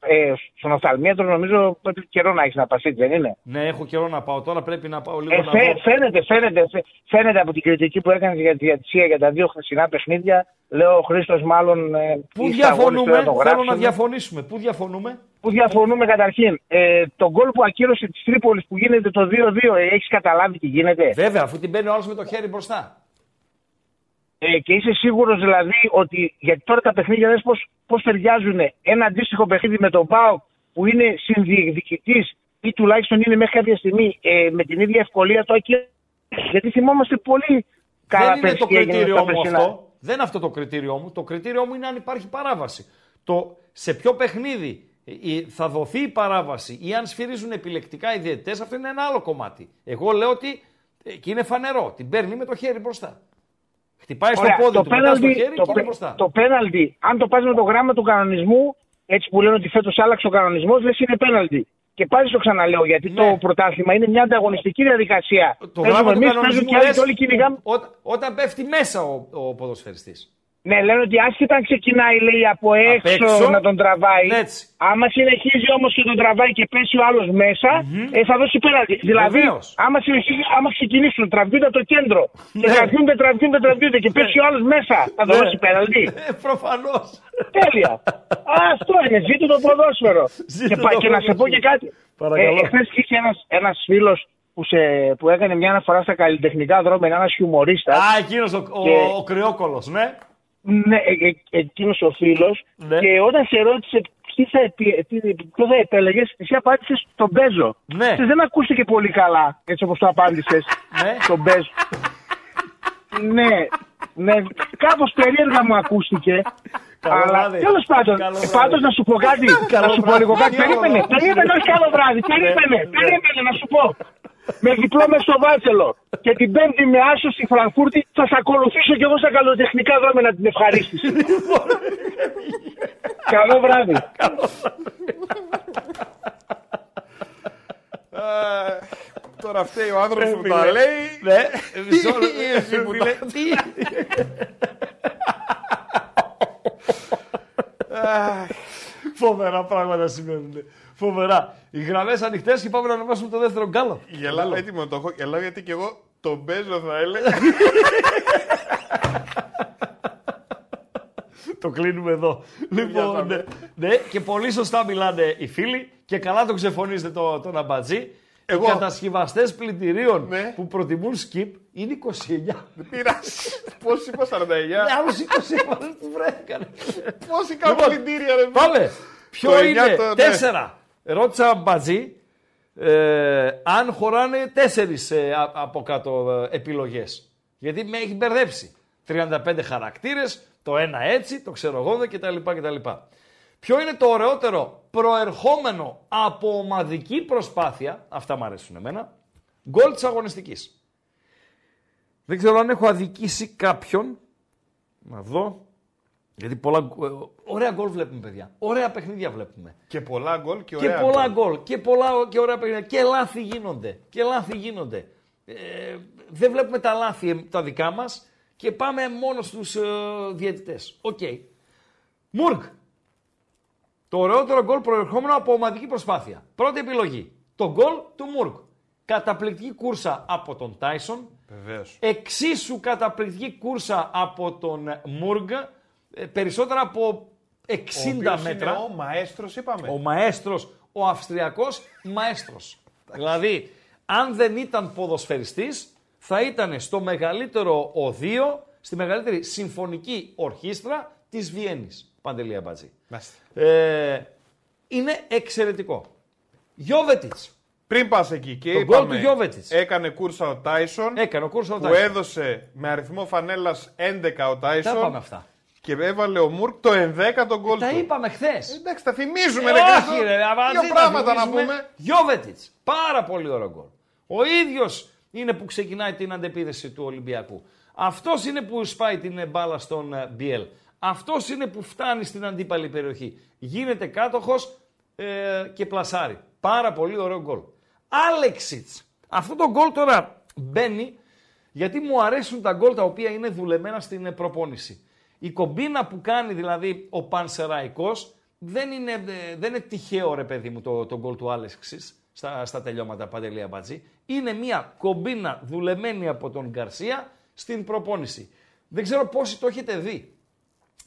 ε, ε, στον οφθαλμίατρο νομίζω πρέπει καιρό να έχεις να πας έτσι, δεν είναι; Ναι, έχω καιρό να πάω. Τώρα πρέπει να πάω λίγο Ε, να φαι- δω. φαίνεται, φαίνεται, φαι- φαίνεται από την κριτική που έκανες για τη διατησία για τα δύο χθεσινά παιχνίδια. Λέω ο Χρήστος, μάλλον. ε, Πού ή στα αγώνες διαφωνούμε, του να το θέλω να γράψουμε. διαφωνήσουμε. Πού διαφωνούμε; Πού διαφωνούμε καταρχήν; Ε, το γκολ που ακύρωσε της Τρίπολης που γίνεται το 2-2, ε, έχεις καταλάβει τι γίνεται; Βέβαια, αφού την παίρνει ο άλλος με το χέρι μπροστά. Ε, και είσαι σίγουρος δηλαδή ότι. Γιατί τώρα τα παιχνίδια δεν πώς ταιριάζουν ένα αντίστοιχο παιχνίδι με τον Πάο που είναι συνδιεκδικητής ή τουλάχιστον είναι μέχρι κάποια στιγμή ε, με την ίδια ευκολία το ακύρωσε. Γιατί θυμόμαστε πολύ καλά Δεν είναι πέρσι το τι έγινε κριτήριό στα μου περσινά. αυτό. Δεν είναι αυτό το κριτήριό μου. Το κριτήριό μου είναι αν υπάρχει παράβαση. Το σε ποιο παιχνίδι ε, θα δοθεί η παράβαση ή αν σφυρίζουν επιλεκτικά οι διαιτητές, αυτό είναι ένα άλλο κομμάτι. Εγώ λέω ότι ε, και είναι φανερό. Την παίρνει με το χέρι μπροστά. Χτυπάει στο Ωραία, πόδι το του, μετά στο πέναλτι, χέρι το, και είναι πε- μπροστά. το πέναλτι, αν το πας με το γράμμα του κανονισμού, έτσι που λένε ότι φέτος άλλαξε ο κανονισμός, λες είναι πέναλτι. Και πάλι το ξαναλέω, γιατί Ναι. το πρωτάθλημα είναι μια ανταγωνιστική διαδικασία. Το Παίζουμε γράμμα του εμείς, κανονισμού παίζουν και άλλοι λες και όλοι κυνηγάμε. όταν, όταν πέφτει μέσα ο, ο ποδοσφαιριστής. Ναι, λένε ότι άσχετα αν ξεκινάει λέει από έξω, έξω. να τον τραβάει. Έτσι. Άμα συνεχίζει όμως και τον τραβάει και πέσει ο άλλος μέσα, ε, θα δώσει πέναλτι. Δηλαδή, Βεβαίως. άμα, συνεχίζει, άμα ξεκινήσουν, τραβιούνται από το κέντρο. Και Ναι. τραβιούνται, τραβιούνται, τραβιούνται και πέσει ο άλλος μέσα, θα Ναι. δώσει πέναλτι. Ε, Προφανώς. Τέλεια. Α, αυτό είναι. Ζήτω το ποδόσφαιρο. Ζήτω και, το πα- και να σε πω ποδόσφαιρο. και κάτι. Παρακαλώ. Ε, Εχθές είχε ένας ένας φίλος που, σε- που έκανε μια αναφορά στα καλλιτεχνικά δρόμενα, ένας χιουμορίστας. Α, εκείνος ο, ο, Και- ο κρυόκολος, ναι. Ναι, ε, ε, εκείνος ο φίλος. Ναι. Και όταν σε ρώτησε τι θα, επι- τι- ποιο θα επέλεγες, εσύ απάντησες τον Μπέζο. Ναι. Και δεν ακούστηκε πολύ καλά, έτσι όπως το απάντησες. Ναι. Τον Μπέζο. ναι, ναι, κάπως περίεργα μου ακούστηκε. Καλό αλλά βράδυ. τέλος πάντων, Καλό βράδυ. πάντως να σου πω κάτι. Καλό να σου πω βράδυ. λίγο κάτι. Τι άλλο Περίμενε, βράδυ. περίμενε, όχι καλό βράδυ. Περίμενε, Ναι. περίμενε να σου πω. Με διπλό με στο Βάτσελο. Και την Πέμπτη με άσο στη Φραγκφούρτη θα σε ακολουθήσω κι εγώ στα καλλιτεχνικά δρόμενα την ευχαρίστηση. Καλό βράδυ. Ε, Τώρα φταίει ο άνθρωπος που φίλε. τα λέει. Ναι, μισό λεπτό. Ή εσύ που Φίλε, τα- τι. Φοβερά πράγματα συμβαίνουν. Φοβερά. Οι γραμμές ανοιχτές και πάμε να ονομάσουμε το δεύτερο γκάλο. Γελάω, έτοιμο το έχω. Γελάω γιατί και εγώ τον παίζω θα έλεγα. Το κλείνουμε εδώ. Λοιπόν, πάμε. ναι, και πολύ σωστά μιλάνε οι φίλοι και καλά το ξεφωνίζετε το, τον αμπατζή. Εγώ. Οι κατασκευαστές πλυντηρίων Ναι. που προτιμούν skip είναι 29. Πειράζει. Πώ είπα 49. Άλλου 20 έβαλε του βρέθηκαν. Πόσοι κάνουν Λοιπόν, πλυντήρια, ρε. Πάμε. Ποιο Το είναι. εννιά, το- ναι. Τέσσερα; Ρώτησα μπατζή ε, αν χωράνε τέσσερις από κάτω ε, επιλογές. Γιατί με έχει μπερδέψει. 35 χαρακτήρες, το ένα έτσι, το ξέρω εγώ κτλ. κτλ. Ποιο είναι το ωραιότερο προερχόμενο από ομαδική προσπάθεια, αυτά μου αρέσουν εμένα, γκολ της αγωνιστικής. Δεν ξέρω αν έχω αδικήσει κάποιον. Να δω. Γιατί πολλά. ε, Ωραία γκολ βλέπουμε, παιδιά. Ωραία παιχνίδια βλέπουμε. Και πολλά γκολ και Και ωραία πολλά γκολ. γκολ. Και πολλά και ωραία παιχνίδια. Και λάθη γίνονται. Και λάθη γίνονται. Ε, δεν βλέπουμε τα λάθη ε, τα δικά μας και πάμε μόνο στους ε, διαιτητές. Οκ. Μουργκ. Το ωραιότερο γκολ προερχόμενο από ομαδική προσπάθεια. Πρώτη επιλογή. Το γκολ του Μουργκ. Καταπληκτική κούρσα από τον Τάισον. Βεβαίως. Εξίσου καταπληκτική κούρσα από τον Μουργκ. Ε, Περισσότερα από 60 μέτρα. Είναι ο μαέστρος, είπαμε. Ο μαέστρος, ο Αυστριακός μαέστρος. δηλαδή, αν δεν ήταν ποδοσφαιριστής, θα ήταν στο μεγαλύτερο οδείο, στη μεγαλύτερη συμφωνική ορχήστρα της Βιέννης. Παντελή Αμπατζή. Μάλιστα. Ε, είναι εξαιρετικό. Γιώβετιτς. Πριν πας εκεί και Το γκολ είπαμε, του Γιώβετιτς. έκανε κούρσα ο Τάισον Έκανε ο κούρσο που έδωσε με αριθμό φανέλας 11 ο Τα είπαμε Τάισον αυτά. Και έβαλε ο Μουρκ το 11ο γκολ Τα του. είπαμε χθες. Εντάξει, τα θυμίζουμε, Ε, ρε όχι, Χρήστο. ρε, Αμπατζή, Δύο τα πράγματα να θυμίζουμε. πούμε. Γιώβετιτς. Πάρα πολύ ωραίο γκολ. Ο ίδιος είναι που ξεκινάει την αντεπίδεση του Ολυμπιακού. Αυτός είναι που σπάει την μπάλα στον ε, Μπιέλ. Αυτός είναι που φτάνει στην αντίπαλη περιοχή. Γίνεται κάτοχος και πλασάρει. Πάρα πολύ ωραίο γκολ. Άλεξιτς. Αυτό το γκολ τώρα μπαίνει γιατί μου αρέσουν τα γκολ τα οποία είναι δουλεμένα στην ε, προπόνηση. Η κομπίνα που κάνει δηλαδή ο Πανσεραϊκός δεν είναι, ε, δεν είναι τυχαίο ρε παιδί μου το, το γκολ του Άλεξης στα, στα τελειώματα Παντελή Αμπατζή. Είναι μια κομπίνα δουλεμένη από τον Γκαρσία στην προπόνηση. Δεν ξέρω πόσοι το έχετε δει.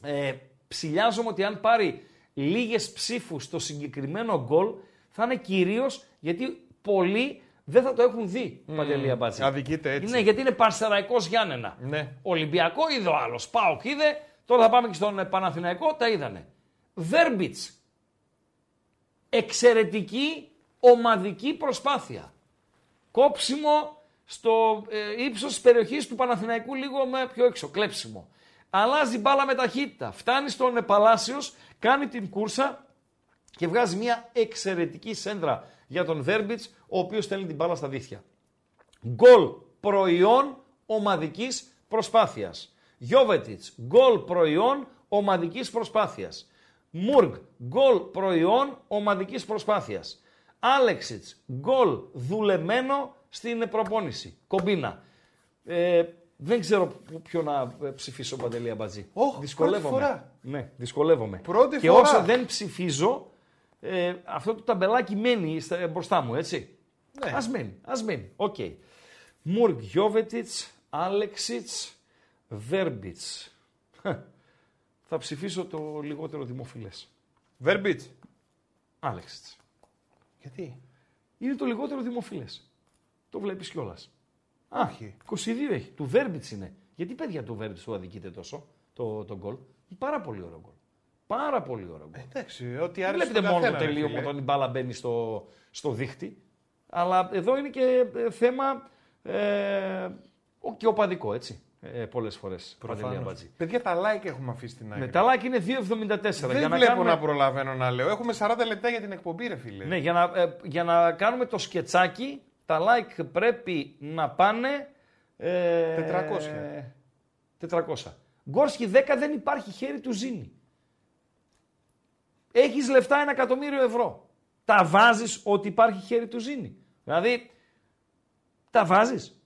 Ε, ψηλιάζομαι ότι αν πάρει λίγες ψήφους στο συγκεκριμένο γκολ θα είναι κυρίως γιατί πολλοί δεν θα το έχουν δει Παντελή Αμπατζή. αδικείται έτσι. Ναι, γιατί είναι Πανσεραϊκό Γιάννενα. Ναι. Ολυμπιακό είδε ο άλλος. Πάοκ είδε. Τώρα θα πάμε και στον ε, Παναθηναϊκό. Τα είδανε. Βέρμπιτς. Εξαιρετική ομαδική προσπάθεια. Κόψιμο στο ε, ύψος της περιοχής του Παναθηναϊκού λίγο με πιο έξω. Κλέψιμο. Αλλάζει μπάλα με ταχύτητα. Φτάνει στον ε, Παλάσιο, κάνει την κούρσα και βγάζει μια εξαιρετική σέντρα για τον Βέρμπιτ, ο οποίος στέλνει την μπάλα στα δίχτυα. Γκολ προϊόν ομαδικής προσπάθειας. Γιώβετιτς, γκολ προϊόν ομαδικής προσπάθειας. Μουργκ, γκολ προϊόν ομαδικής προσπάθειας. Άλεξιτς, γκολ δουλεμένο στην προπόνηση. Κομπίνα. Ε, Δεν ξέρω ποιο να ε, ψηφίσω Παντελή Αμπατζή. Όχ, δυσκολεύομαι. πρώτη φορά. Ναι, δυσκολεύομαι. Πρώτη και φορά. όσο δεν ψηφίζω, ε, αυτό το ταμπελάκι μένει στα- μπροστά μου, έτσι. Ναι. Ας μένει, ας μένει. Οκ. Μουργκ Γιόβετιτς, Άλεξιτς, Βέρμπιτς. Χα. Θα ψηφίσω το λιγότερο δημοφιλές. Βέρμπιτς. Άλεξιτς. Γιατί; Είναι το λιγότερο δημοφιλές. Το βλέπεις κιόλας. Α, Όχι. 22 έχει. Του Βέρμπιτς είναι. Γιατί παιδιά του Βέρμπιτς του αδικείται τόσο το, το γκολ. Πάρα πολύ ωραίο γκολ. Πάρα πολύ ωραίο γκολ. Εντάξει, ό,τι Δεν άρεσε βλέπετε στον μόνο το καθένα, ρε τελείωμα φίλε. όταν η μπάλα μπαίνει στο, στο δίχτυ. Αλλά εδώ είναι και ε, θέμα ε, ο- και οπαδικό, έτσι. Ε, Πολλές φορές. Προφανώς. Παιδιά, τα like έχουμε αφήσει στην άκρη. Με τα like είναι 2,74. Δεν για να βλέπω κάνουμε, να προλαβαίνω να λέω. Έχουμε 40 λεπτά για την εκπομπή, ρε φίλε. ναι, για, να, ε, για να κάνουμε το σκετσάκι, τα like πρέπει να πάνε. Ε, 400. 400. Γκόρσκι 10 δεν υπάρχει χέρι του Ζήνη. Έχεις λεφτά ένα εκατομμύριο ευρώ. Τα βάζεις ότι υπάρχει χέρι του Ζήνη. Δηλαδή, τα βάζεις.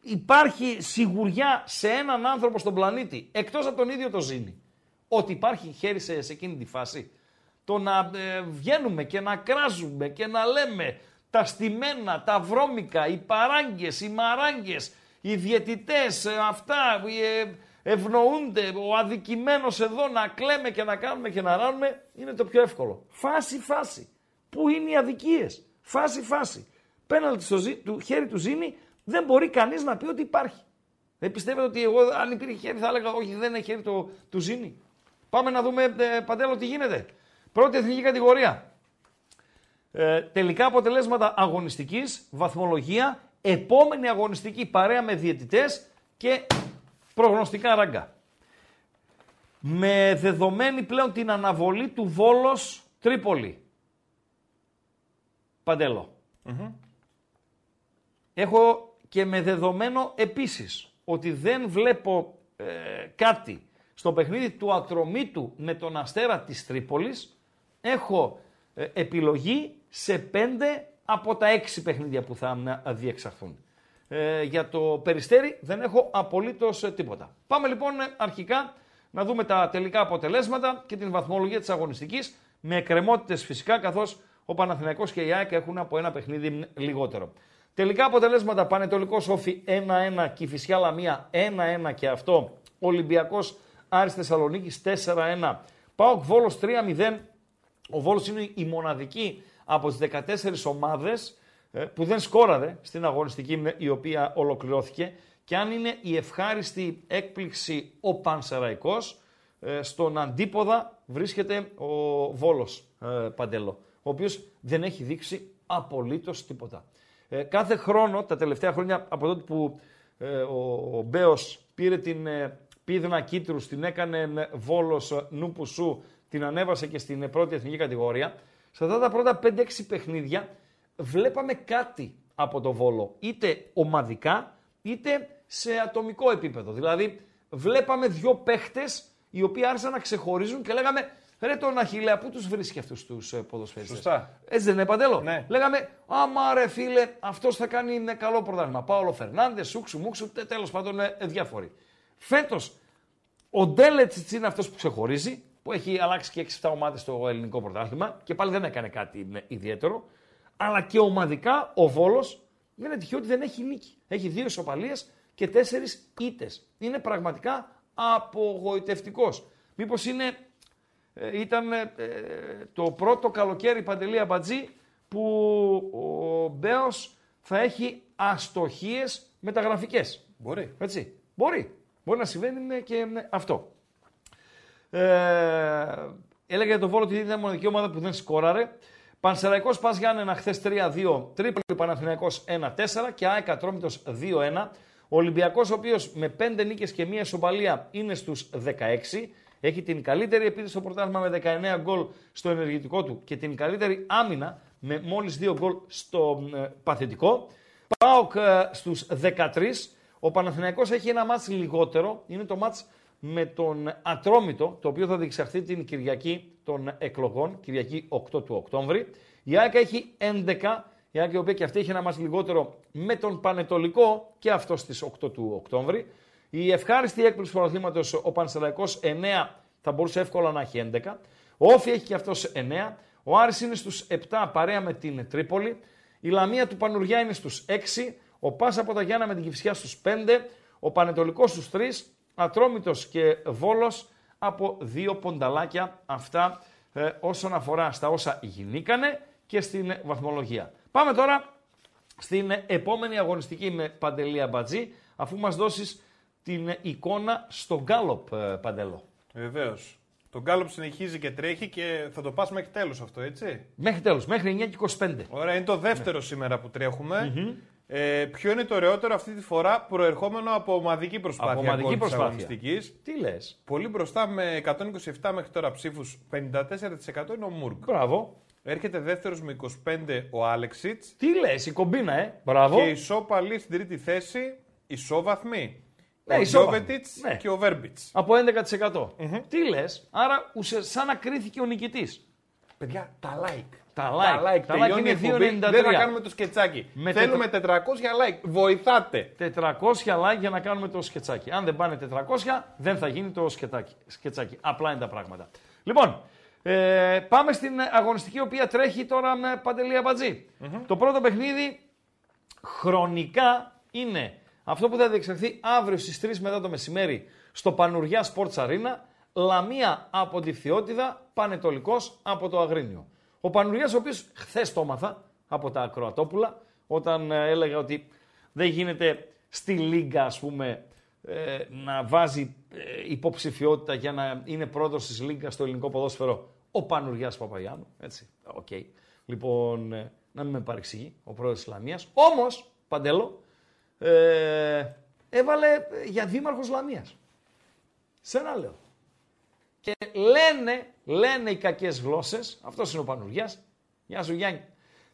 Υπάρχει σιγουριά σε έναν άνθρωπο στον πλανήτη, εκτός από τον ίδιο το Ζήνη, ότι υπάρχει χέρι σε, σε εκείνη τη φάση. Το να ε, βγαίνουμε και να κράζουμε και να λέμε τα στημένα, τα βρώμικα, οι παράγκες, οι μαράγκες, οι διαιτητές, ε, αυτά, ε, ευνοούνται, ο αδικημένος εδώ να κλαίμε και να κάνουμε και να ράνουμε, είναι το πιο εύκολο. Φάση, φάση. Πού είναι οι αδικίες; Φάση, φάση. Πέναλτι στο ζή- του χέρι του Ζήνη δεν μπορεί κανείς να πει ότι υπάρχει. Δεν πιστεύετε ότι εγώ αν υπήρχε χέρι θα έλεγα όχι δεν είναι χέρι το, του Ζήνη. Πάμε να δούμε ε, Παντέλο τι γίνεται. Πρώτη εθνική κατηγορία. Ε, τελικά αποτελέσματα αγωνιστικής, βαθμολογία, επόμενη αγωνιστική παρέα με διαιτητές και προγνωστικά ράγκα. Με δεδομένη πλέον την αναβολή του Βόλος Τρίπολη. Παντέλο. Έχω και με δεδομένο επίσης ότι δεν βλέπω ε, κάτι στο παιχνίδι του Ατρομήτου με τον Αστέρα της Τρίπολης. Έχω ε, επιλογή σε πέντε από τα έξι παιχνίδια που θα ε, διεξαχθούν. Ε, για το Περιστέρι δεν έχω απολύτως ε, τίποτα. Πάμε λοιπόν ε, αρχικά να δούμε τα τελικά αποτελέσματα και την βαθμολογία της αγωνιστικής με εκκρεμότητες φυσικά καθώς ο Παναθηναϊκός και η ΑΕΚ έχουν από ένα παιχνίδι λιγότερο. Τελικά αποτελέσματα Πανετολικός Όφη 1-1, Κηφισιά Λαμία 1-1 και αυτό. Ολυμπιακός Άρης Θεσσαλονίκης 4-1. ΠΑΟΚ Βόλος 3-0. Ο Βόλος είναι η μοναδική από τις 14 ομάδες ε, που δεν σκόραρε στην αγωνιστική η οποία ολοκληρώθηκε και αν είναι η ευχάριστη έκπληξη ο Πανσεραϊκός ε, στον αντίποδα βρίσκεται ο Βόλος ε, Παντέλο ο οποίος δεν έχει δείξει απολύτως τίποτα. Ε, κάθε χρόνο, τα τελευταία χρόνια από τότε που ε, ο, ο Μπέος πήρε την ε, πίδνα Κίτρου, την έκανε ε, Βόλος ε, Νούπουσου, την ανέβασε και στην ε, πρώτη εθνική κατηγορία, σε αυτά τα πρώτα 5-6 παιχνίδια βλέπαμε κάτι από το Βόλο, είτε ομαδικά, είτε σε ατομικό επίπεδο. Δηλαδή, βλέπαμε δύο παίχτες οι οποίοι άρχισαν να ξεχωρίζουν και λέγαμε Ρε τον Αχιλέα, πού τους βρίσκει αυτούς τους ε, ποδοσφαιριστές; Σωστά. Έτσι δεν είναι, Παντέλο; Ναι. Λέγαμε, άμα ρε φίλε, αυτός θα κάνει είναι καλό πρωτάθλημα. Πάολο Φερνάντες, Σούξου, Μούξου, τε- τέλος πάντων ε, διάφοροι. Φέτος, ο Ντέλετς είναι αυτός που ξεχωρίζει, που έχει αλλάξει και 6-7 ομάδες στο ελληνικό πρωτάθλημα και πάλι δεν έκανε κάτι ε, ιδιαίτερο. Αλλά και ομαδικά ο Βόλος δεν είναι τυχαίο ότι δεν έχει νίκη. Έχει δύο ισοπαλίες και τέσσερις ήτες. Είναι πραγματικά απογοητευτικός. Μήπως είναι ε, ήταν ε, το πρώτο καλοκαίρι Παντελή Αμπατζή που ο Μπέος θα έχει αστοχίες μεταγραφικές. Μπορεί. Έτσι. Μπορεί. Μπορεί να συμβαίνει ναι, και ναι, αυτό. Ε, έλεγα για τον Βόλο ότι ήταν η μοναδική ομάδα που δεν σκόραρε. Πανσεραϊκός Πας Γιάννενα χθες 3-2, Τρίπολη Παναθηναϊκός 1-4 και ΑΕΚ Ατρόμητος 2-1. Ο Ολυμπιακός ο οποίος με 5 νίκες και μία ισοπαλία είναι στους 16. Έχει την καλύτερη επίθεση στο πρωτάθλημα με 19 γκολ στο ενεργητικό του και την καλύτερη άμυνα με μόλις 2 γκολ στο ε, παθητικό. ΠΑΟΚ ε, στους 13. Ο Παναθηναϊκός έχει ένα μάτς λιγότερο. Είναι το μάτς με τον Ατρόμητο, το οποίο θα διεξαχθεί την Κυριακή των εκλογών, Κυριακή 8 του Οκτώβρη. Η ΑΕΚ έχει 11, η ΑΕΚ η οποία και αυτή έχει ένα μάτς λιγότερο με τον Πανετολικό και αυτό στις 8 του Οκτώβρη. Η ευχάριστη έκπληξη του πρωταθλήματος, ο Πανσεραϊκός 9, θα μπορούσε εύκολα να έχει 11. Ο Όφη έχει και αυτός 9. Ο Άρης είναι στους 7 παρέα με την Τρίπολη. Η Λαμία του Πανουριά είναι στους 6. Ο Πάσα από τα Γιάννα με την Κυφσιά στους 5. Ο Πανετολικός στους 3. Ατρόμητος και Βόλος από δύο πονταλάκια αυτά ε, όσον αφορά στα όσα γινήκανε και στην βαθμολογία. Πάμε τώρα στην επόμενη αγωνιστική με Παντελία Μπατζή, αφού μας δώσεις την εικόνα στο Γκάλοπ, ε, Παντελό. Βεβαίως. Το Γκάλοπ συνεχίζει και τρέχει και θα το πας μέχρι τέλος αυτό, έτσι; Μέχρι τέλος, μέχρι 9 και 25. Ωραία, είναι το δεύτερο σήμερα που τρεχουμε Ε, ποιο είναι το ωραιότερο αυτή τη φορά προερχόμενο από ομαδική προσπάθεια. Από ομαδική γκολ της προσπάθεια. αγωνιστικής; Τι λες; Πολύ μπροστά με 127 μέχρι τώρα ψήφους, 54% είναι ο Μούργκ. Μπράβο. Έρχεται δεύτερος με 25 ο Άλεξιτς Τι λες, η κομπίνα, ε; Μπράβο. και ισόπαλη στην τρίτη θέση, ισόβαθμη. Ναι, ο ισόβαθμη. Γιώβετιτς Ναι. και ο Βέρμπιτς. Από 11%. Τι λες, άρα ουσε- σαν να κρίθηκε ο νικητής. Παιδιά, τα like. Τα like. Τα like. Τα like Τελειώνει η είναι εκπομπή. 2,93. Δεν θα κάνουμε το σκετσάκι. Με Θέλουμε 400 like. Βοηθάτε. 400 like για να κάνουμε το σκετσάκι. Αν δεν πάνε 400, δεν θα γίνει το σκετάκι, σκετσάκι. Απλά είναι τα πράγματα. Λοιπόν, ε, πάμε στην αγωνιστική, η οποία τρέχει τώρα με Παντελία Μπατζή. Το πρώτο παιχνίδι χρονικά είναι αυτό που θα διεξαχθεί αύριο στις 3 μετά το μεσημέρι στο Πανουριά Sports Arena. Λαμία από τη Φθιώτιδα, Πανετολικός από το Αγρίνιο. Ο Πανουριάς, ο οποίος χθες το έμαθα από τα Ακροατόπουλα, όταν ε, έλεγα ότι δεν γίνεται στη Λίγκα, ας πούμε, ε, να βάζει ε, υποψηφιότητα για να είναι πρώτος της Λίγκας στο ελληνικό ποδόσφαιρο ο Πανουριάς Παπαγιάννου, έτσι, οκ. Λοιπόν, ε, να μην με παρεξηγεί ο πρόεδρος της Λαμίας. Όμως, Παντέλο, ε, έβαλε ε, για δήμαρχος Λαμίας. Σε ένα λέω. Και λένε, λένε οι κακές γλώσσες, αυτός είναι ο Πανουριάς, γεια σου Γιάννη,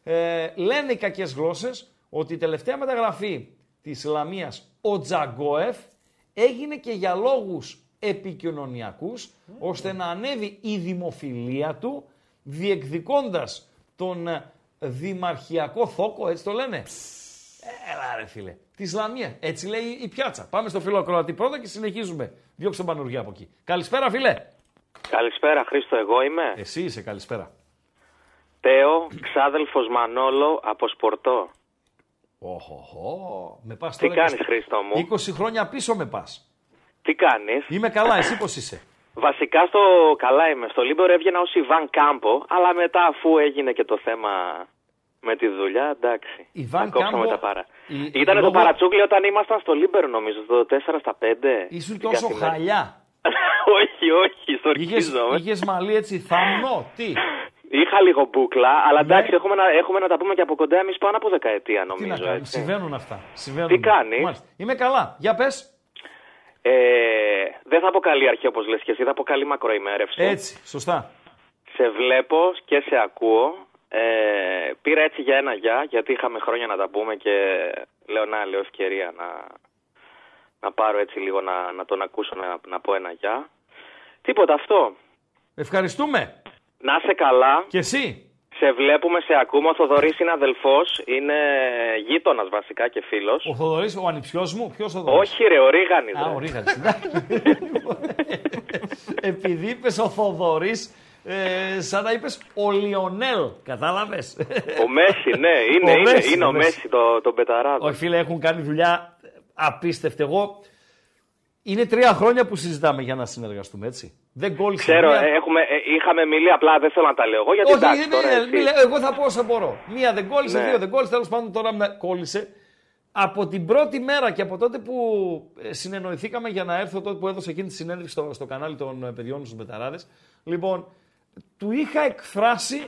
ε, λένε οι κακές γλώσσες ότι η τελευταία μεταγραφή της Λαμίας, ο Τζαγκόεφ, έγινε και για λόγους επικοινωνιακούς, ώστε να ανέβει η δημοφιλία του, διεκδικώντας τον ε, δημαρχιακό θόκο, έτσι το λένε. Έλα ρε φίλε. Τη Λαμία. Έτσι λέει η πιάτσα. Πάμε στο φίλο Κροατή πρώτα και συνεχίζουμε. Διώξε τον Πανουργιά από εκεί. Καλησπέρα φίλε. Καλησπέρα Χρήστο, εγώ είμαι. Εσύ είσαι καλησπέρα. Τέο, ξάδελφος Μανόλο από Σπορτό. Οχοχο. Με πας Τι τώρα κάνεις 20 Χρήστο μου, 20 χρόνια πίσω με πας. τι κάνεις; Είμαι καλά, εσύ πώς είσαι; Βασικά στο καλά είμαι. Στο Λίμπερο έβγαινα ως Ιβάν Κάμπο, αλλά μετά αφού έγινε και το θέμα με τη δουλειά, εντάξει. Ιβάν Τα κόψαμε Κάμπο, τα παρά. η- Ήταν λόγω- το παρατσούκλι όταν ήμασταν στο Λίμπερο νομίζω, το 4 στα 5. Ήσουν τόσο χάλια. όχι, όχι, στο Είχες, ορκίζομαι. είχες μαλλί έτσι θάμνο. Τι; Είχα λίγο μπούκλα, αλλά Ναι. εντάξει, έχουμε, να, έχουμε να τα πούμε και από κοντά εμείς πάνω από δεκαετία Τι να νομίζω. κάνουμε. έτσι. Συμβαίνουν αυτά. Συμβαίνουν. Τι κάνεις; Μάλιστα. Είμαι καλά. Για πες. Ε, δεν θα πω καλή αρχή όπως λες και εσύ, θα πω καλή μακροημέρευση. Έτσι. Σωστά. Σε βλέπω και σε ακούω. Ε, πήρα έτσι για ένα γεια, γιατί είχαμε χρόνια να τα πούμε και λέω να λέω ευκαιρία να, να πάρω έτσι λίγο να, να τον ακούσω να, να πω ένα γεια. Τίποτα αυτό. Ευχαριστούμε. Να είσαι καλά. Και εσύ. Σε βλέπουμε, σε ακούμε. Ο Θοδωρής είναι αδελφός, είναι γείτονας βασικά και φίλος. Ο Θοδωρής, ο ανιψιός μου. Ποιος Θοδωρής; Όχι ρε, ο Ρίγανης. Α, ρε. ο Ρίγανης. Επειδή είπες ο Θοδωρής, ε, σαν να είπες ο Λιονέλ. Κατάλαβες; Ο Μέση, ναι, είναι, Ο είναι, Μέση, είναι ο ο Μέση. Μέση, το, τον Πεταράδο. Όχι φίλε, έχουν κάνει δουλειά απίστευτη. Εγώ είναι τρία χρόνια που συζητάμε για να συνεργαστούμε, έτσι. Δεν κόλλησε. Ξέρω, μία- ε, έχουμε, ε, είχαμε μιλεί, απλά δεν θέλω να τα λέω εγώ, γιατί Όχι, εντάξει μη- τώρα μη- εσύ. μη λέω, εγώ θα πω όσα μπορώ. Μία δεν κόλλησε, Ναι. δύο δεν κόλλησε. Τέλος πάντων τώρα με κόλλησε. Από την πρώτη μέρα και από τότε που ε, συνεννοηθήκαμε για να έρθω τότε που έδωσε εκείνη τη συνέντευξη στο, στο κανάλι των ε, παιδιών στου Μπεταράδες, λοιπόν, του είχα εκφράσει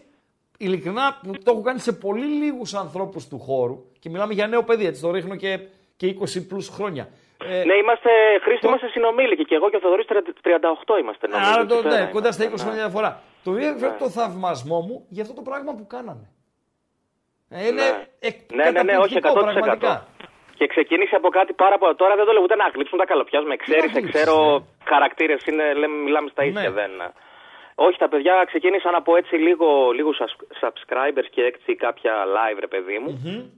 ειλικρινά που το έχω κάνει σε πολύ λίγους ανθρώπους του χώρου και μιλάμε για νέο παιδί, έτσι το ρίχνω και, και 20 πλούς χρόνια. Ε, Ναι, είμαστε, Χρήστο, Το- είμαστε συνομήλικοι και εγώ και ο Θοδωρής 38 είμαστε νομίζω. Άρα το, εκεί πέρα ναι, κοντά στα 20 είμαστε, ναι. χρόνια διαφορά. Το είχα Ναι. το θαυμασμό μου για αυτό το πράγμα που κάνανε. Ε, Είναι Ναι. εκ- Ναι, ναι, ναι, όχι, καταπληκτικό 100%. πραγματικά. Και ξεκίνησε από κάτι πάρα πολύ. Τώρα δεν το λέω ούτε να γλύψουν τα καλοπιάζουμε. Ξέρεις, γλύψεις, ξέρω ναι. χαρακτήρες είναι, λέμε, μιλάμε στα ίδια. Ναι. Δεν. Όχι, τα παιδιά ξεκίνησαν από έτσι λίγο, λίγους subs- subscribers και έτσι κάποια live, ρε παιδί μου.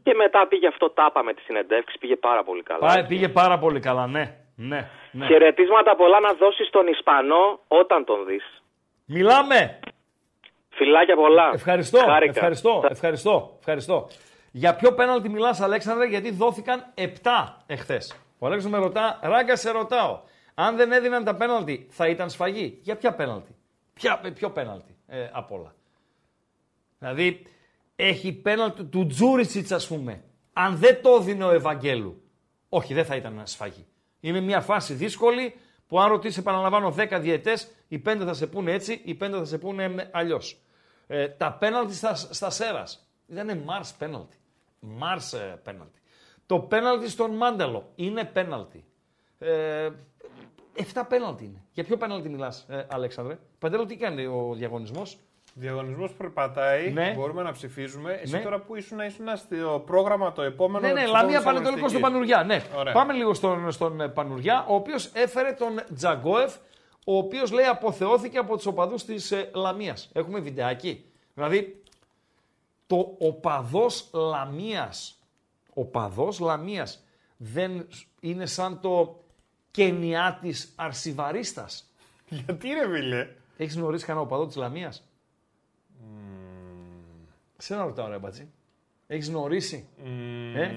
Και μετά πήγε αυτό τάπα με τις συνεντεύξεις, πήγε πάρα πολύ καλά. Πάει, πήγε πάρα πολύ καλά, ναι. Ναι, ναι. Χαιρετίσματα πολλά να δώσεις στον Ισπανό όταν τον δεις. Μιλάμε. Φιλάκια πολλά. Ευχαριστώ, Χάρηκα. ευχαριστώ, ευχαριστώ, ευχαριστώ. Για ποιο πέναλτι μιλάς Αλέξανδρε, γιατί δόθηκαν 7 εχθές. Ο Αλέξανδρος με ρωτά, ράγκα σε ρωτάω, αν δεν έδιναν τα πέναλτι θα ήταν σφαγή; Για ποια πέναλτι, ποια, ποιο πέναλτι ε, απ' όλα. Δηλαδή, έχει πέναλτι του Τζούρισιτς ας πούμε. Αν δεν το έδινε ο Ευαγγέλου, όχι δεν θα ήταν σφαγή. Είναι μια φάση δύσκολη που αν ρωτήσει, επαναλαμβάνω, 10 διαιτές, οι 5 θα σε πούνε έτσι, οι 5 θα σε πούνε αλλιώς. Ε, τα πέναλτι στα, στα Σέρας ήταν Μάρς πέναλτι. Μάρς ε, πέναλτι. Το πέναλτι στον Μάνταλο είναι πέναλτι. Ε, 7 πέναλτι είναι. Για ποιο πέναλτι μιλάς, ε, Αλέξανδρε; Παντέλο, τι κάνει ο διαγωνισμός; Διαγωνισμός περπατάει, Ναι. μπορούμε να ψηφίζουμε. Εσύ Ναι. τώρα που ήσουν, ήσουν στο πρόγραμμα το επόμενο. Ναι, ναι, της Λαμία επόμενης Πανετολικός στον αγωνιστικής. Πανουριά. Ναι. Ωραία. Πάμε λίγο στον, στον ε, Πανουριά, ο οποίος έφερε τον Τζαγκόεφ, ο οποίος λέει αποθεώθηκε από τους οπαδούς της ε, Λαμίας. Έχουμε βιντεάκι. Δηλαδή, το οπαδός Λαμίας, οπαδός Λαμίας δεν είναι σαν το κενιά τη Αρσιβαρίστας. Γιατί ρε φίλε; Έχεις γνωρίσει κανένα οπαδό της Λαμίας; Σε ένα ρωτάω, ρε μπατζή. Έχεις γνωρίσει; Ε;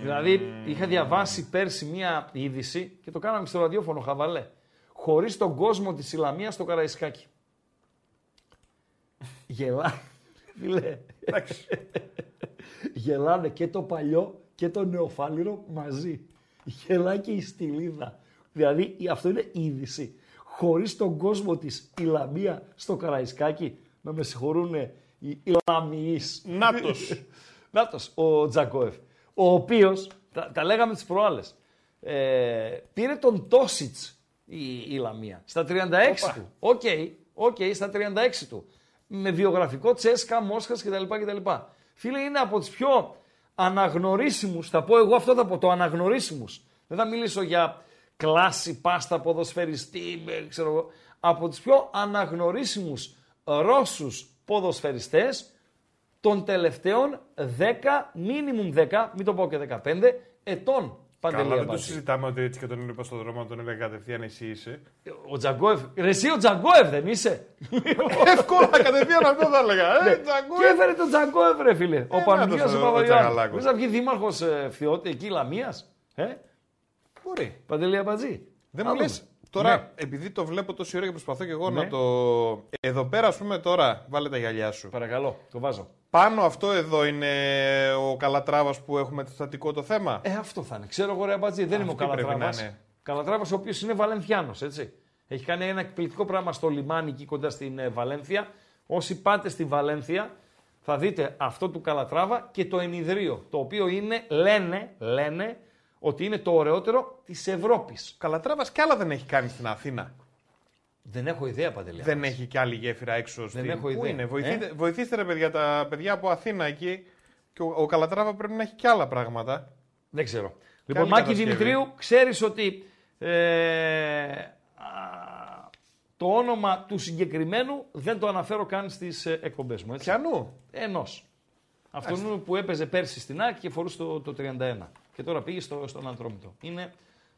Δηλαδή, είχα διαβάσει πέρσι μία είδηση και το κάναμε στο ραδιόφωνο χαβαλέ. Χωρίς τον κόσμο της Ισλαμία στο Καραϊσκάκι. Γελά. Φίλε. Γελάνε και το παλιό και το νεοφάλιρο μαζί. Γελάει και η Στυλίδα. Δηλαδή, αυτό είναι είδηση. Χωρίς τον κόσμο της η Λαμία στο Καραϊσκάκι, να με συγχωρούν οι Λαμιείς. Νάτος. Νάτος, ο Τζαγκόεφ. Ο οποίος, τα, τα λέγαμε τις προάλλες, ε, πήρε τον Τόσιτς η, η Λαμία στα 36 του. OK, OK, στα 36 του. Με βιογραφικό Τσέσκα Μόσχας κτλ. κτλ. Φίλε, είναι από τους πιο αναγνωρίσιμους, θα πω εγώ αυτό θα πω, το αναγνωρίσιμους. Δεν θα μιλήσω για κλάση, πάστα, ποδοσφαιριστή, ε, ξέρω εγώ. Από τους πιο αναγνωρίσιμους Ρώσους ποδοσφαιριστές των τελευταίων 10, minimum 10, μην το πω και 15, ετών. Παντελή Καλά, δεν το Αμπάτζη. συζητάμε ότι έτσι και τον είναι στον δρόμο, τον έλεγα κατευθείαν εσύ είσαι. Ο Τζαγκόεφ. Ρε εσύ ο Τζαγκόεφ δεν είσαι; Εύκολα κατευθείαν αυτό θα έλεγα. Ε, Ναι. Τζαγκόεφ. Και έφερε τον Τζαγκόεφ ρε φίλε. ο να Παναγιώτης το ο πω, ο Παπαγιάννης. Τσαγαλάκος. Θες να βγει δήμαρχος ε, Φθιώτης εκεί Λαμίας. Ε, Μπορεί. Παντελή Αμπατζή. Δεν Να μου λες δούμε. τώρα, Ναι. επειδή το βλέπω τόση ώρα και προσπαθώ και εγώ Ναι. να το. Εδώ πέρα, ας πούμε τώρα, βάλε τα γυαλιά σου. Παρακαλώ, το βάζω. Πάνω αυτό εδώ είναι ο Καλατράβας που έχουμε το στατικό το θέμα; Ε, αυτό θα είναι. Ξέρω εγώ ρε Αμπατζή, δεν είμαι ο Αυτή πρέπει να Καλατράβας. είναι. Καλατράβας ο οποίος είναι Βαλενθιάνος, έτσι. Έχει κάνει ένα εκπληκτικό πράγμα στο λιμάνι εκεί κοντά στην ε, Βαλένθια. Όσοι πάτε στη Βαλένθια θα δείτε αυτό του Καλατράβα και το ενιδρίο, το οποίο είναι, λένε, λένε, ότι είναι το ωραιότερο της Ευρώπης. Καλατράβας κι άλλα δεν έχει κάνει στην Αθήνα. Δεν έχω ιδέα, Παντελή. Δεν έχει κι άλλη γέφυρα έξω. Στην... έχω Πού ιδέα. είναι, βοηθήστε, Ε; βοηθήστε ρε παιδιά, τα παιδιά από Αθήνα εκεί. Και ο, ο Καλατράβα πρέπει να έχει κι άλλα πράγματα. Δεν ξέρω. Λοιπόν, Καλή Μάκη κατασκευή. Δημητρίου, ξέρεις ότι ε, α, το όνομα του συγκεκριμένου δεν το αναφέρω καν στις ε, εκπομπές μου. Έτσι. Πιανού. Ενός. Αυτόν που έπαιζε πέρσι στην ΑΕΚ και φορούσε το, το 31. Και τώρα πήγε στο, στον Αντρόμητο. Είναι,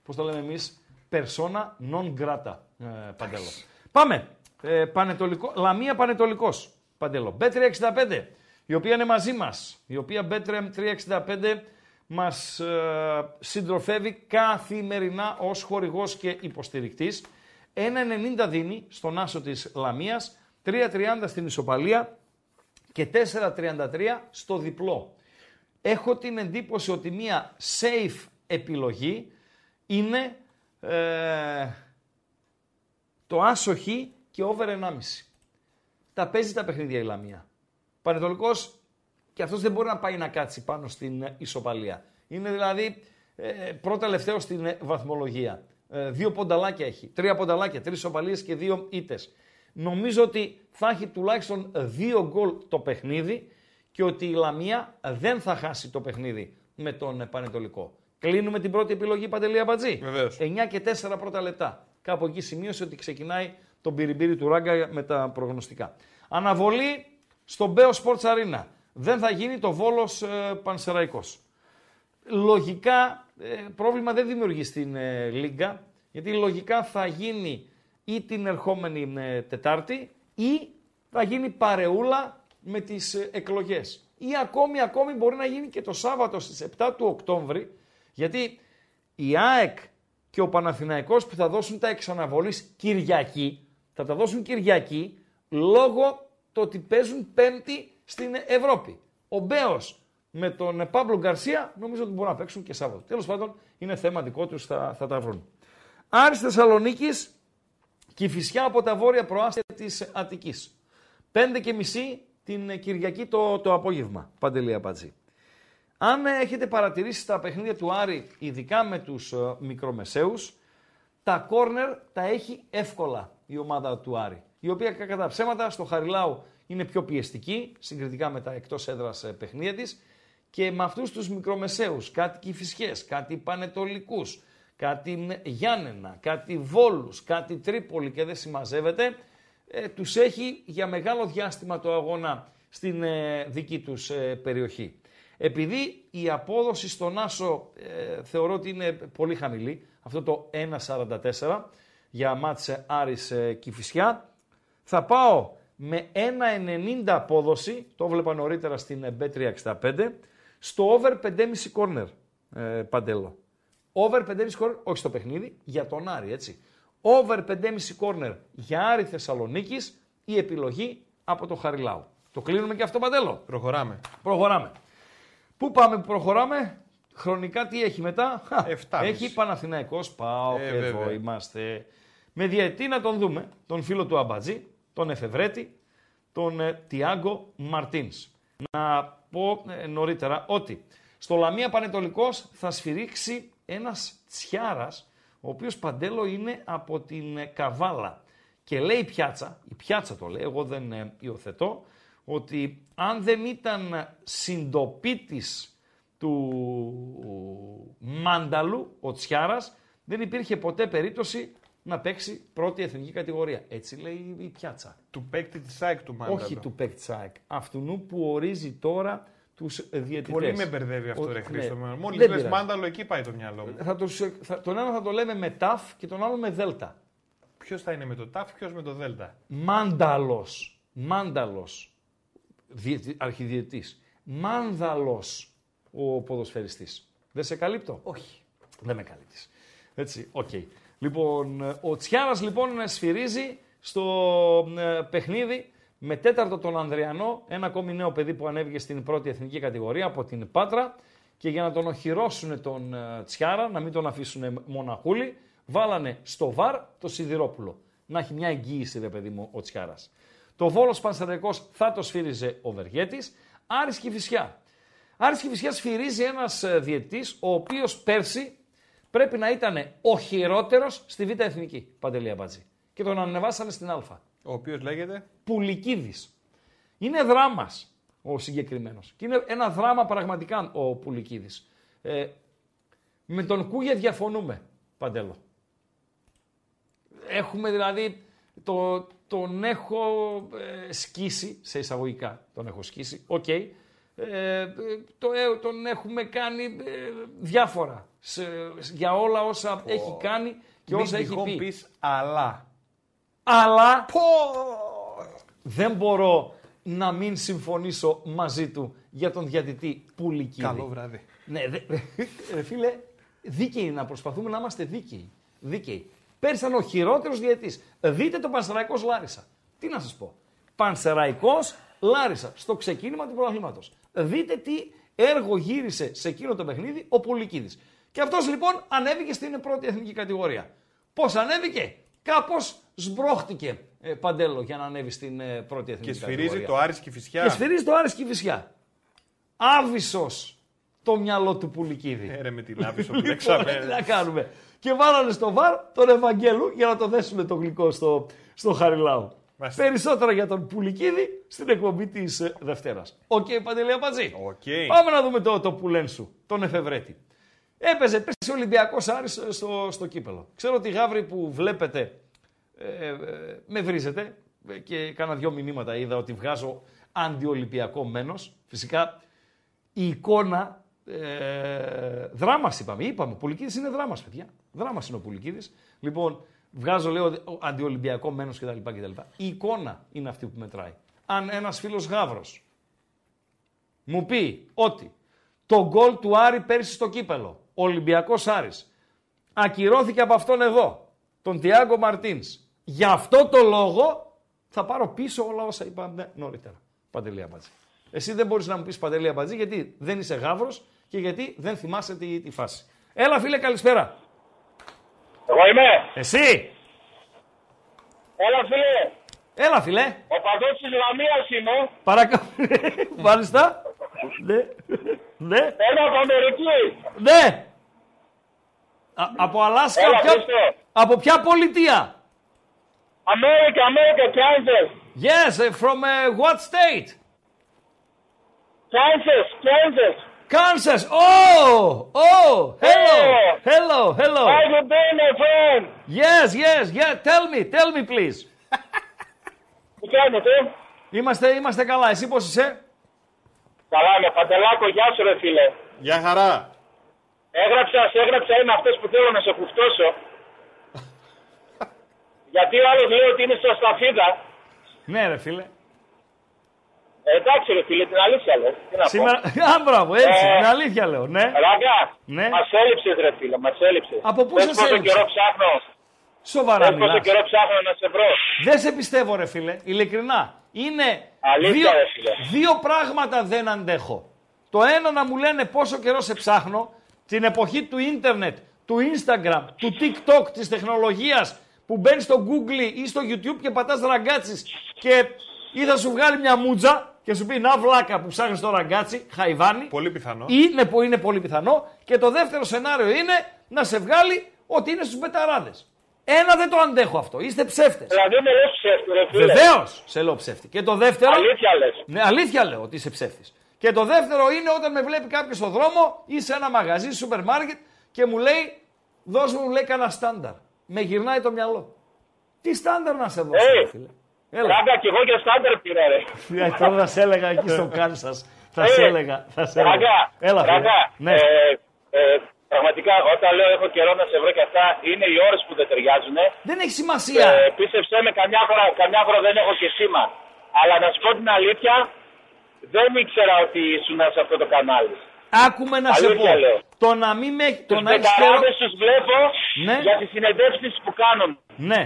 πώς το λέμε εμείς, persona non grata. Ε, παντέλο. Πάμε. Ε, πανετολικό, Λαμία Πανετολικός. Παντέλο. B365, η οποία είναι μαζί μας. Η οποία B365 μας ε, συντροφεύει καθημερινά ως χορηγός και υποστηρικτής. 1,90 δίνει στον άσο της Λαμίας, 3,30 στην ισοπαλία και 4,33 στο διπλό. Έχω την εντύπωση ότι μία safe επιλογή είναι ε, το άσο χ και over 1,5. Τα παίζει τα παιχνίδια η Λαμία. Πανετολικός και αυτός δεν μπορεί να πάει να κάτσει πάνω στην ε, ισοπαλία. Είναι δηλαδή ε, πρώτα τελευταίο στην ε, βαθμολογία. Ε, δύο πονταλάκια έχει. Τρία πονταλάκια, τρεις ισοπαλίες και δύο ήττες. Νομίζω ότι θα έχει τουλάχιστον δύο γκολ το παιχνίδι και ότι η Λαμία δεν θα χάσει το παιχνίδι με τον ε, Πανετολικό. Κλείνουμε την πρώτη επιλογή Παντελή Αμπατζή. Βεβαίως. 9 και 4 πρώτα λεπτά. Κάπου εκεί σημείωσε ότι ξεκινάει τον πυριμπύρι του Ράγκα με τα προγνωστικά. Αναβολή στο Μπέο Sports Arena. Δεν θα γίνει το Βόλος ε, Πανσεραϊκός. λογικά ε, πρόβλημα δεν δημιουργεί στην ε, Λίγκα, γιατί λογικά θα γίνει ή την ερχόμενη ε, Τετάρτη ή θα γίνει παρεούλα με τις ε, εκλογές. Ή ακόμη, ακόμη μπορεί να γίνει και το Σάββατο στις 7 του Οκτώβρη, γιατί η ΑΕΚ και ο Παναθηναϊκός που θα δώσουν τα εξαναβολής Κυριακή, θα τα δώσουν Κυριακή λόγω το ότι παίζουν Πέμπτη στην Ευρώπη. Ο Μπέος με τον Παύλο Γκαρσία νομίζω ότι μπορούν να παίξουν και Σάββατο. Τέλος πάντων είναι θέμα δικό τους, θα, θα τα βρουν. Άρης Θεσσαλονίκης, Κηφισιά από τα βόρεια προάστια της Αττικής. Πέντε και μισή την Κυριακή το, το απόγευμα, Παντελή Απατζή. Αν έχετε παρατηρήσει τα παιχνίδια του Άρη, ειδικά με τους ε, μικρομεσαίους, τα κόρνερ τα έχει εύκολα η ομάδα του Άρη, η οποία κατά ψέματα στο Χαριλάου είναι πιο πιεστική, συγκριτικά με τα εκτός έδρας ε, παιχνίδια της, και με αυτούς τους μικρομεσαίους, κάτι Κηφισιές, κάτι Πανετολικούς, κάτι Γιάννενα, κάτι Βόλους, κάτι Τρίπολη και δεν συμμαζεύεται, ε, τους έχει για μεγάλο διάστημα το αγώνα στην ε, δική τους ε, περιοχή. Επειδή η απόδοση στον Άσο ε, θεωρώ ότι είναι πολύ χαμηλή, αυτό το 1.44 για μάτσε Άρης ε, Κηφισιά, θα πάω με 1.90 απόδοση, το βλέπα νωρίτερα στην B365, στο over 5,5 corner, ε, Παντέλο. Over 5,5 corner, όχι στο παιχνίδι, για τον Άρη, έτσι. Over 5,5 corner για Άρη Θεσσαλονίκης, η επιλογή από το Χαριλάου. Το κλείνουμε και αυτό, Παντέλο. Προχωράμε. Προχωράμε. Πού πάμε που προχωράμε, χρονικά τι έχει μετά; Χα, Εφτάμιση. έχει Παναθηναϊκός, πάω Ε, και εδώ βέβαια. είμαστε. Με διαιτή να τον δούμε, τον φίλο του Αμπατζή, τον Εφευρέτη, τον ε, Τιάγκο Μαρτίνς. Να πω ε, νωρίτερα ότι στο Λαμία Πανετολικός θα σφυρίξει ένας Τσιάρας, ο οποίος παντέλο είναι από την ε, Καβάλα. Και λέει η πιάτσα, η πιάτσα το λέει, εγώ δεν ε, υιοθετώ, ότι αν δεν ήταν συντοπίτης του Μάνταλου, ο Τσιάρας, δεν υπήρχε ποτέ περίπτωση να παίξει πρώτη εθνική κατηγορία. Έτσι λέει η πιάτσα. Του παίκτη της ΑΕΚ του Μάνταλο. Όχι του παίκτη ΣΑΕΚ. Αυτού που ορίζει τώρα τους διαιτητές. Πολύ με μπερδεύει αυτό, Ο- ρε ναι. Χρήστο. Μόλι Δεν λες πειράζει. Μάνταλο, εκεί πάει το μυαλό μου. Θα τους, θα, τον ένα θα το λέμε με ταφ και τον άλλο με δέλτα. Ποιος θα είναι με το ΤΑΦ, ποιος με το ΔΕΛΤΑ. Μάνταλος. Μάνταλος. Διαιτη- Αρχιδιαιτητής. Μάνδαλος ο ποδοσφαιριστής. Δεν σε καλύπτω; Όχι. Δεν με καλύπτεις. Έτσι, οκ. Λοιπόν, ε, ο Τσιάρας λοιπόν σφυρίζει στο ε, παιχνίδι με τέταρτο τον Ανδριανό, ένα ακόμη νέο παιδί που ανέβηκε στην πρώτη εθνική κατηγορία από την Πάτρα και για να τον οχυρώσουν τον ε, Τσιάρα, να μην τον αφήσουν μοναχούλη, βάλανε στο βαρ το Σιδηρόπουλο. Να έχει μια εγγύηση, ρε παιδί μου, ο Τσιάρας. Το Βόλος Πανσεραϊκός θα το σφύριζε ο Βεργέτης. Άρης Κηφισιά. Άρης Κηφισιά σφυρίζει ένας ε, διαιτητής, ο οποίος πέρσι πρέπει να ήταν ο χειρότερος στη Β' Εθνική, Παντελία Μπατζή. Και τον ανεβάσανε στην Α. Ο οποίος λέγεται; Πουλικίδης. Είναι δράμας ο συγκεκριμένος. Και είναι ένα δράμα πραγματικά ο Πουλικίδης. Ε, με τον Κούγια διαφωνούμε, Παντέλο. Έχουμε δηλαδή, το, τον έχω ε, σκίσει, σε εισαγωγικά τον έχω σκίσει, οκ. Ε, ε, το, ε, τον έχουμε κάνει ε, διάφορα σε- για όλα όσα έχει κάνει και Μην όσα έχει τυχόν πει. πεις αλλά. Αλλά δεν μπορώ να μην συμφωνήσω μαζί του για τον διαιτητή Πουλικίδη. Καλό βράδυ. Ναι, δε, ρε φίλε, δίκαιοι να προσπαθούμε να είμαστε δίκαιοι. Δίκαιοι. Πέρσι ήταν ο χειρότερος διαιτητής. Δείτε το Πανσεραϊκός Λάρισα. Τι να σας πω. Πανσεραϊκός Λάρισα στο ξεκίνημα του πρωταθλήματος. Δείτε τι έργο γύρισε σε εκείνο το παιχνίδι ο Πουλικίδης. Και αυτός λοιπόν ανέβηκε στην πρώτη εθνική κατηγορία. Πώς ανέβηκε, κάπως σμπρώχτηκε ε, παντέλο για να ανέβει στην ε, πρώτη εθνική Και κατηγορία. σφυρίζει το Άρης και Φυσιά. Και σφυρίζει το Άρης Κηφισιά. Άβυσος το μυαλό του Πουλικίδη. Ε, ρε, με τη λάβη σου Λοιπόν, τι μπλέξαμε. να κάνουμε. Και βάλανε στο VAR τον Ευαγγέλου για να το δέσουμε το γλυκό στο, στο Χαριλάου. Μάλιστα. Περισσότερα για τον Πουλικίδη στην εκπομπή της Δευτέρας. OK, Παντελή Αμπατζή. OK. Πάμε να δούμε το, το πουλέν σου, τον Εφευρέτη. Έπαιζε πέρσι ο Ολυμπιακός Άρης στο, στο κύπελλο. Ξέρω ότι γάβροι που βλέπετε ε, ε, με βρίζετε ε, και κάνα δυο μηνύματα είδα ότι βγάζω αντιολυμπιακό μένος. Φυσικά η εικόνα Ε, δράμας είπαμε. Είπαμε. Ο Πουλικίδης είναι δράμας, παιδιά. Δράμα είναι ο Πουλικίδης. Λοιπόν, βγάζω, λέω, ο- αντιολυμπιακό μένος κτλ, κτλ. Η εικόνα είναι αυτή που μετράει. Αν ένας φίλος Γαύρο μου πει ότι το γκολ του Άρη πέρσι στο κύπελο, ο Ολυμπιακός Άρης, ακυρώθηκε από αυτόν εδώ, τον Τιάγκο Μαρτίνς. Γι' αυτό το λόγο θα πάρω πίσω όλα όσα είπαμε νωρίτερα. Παντελή Αμπατζή. Εσύ δεν μπορείς να μου πεις Παντελή Αμπατζή γιατί δεν είσαι γάβρος και γιατί δεν θυμάσαι τη, τη φάση. Έλα, φίλε, καλησπέρα. Εγώ είμαι. Εσύ. Έλα, φίλε. Έλα, φίλε. Ο παδός της Λαμίας είμαι. Παρακαλώ. Μάλιστα. ναι. ναι. Ένα από Αμερική. Ναι. Α- από Αλάσκα. Έλα, ποια- Χρήστο. από ποια πολιτεία; Αμέρικα, Αμέρικα, Kansas. Yes, uh, from uh, what state? Kansas, Kansas. Kansas. Oh, oh, hello, Oh. hello, hello. How you doing, my friend? Yes, yes, yeah. Tell me, tell me, please. Τι κάνετε. Είμαστε, είμαστε καλά. Εσύ πώς είσαι; Καλά είμαι, Παντελάκο, γεια σου ρε φίλε. Γεια χαρά. Έγραψα, σε έγραψα, είμαι αυτός που θέλω να σε κουφτώσω. Γιατί ο άλλος λέει ότι είναι στο σταφίδα. Ναι, ρε φίλε. Ε, εντάξει ρε φίλε, την αλήθεια λέω. Τι να Σήμερα. πω. Α, μπράβο, έτσι. Ε. Είναι αλήθεια λέω. Ναι. Ράγκα, Ναι. μας έλειψες ρε φίλε, μας έλειψες. Από πού Πες σας πόσο έλειψα; καιρό ψάχνω. Σοβαρά Πες πόσο μιλάς. καιρό ψάχνω να σε βρω. Δεν σε πιστεύω, ρε φίλε. Ειλικρινά. Είναι Αλήθεια, δύο, ρε φίλε. δύο πράγματα δεν αντέχω. Το ένα να μου λένε πόσο καιρό σε ψάχνω, την εποχή του ίντερνετ, του Instagram, του TikTok, της τεχνολογίας, που μπαίνεις στο Google ή στο YouTube και πατάς ραγκάτσις και ή θα σου βγάλει μια μούτζα και σου πει να βλάκα που ψάχνεις το ραγκάτσι, χαϊβάνι. Πολύ πιθανό. Είναι, που είναι πολύ πιθανό. Και το δεύτερο σενάριο είναι να σε βγάλει ότι είναι στους μπεταράδες. Ένα δεν το αντέχω αυτό. Είστε ψεύτες. Δηλαδή με λες ψεύτη ρε φίλε. Βεβαίως σε λέω ψεύτη. Και το δεύτερο. Αλήθεια λες. Ναι, αλήθεια λέω ότι είσαι ψεύτης. Και το δεύτερο είναι όταν με βλέπει κάποιος στο δρόμο ή σε ένα μαγαζί, σούπερ μάρκετ και μου λέει, δώσ' μου λέει κανένα στάνταρ. Με γυρνάει το μυαλό. Τι στάνταρ να σε δώσω, Ε, ρε φίλε. Έλα. Ράγκα και εγώ και στάντερ πήρα ρε. Ε, Τώρα θα σε έλεγα εκεί στο Κάνσας. Θα Ε, σε έλεγα. Θα σε έλεγα. Ράγκα, Έλα, φίλε. Ράγκα, Ναι. ε, ε, πραγματικά όταν λέω έχω καιρό να σε βρω και αυτά είναι οι ώρες που δεν ταιριάζουν. Δεν έχει σημασία. Ε, πίστεψέ με, καμιά φορά, καμιά φορά δεν έχω και σήμα. Αλλά να σου πω την αλήθεια, δεν ήξερα ότι ήσουν σε αυτό το κανάλι. Άκουμε να σε πω. Αλήθεια λέω. Το να μην με. Το Τους να έχεις καιρό. μπεταράδες τους βλέπω Ναι. για τις συνεντεύξεις που κάνουν. Ναι.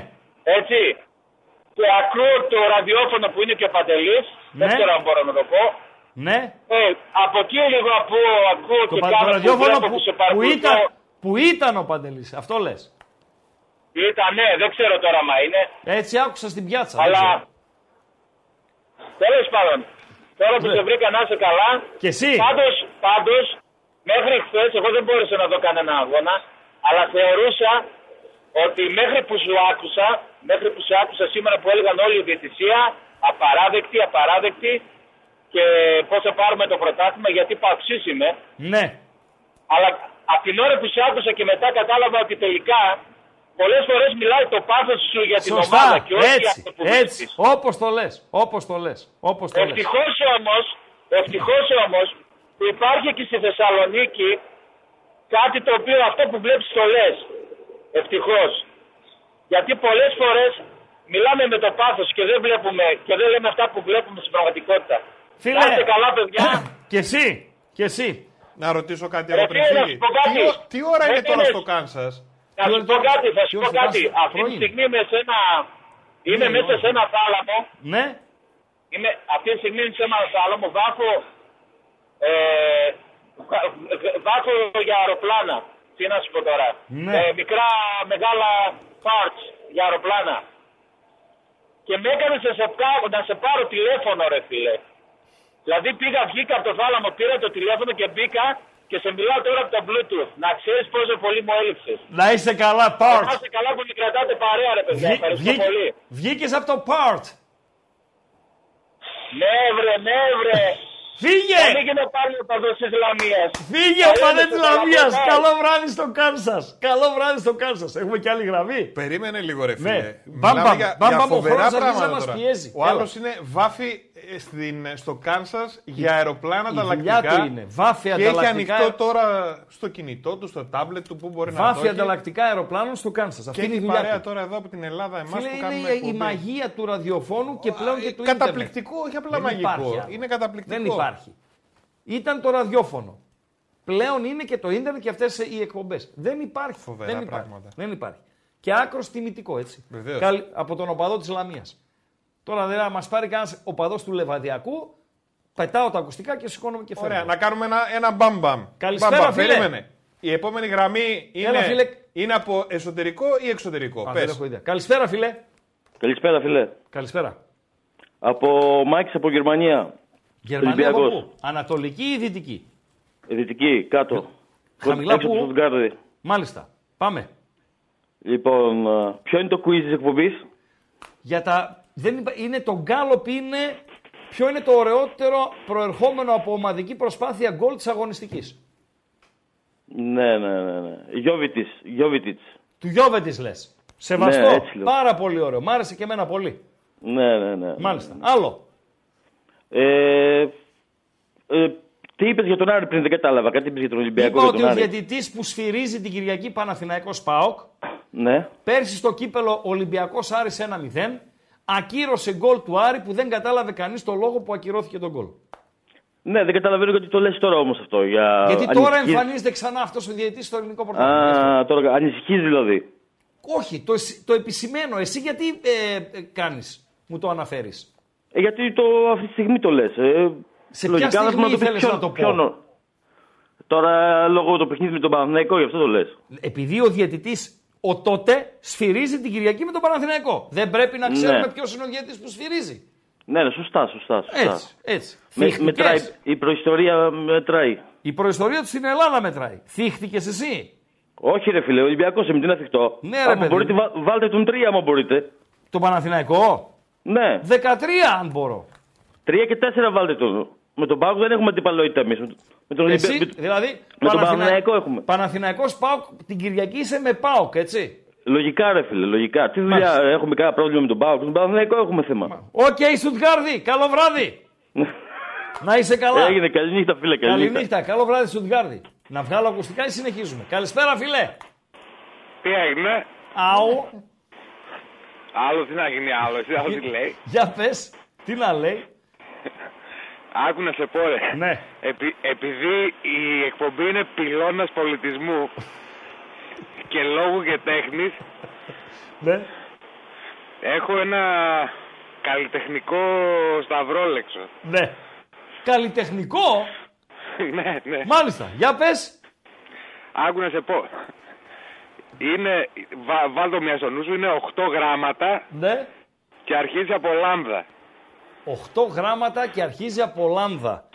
Έτσι. Και ακούω το ραδιόφωνο που είναι και ο Παντελής. Δεν Ναι. ξέρω αν μπορώ να το πω. Ναι. Ε, από εκεί λίγο ακούω, ακούω Το, και πα- κάνω το που ραδιόφωνο βλέπω που, που σε που, παρακολουθώ. ήταν, που ήταν ο Παντελής. Αυτό λες. Ήταν, ναι, δεν ξέρω τώρα μα είναι. Έτσι άκουσα στην πιάτσα. δεν Αλλά ξέρω. τέλος πάντων, τώρα που Ναι. σε βρήκα να είσαι καλά, Και εσύ; πάντως, πάντως, μέχρι χθες εγώ δεν μπόρεσα να δω κανένα αγώνα, αλλά θεωρούσα ότι μέχρι που σου άκουσα, μέχρι που σε άκουσα σήμερα που έλεγαν όλη η διαιτησία, απαράδεκτη, απαράδεκτη, και πώς θα πάρουμε το πρωτάθλημα, γιατί παυξής είμαι, Ναι. αλλά από την ώρα που σε άκουσα και μετά κατάλαβα ότι τελικά πολλές φορές μιλάει το πάθος σου για την ομάδα Σωστά. και όχι Έτσι. αυτό που Έτσι. βλέπεις. Όπως το λες. Όπως το λες. Όπως το λες. Ευτυχώς όμως, ευτυχώς όμως που υπάρχει και στη Θεσσαλονίκη κάτι το οποίο αυτό που βλέπεις το λες. Ευτυχώς. Γιατί πολλές φορές μιλάμε με το πάθος και δεν βλέπουμε και δεν λέμε αυτά που βλέπουμε στην πραγματικότητα. Φίλε. Να είστε καλά παιδιά. Και εσύ. Και εσύ. Να ρωτήσω κάτι Ρε εδώ πριν φίλε, να φύγει. σου πω κάτι. Τι, ω- τι ώρα είναι Δεν τώρα είναι- στο Κάνσας. Να Τι σου ώρα πω τώρα? κάτι, θα Τι σου ώρα πω στο κάτι. Κάστρο? Αυτή τη Πρωί. στιγμή είμαι σε ένα... Είμαι Ναι, μέσα ώρα. σε ένα θάλαμο. Ναι. Είμαι, αυτή τη στιγμή είμαι σε ένα θάλαμο. Βάφω, ε, βα- βάφω για αεροπλάνα. Τι να σου πω τώρα. Ναι. Ε, μικρά, μεγάλα parts για αεροπλάνα. Και με έκανες να σε, κα- να σε πάρω τηλέφωνο ρε φίλε. Δηλαδή πήγα, βγήκα από το θάλαμο, πήρα το τηλέφωνο και μπήκα και σε μιλάω τώρα από το Bluetooth. Να ξέρεις πόσο πολύ μου έλειψες. Να είσαι καλά, Να Part. είστε καλά που με κρατάτε παρέα ρε παιδιά. Βγή- Ευχαριστώ βγή- πολύ. Βγήκες από το Part. Ναι βρε, ναι βρε. Φύγε! Ανοίγει να πάρει ο παδός της Λαμίας. Φύγε ο παδέ της Λαμίας! Καλό βράδυ στο Κάνσα! Καλό βράδυ στο Κάνσα! Έχουμε και άλλη γραμμή. Περίμενε λίγο, ρε φίλε. Ναι. Μιλάμε Μπαμ, μπαμ, για, μπαμ, για μπαμ, ο φοβερά χρόνος αρχίζει πράγματα να μας τώρα. πιέζει. Ο Έλα. άλλος είναι βάφη ε, στην, στο Κάνσα για αεροπλάνα Η δουλειά ανταλλακτικά. του είναι. Βάφη και έχει ανταλλακτικά- ανοιχτό τώρα στο κινητό του, στο τάμπλετ του που μπορεί να το Βάφη έχει. ανταλλακτικά αεροπλάνων στο Κάνσα. Και Αυτή είναι η έχει δουλειά παρέα του. τώρα εδώ από την Ελλάδα εμάς Φίλε, που κάνουμε είναι η εκπομπή. μαγεία του ραδιοφώνου και πλέον και του ίντερνετ. Καταπληκτικό, όχι απλά Δεν μαγικό. υπάρχει άλλο. Είναι καταπληκτικό. Δεν υπάρχει. Ήταν το ραδιόφωνο. Πλέον είναι και το ίντερνετ και αυτές οι εκπομπές. Δεν υπάρχει. Φοβερά δεν υπάρχει. πράγματα. Δεν υπάρχει. Και άκρος τιμητικό έτσι. Βεβαίως. Καλ- από τον οπαδό της Λαμίας. Τώρα δηλαδή, μας πάρει κανένας οπαδό του Λεβαδιακού, πετάω τα ακουστικά και σηκώνομαι και φεύγω. Ωραία, να κάνουμε ένα, ένα μπαμ μπαμ. Καλησπέρα, Μπαμ, μπαμ. φίλε. Περίμενε. Η επόμενη γραμμή είναι, Έλα, φίλε. είναι από εσωτερικό ή εξωτερικό; Α, Πες. δεν έχω ιδέα. Καλησπέρα, φίλε. Καλησπέρα, φίλε. Καλησπέρα. Από Μάκης από Γερμανία. Γερμανία από Ολυμπιακός. πού; Ανατολική ή δυτική; Δυτική, κάτω. Χαμηλά Έξω πού; από το Στουτγκάρδι. Μάλιστα. Πάμε. Λοιπόν, ε, ποιο είναι το quiz της εκπομπής; Για τα... Δεν υπά- είναι το γκάλοπ είναι ποιο είναι το ωραιότερο προερχόμενο από ομαδική προσπάθεια γκολ της αγωνιστικής; Ναι, ναι, ναι. ναι. Γιώβιτης, Γιώβιτιτς. Του Γιώβετης λες. Σεβαστό. Ναι, έτσι λέω. Πάρα πολύ ωραίο. Μ' άρεσε και εμένα πολύ. Ναι, ναι, ναι. Μάλιστα. Άλλο. Ε, ε, τι είπες για τον Άρη πριν, δεν κατάλαβα. Κάτι είπες για τον Ολυμπιακό Είπα για ότι τον ο Άρη. διαιτητής που σφυρίζει την Κυριακή Παναθηναϊκός ΠΑΟΚ Ναι. πέρσι στο κύπελο Ολυμπιακός Άρης 1-0 ακύρωσε γκολ του Άρη που δεν κατάλαβε κανείς το λόγο που ακυρώθηκε τον γκολ. Ναι, δεν καταλαβαίνω γιατί το λες τώρα όμως αυτό. Για... Γιατί τώρα ανησυχείς. εμφανίζεται ξανά αυτός ο διαιτητής στο ελληνικό πρωτάθλημα. Γι' αυτό. Α, τώρα ανησυχείς δηλαδή. Όχι, το, εσ- το επισημένο. Εσύ γιατί ε, ε, κάνεις, μου το αναφέρεις; Ε, γιατί το, αυτή τη στιγμή το λες. Ε, Σε λογικά ποια θα στιγμή πούμε το πεις ήθελες πιο- να το πω; πιο νο- Τώρα λόγω το παιχνίδι με τον Παναθηναϊκό, γι' αυτό το λες. Επειδή ο διαιτητής ο τότε σφυρίζει την Κυριακή με τον Παναθηναϊκό. Δεν πρέπει να ξέρουμε Ναι. ποιος είναι ο διαιτητής που σφυρίζει. Ναι, ναι, σωστά, σωστά. σωστά. Έτσι, έτσι. Με, Θύχτηκες; μετράει, η προϊστορία μετράει. Η προϊστορία του στην Ελλάδα μετράει. Θύχτηκες εσύ; Όχι ρε φίλε, ο Ολυμπιακός εμείς τι να θυχτώ. Ναι, ρε, άμα παιδί μπορείτε, μου. βα- βάλτε τον τρία άμα μπορείτε. Το Παναθηναϊκό; Ναι, 13 αν μπορώ. τρία και τέσσερα βάλτε τον. Με τον ΠΑΟΚ δεν έχουμε αντιπαλότητα εμείς. Με τον- Με τον Εσύ, Ολυμπιακό. δηλαδή, με τον Παναθηνα- Παναθηναϊκό έχουμε. Παναθηναϊκός ΠΑΟΚ, την Κυριακή είσαι με ΠΑΟΚ, έτσι. Λογικά ρε φίλε, λογικά. Τι δουλειά Μάλιστα. έχουμε κανένα πρόβλημα με τον ΠΑΟΚ. Με τον Παναθηναϊκό έχουμε θέμα. Οκ, Στουτγκάρδη, καλό βράδυ. να είσαι καλά. Έγινε, καληνύχτα φίλε, καληνύχτα. Καληνύχτα, καλό βράδυ Στουτγκάρδη. Να βγάλω ακουστικά ή συνεχίζουμε. Καλησπέρα, φιλέ. Τι έγινε; Αου, Άλλος τι να γίνει άλλος. Εσύ άλλο τι λέει. για πες, τι να λέει. Άκου να σε πω ρε. Ναι. Επει- επειδή η εκπομπή είναι πυλώνας πολιτισμού και λόγου και τέχνης, Ναι. έχω ένα καλλιτεχνικό σταυρόλεξο. Ναι. Καλλιτεχνικό, ναι, ναι. μάλιστα. Για πες. Άκου να σε πω. Είναι, βα, βάλ το μια στο νου σου, είναι 8 γράμματα Ναι. και αρχίζει από λάμδα. 8 γράμματα και αρχίζει από λάμδα.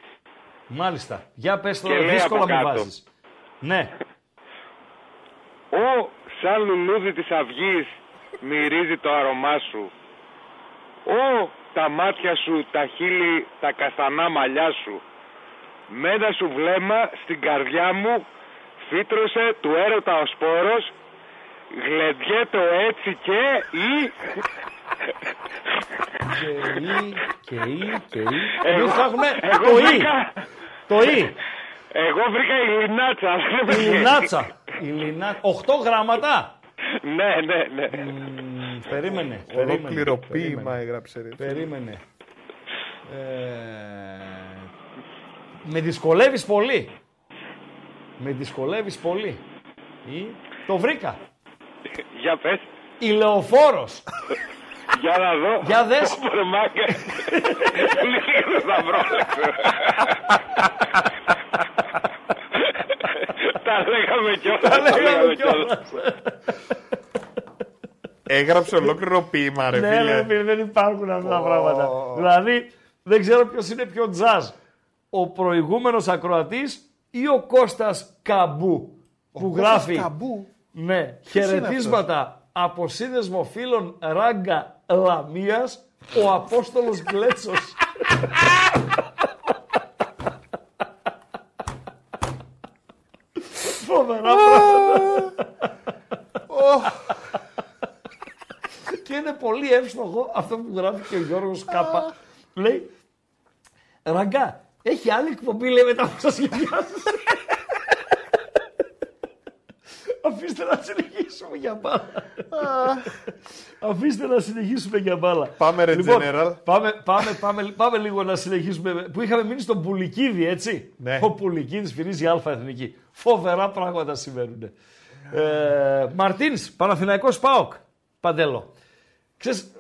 Μάλιστα. Για πες Και τώρα, λέει δύσκολα από με κάτω. βάζεις. Ναι. Ω, σαν λουλούδι της αυγής μυρίζει το αρωμά σου. Ω, τα μάτια σου, τα χείλη, τα καστανά μαλλιά σου. Με ένα σου βλέμμα στην καρδιά μου φύτρωσε του έρωτα ο σπόρος γλεντιέτο έτσι και ή... Και ή, και ή, και ή. Εγώ- Εμείς θα έχουμε εγώ το ή. βρήκα- Το ή. Εγώ βρήκα η Λινάτσα. Η Λινάτσα. Η Λινά... 8 γράμματα. ναι, ναι, ναι. Μ, Περίμενε. περίμενε, Ολοκληροποίημα περίμενε, έγραψε. ρε. Περίμενε. Ε, με δυσκολεύεις πολύ. Με δυσκολεύεις πολύ. Ή... Το βρήκα. Για πες. Ηλεοφόρος. Για να δω. Για δες. Ωπρε μάκα. Λίγο θα βρόλεξω. Τα λέγαμε κιόλας. Τα λέγαμε κιόλας. Έγραψε ολόκληρο ποίημα, ρε Ναι, ρε φίλε. φίλε, δεν υπάρχουν αυτά τα πράγματα. Δηλαδή, δεν ξέρω ποιος είναι πιο τζαζ. Ο προηγούμενος ακροατής ή ο Κώστας Καμπού που γράφει Καμπού; ναι, είναι χαιρετίσματα από σύνδεσμο φίλων Ράγκα Λαμίας ο Απόστολος Γκλέτσος. Φοβερά. Και είναι πολύ εύστοχο αυτό που γράφει και ο Γιώργος Κάπα. Λέει, Ραγκά, έχει άλλη εκπομπή, λέει μετά από σας Αφήστε να συνεχίσουμε για μπάλα. Αφήστε να συνεχίσουμε για μπάλα. Πάμε, ρε, Λοιπόν, General. Πάμε, πάμε, πάμε, πάμε λίγο να συνεχίσουμε. Που είχαμε μείνει στον Πουλικίδη, έτσι. Ναι. Ο Πουλικίδης φυρίζει Αλφα Εθνική. Φοβερά πράγματα συμβαίνουν. Ε, Μαρτίνς, Παναθηναϊκός ΠΑΟΚ. Παντέλο. Ξέρεις,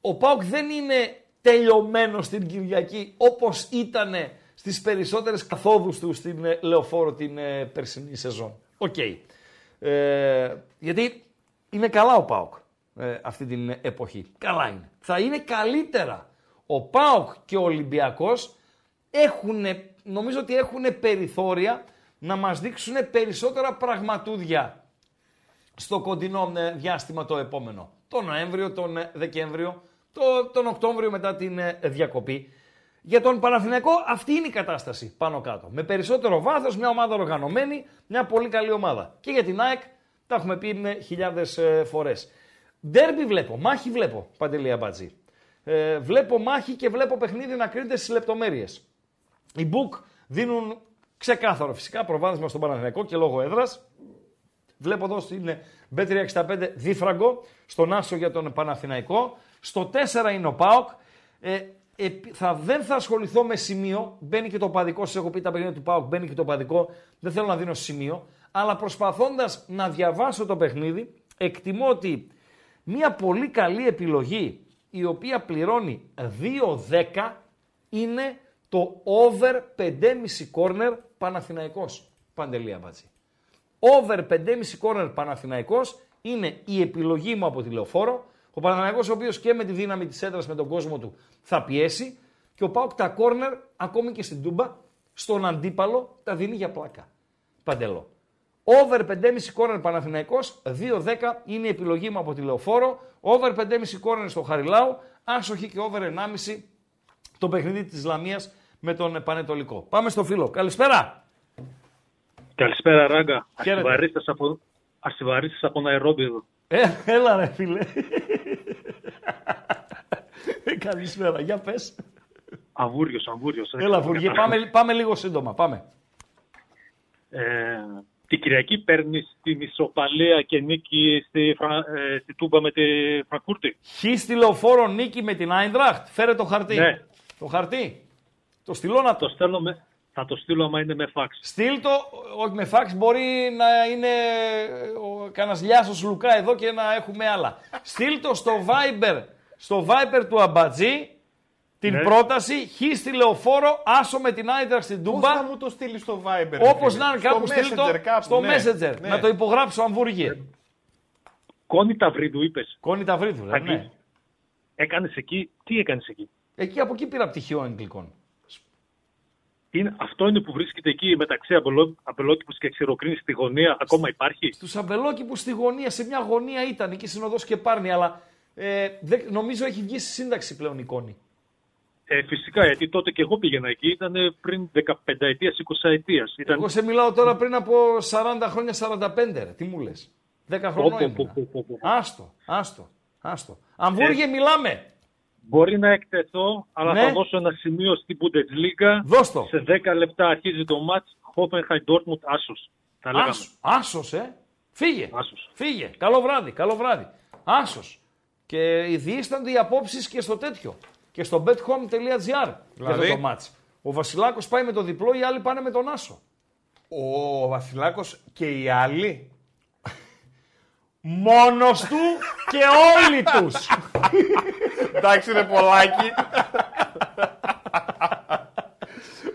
ο ΠΑΟΚ δεν είναι τελειωμένο στην Κυριακή όπως ήταν στις περισσότερες καθόδους του στην ε, Λεωφόρο την ε, περσινή σεζόν. Οκ. Ε, γιατί είναι καλά ο ΠΑΟΚ ε, αυτή την εποχή. Καλά είναι. Θα είναι καλύτερα. Ο ΠΑΟΚ και ο Ολυμπιακός έχουν, νομίζω ότι έχουν περιθώρια να μας δείξουν περισσότερα πραγματούδια στο κοντινό ε, διάστημα το επόμενο. Τον Νοέμβριο, τον ε, Δεκέμβριο, το, τον Οκτώβριο μετά την ε, διακοπή. Για τον Παναθηναϊκό αυτή είναι η κατάσταση πάνω κάτω. Με περισσότερο βάθος, μια ομάδα οργανωμένη, μια πολύ καλή ομάδα. Και για την ΑΕΚ τα έχουμε πει με χιλιάδες ε, φορές. Ντέρμπι βλέπω, μάχη βλέπω, Παντελή Αμπατζή. Ε, βλέπω μάχη και βλέπω παιχνίδι να κρίνεται στις λεπτομέρειες. Οι Book δίνουν ξεκάθαρο φυσικά προβάδισμα στον Παναθηναϊκό και λόγω έδρας. Βλέπω εδώ στην B365 δίφραγκο, στον Άσο για τον Παναθηναϊκό. Στο 4 είναι ο ΠΑΟΚ. Ε, ε, θα, δεν θα ασχοληθώ με σημείο. Μπαίνει και το παδικό, σας έχω πει τα παιχνίδια του ΠΑΟΚ, μπαίνει και το παδικό. Δεν θέλω να δίνω σημείο. Αλλά προσπαθώντας να διαβάσω το παιχνίδι, εκτιμώ ότι μια πολύ καλή επιλογή η οποία πληρώνει 2-10 είναι το over 5,5 corner Παναθηναϊκός. Παντελή Αμπατζή. Over 5,5 corner Παναθηναϊκός είναι η επιλογή μου από τη λεωφόρο. Ο Παναθηναϊκός ο οποίος και με τη δύναμη της έδρας με τον κόσμο του θα πιέσει και ο Πάουκ τα corner ακόμη και στην Τούμπα στον αντίπαλο τα δίνει για πλάκα. Παντελό. Over 5,5 corner Παναθηναϊκός, 2-10 είναι η επιλογή μου από τη λεωφόρο. Over 5,5 corner στο Χαριλάου, άσοχη και over 1,5 το παιχνίδι της Λαμίας με τον Πανετολικό. Πάμε στο φίλο. Καλησπέρα. Καλησπέρα, Ράγκα. Χαίρετε. Αστιβαρίστας από, αστιβαρίστας από Ναϊρόμπι εδώ. Ε, έλα ρε φίλε. Ε, Καλησπέρα. Για πες. Αβούριος, αβούριος. Έλα Βουργέ, πάμε, πάμε λίγο σύντομα. Πάμε. Ε, την Κυριακή παίρνει την ισοπαλία και νίκη στη, Φρα... ε, στη Τούμπα με τη Φραγκούρτη; Χ στη λεωφόρο νίκη με την Άιντραχτ; Φέρε το χαρτί. Ναι. Το χαρτί. Το στείλω να το. Το στέλνω με... Θα το στείλω άμα είναι με φάξ. Στείλ το, όχι με φάξ, μπορεί να είναι ο, κανένας λιάσος Λουκά εδώ και να έχουμε άλλα. Στείλ το στο Viber, στο Viber του Αμπατζή, την Ναι. πρόταση, χ στη λεωφόρο, άσο με την Άιντραχτ στην Πώς Τούμπα. θα μου το στείλεις στο Viber. ρε Όπως φίλε; να είναι Στο κάπου στείλ το Messenger κάπου, στο ναι. Messenger. Ναι. Να το υπογράψω αν Βούργε. Κόνη Ταυρίδου είπες. Κόνη Ταυρίδου, ρε, Εκεί. ναι. Έκανες εκεί. Τι έκανες εκεί; Εκεί από εκεί πήρα πτυχίο Αγγλικών. Είναι, αυτό είναι που βρίσκεται εκεί μεταξύ αμπελό, αμπελόκηπους και ξηροκρίνης στη γωνία. Ακόμα υπάρχει. Στους αμπελόκηπου στη γωνία, σε μια γωνία ήταν εκεί συνοδός και πάρνει, αλλά ε, δεν- νομίζω έχει βγει στη σύνταξη πλέον η Κόνη. Ε, φυσικά, γιατί τότε και εγώ πήγαινα εκεί. Ήταν πριν 15 ετίας, 20 ετίας. Ήταν... Εγώ σε μιλάω τώρα πριν από 40 χρόνια, 45. Ρε. Τι μου λες. 10 Πω, χρονών πω, ήμουνα. πω, πω, πω, πω. Άστο, άστο, άστο. Αμβούργε μιλάμε. Μπορεί να εκτεθώ, αλλά Ναι. θα δώσω ένα σημείο στην Bundesliga. Δώσ' το. Σε 10 λεπτά αρχίζει το μάτς Hoffenheim Dortmund Άσος. Τα λέγαμε. Άσο, άσος, ε. Φύγε. Άσος. Φύγε. Καλό βράδυ, καλό βράδυ. Άσος. Και διήστανται οι απόψεις και στο τέτοιο. Και στο bethome.gr για Δηλαδή; το μάτς. Ο Βασιλάκος πάει με το διπλό, οι άλλοι πάνε με τον Άσο. Ο Βασιλάκος και οι άλλοι; Μόνος του και όλοι τους. Εντάξει ρε Πολάκη.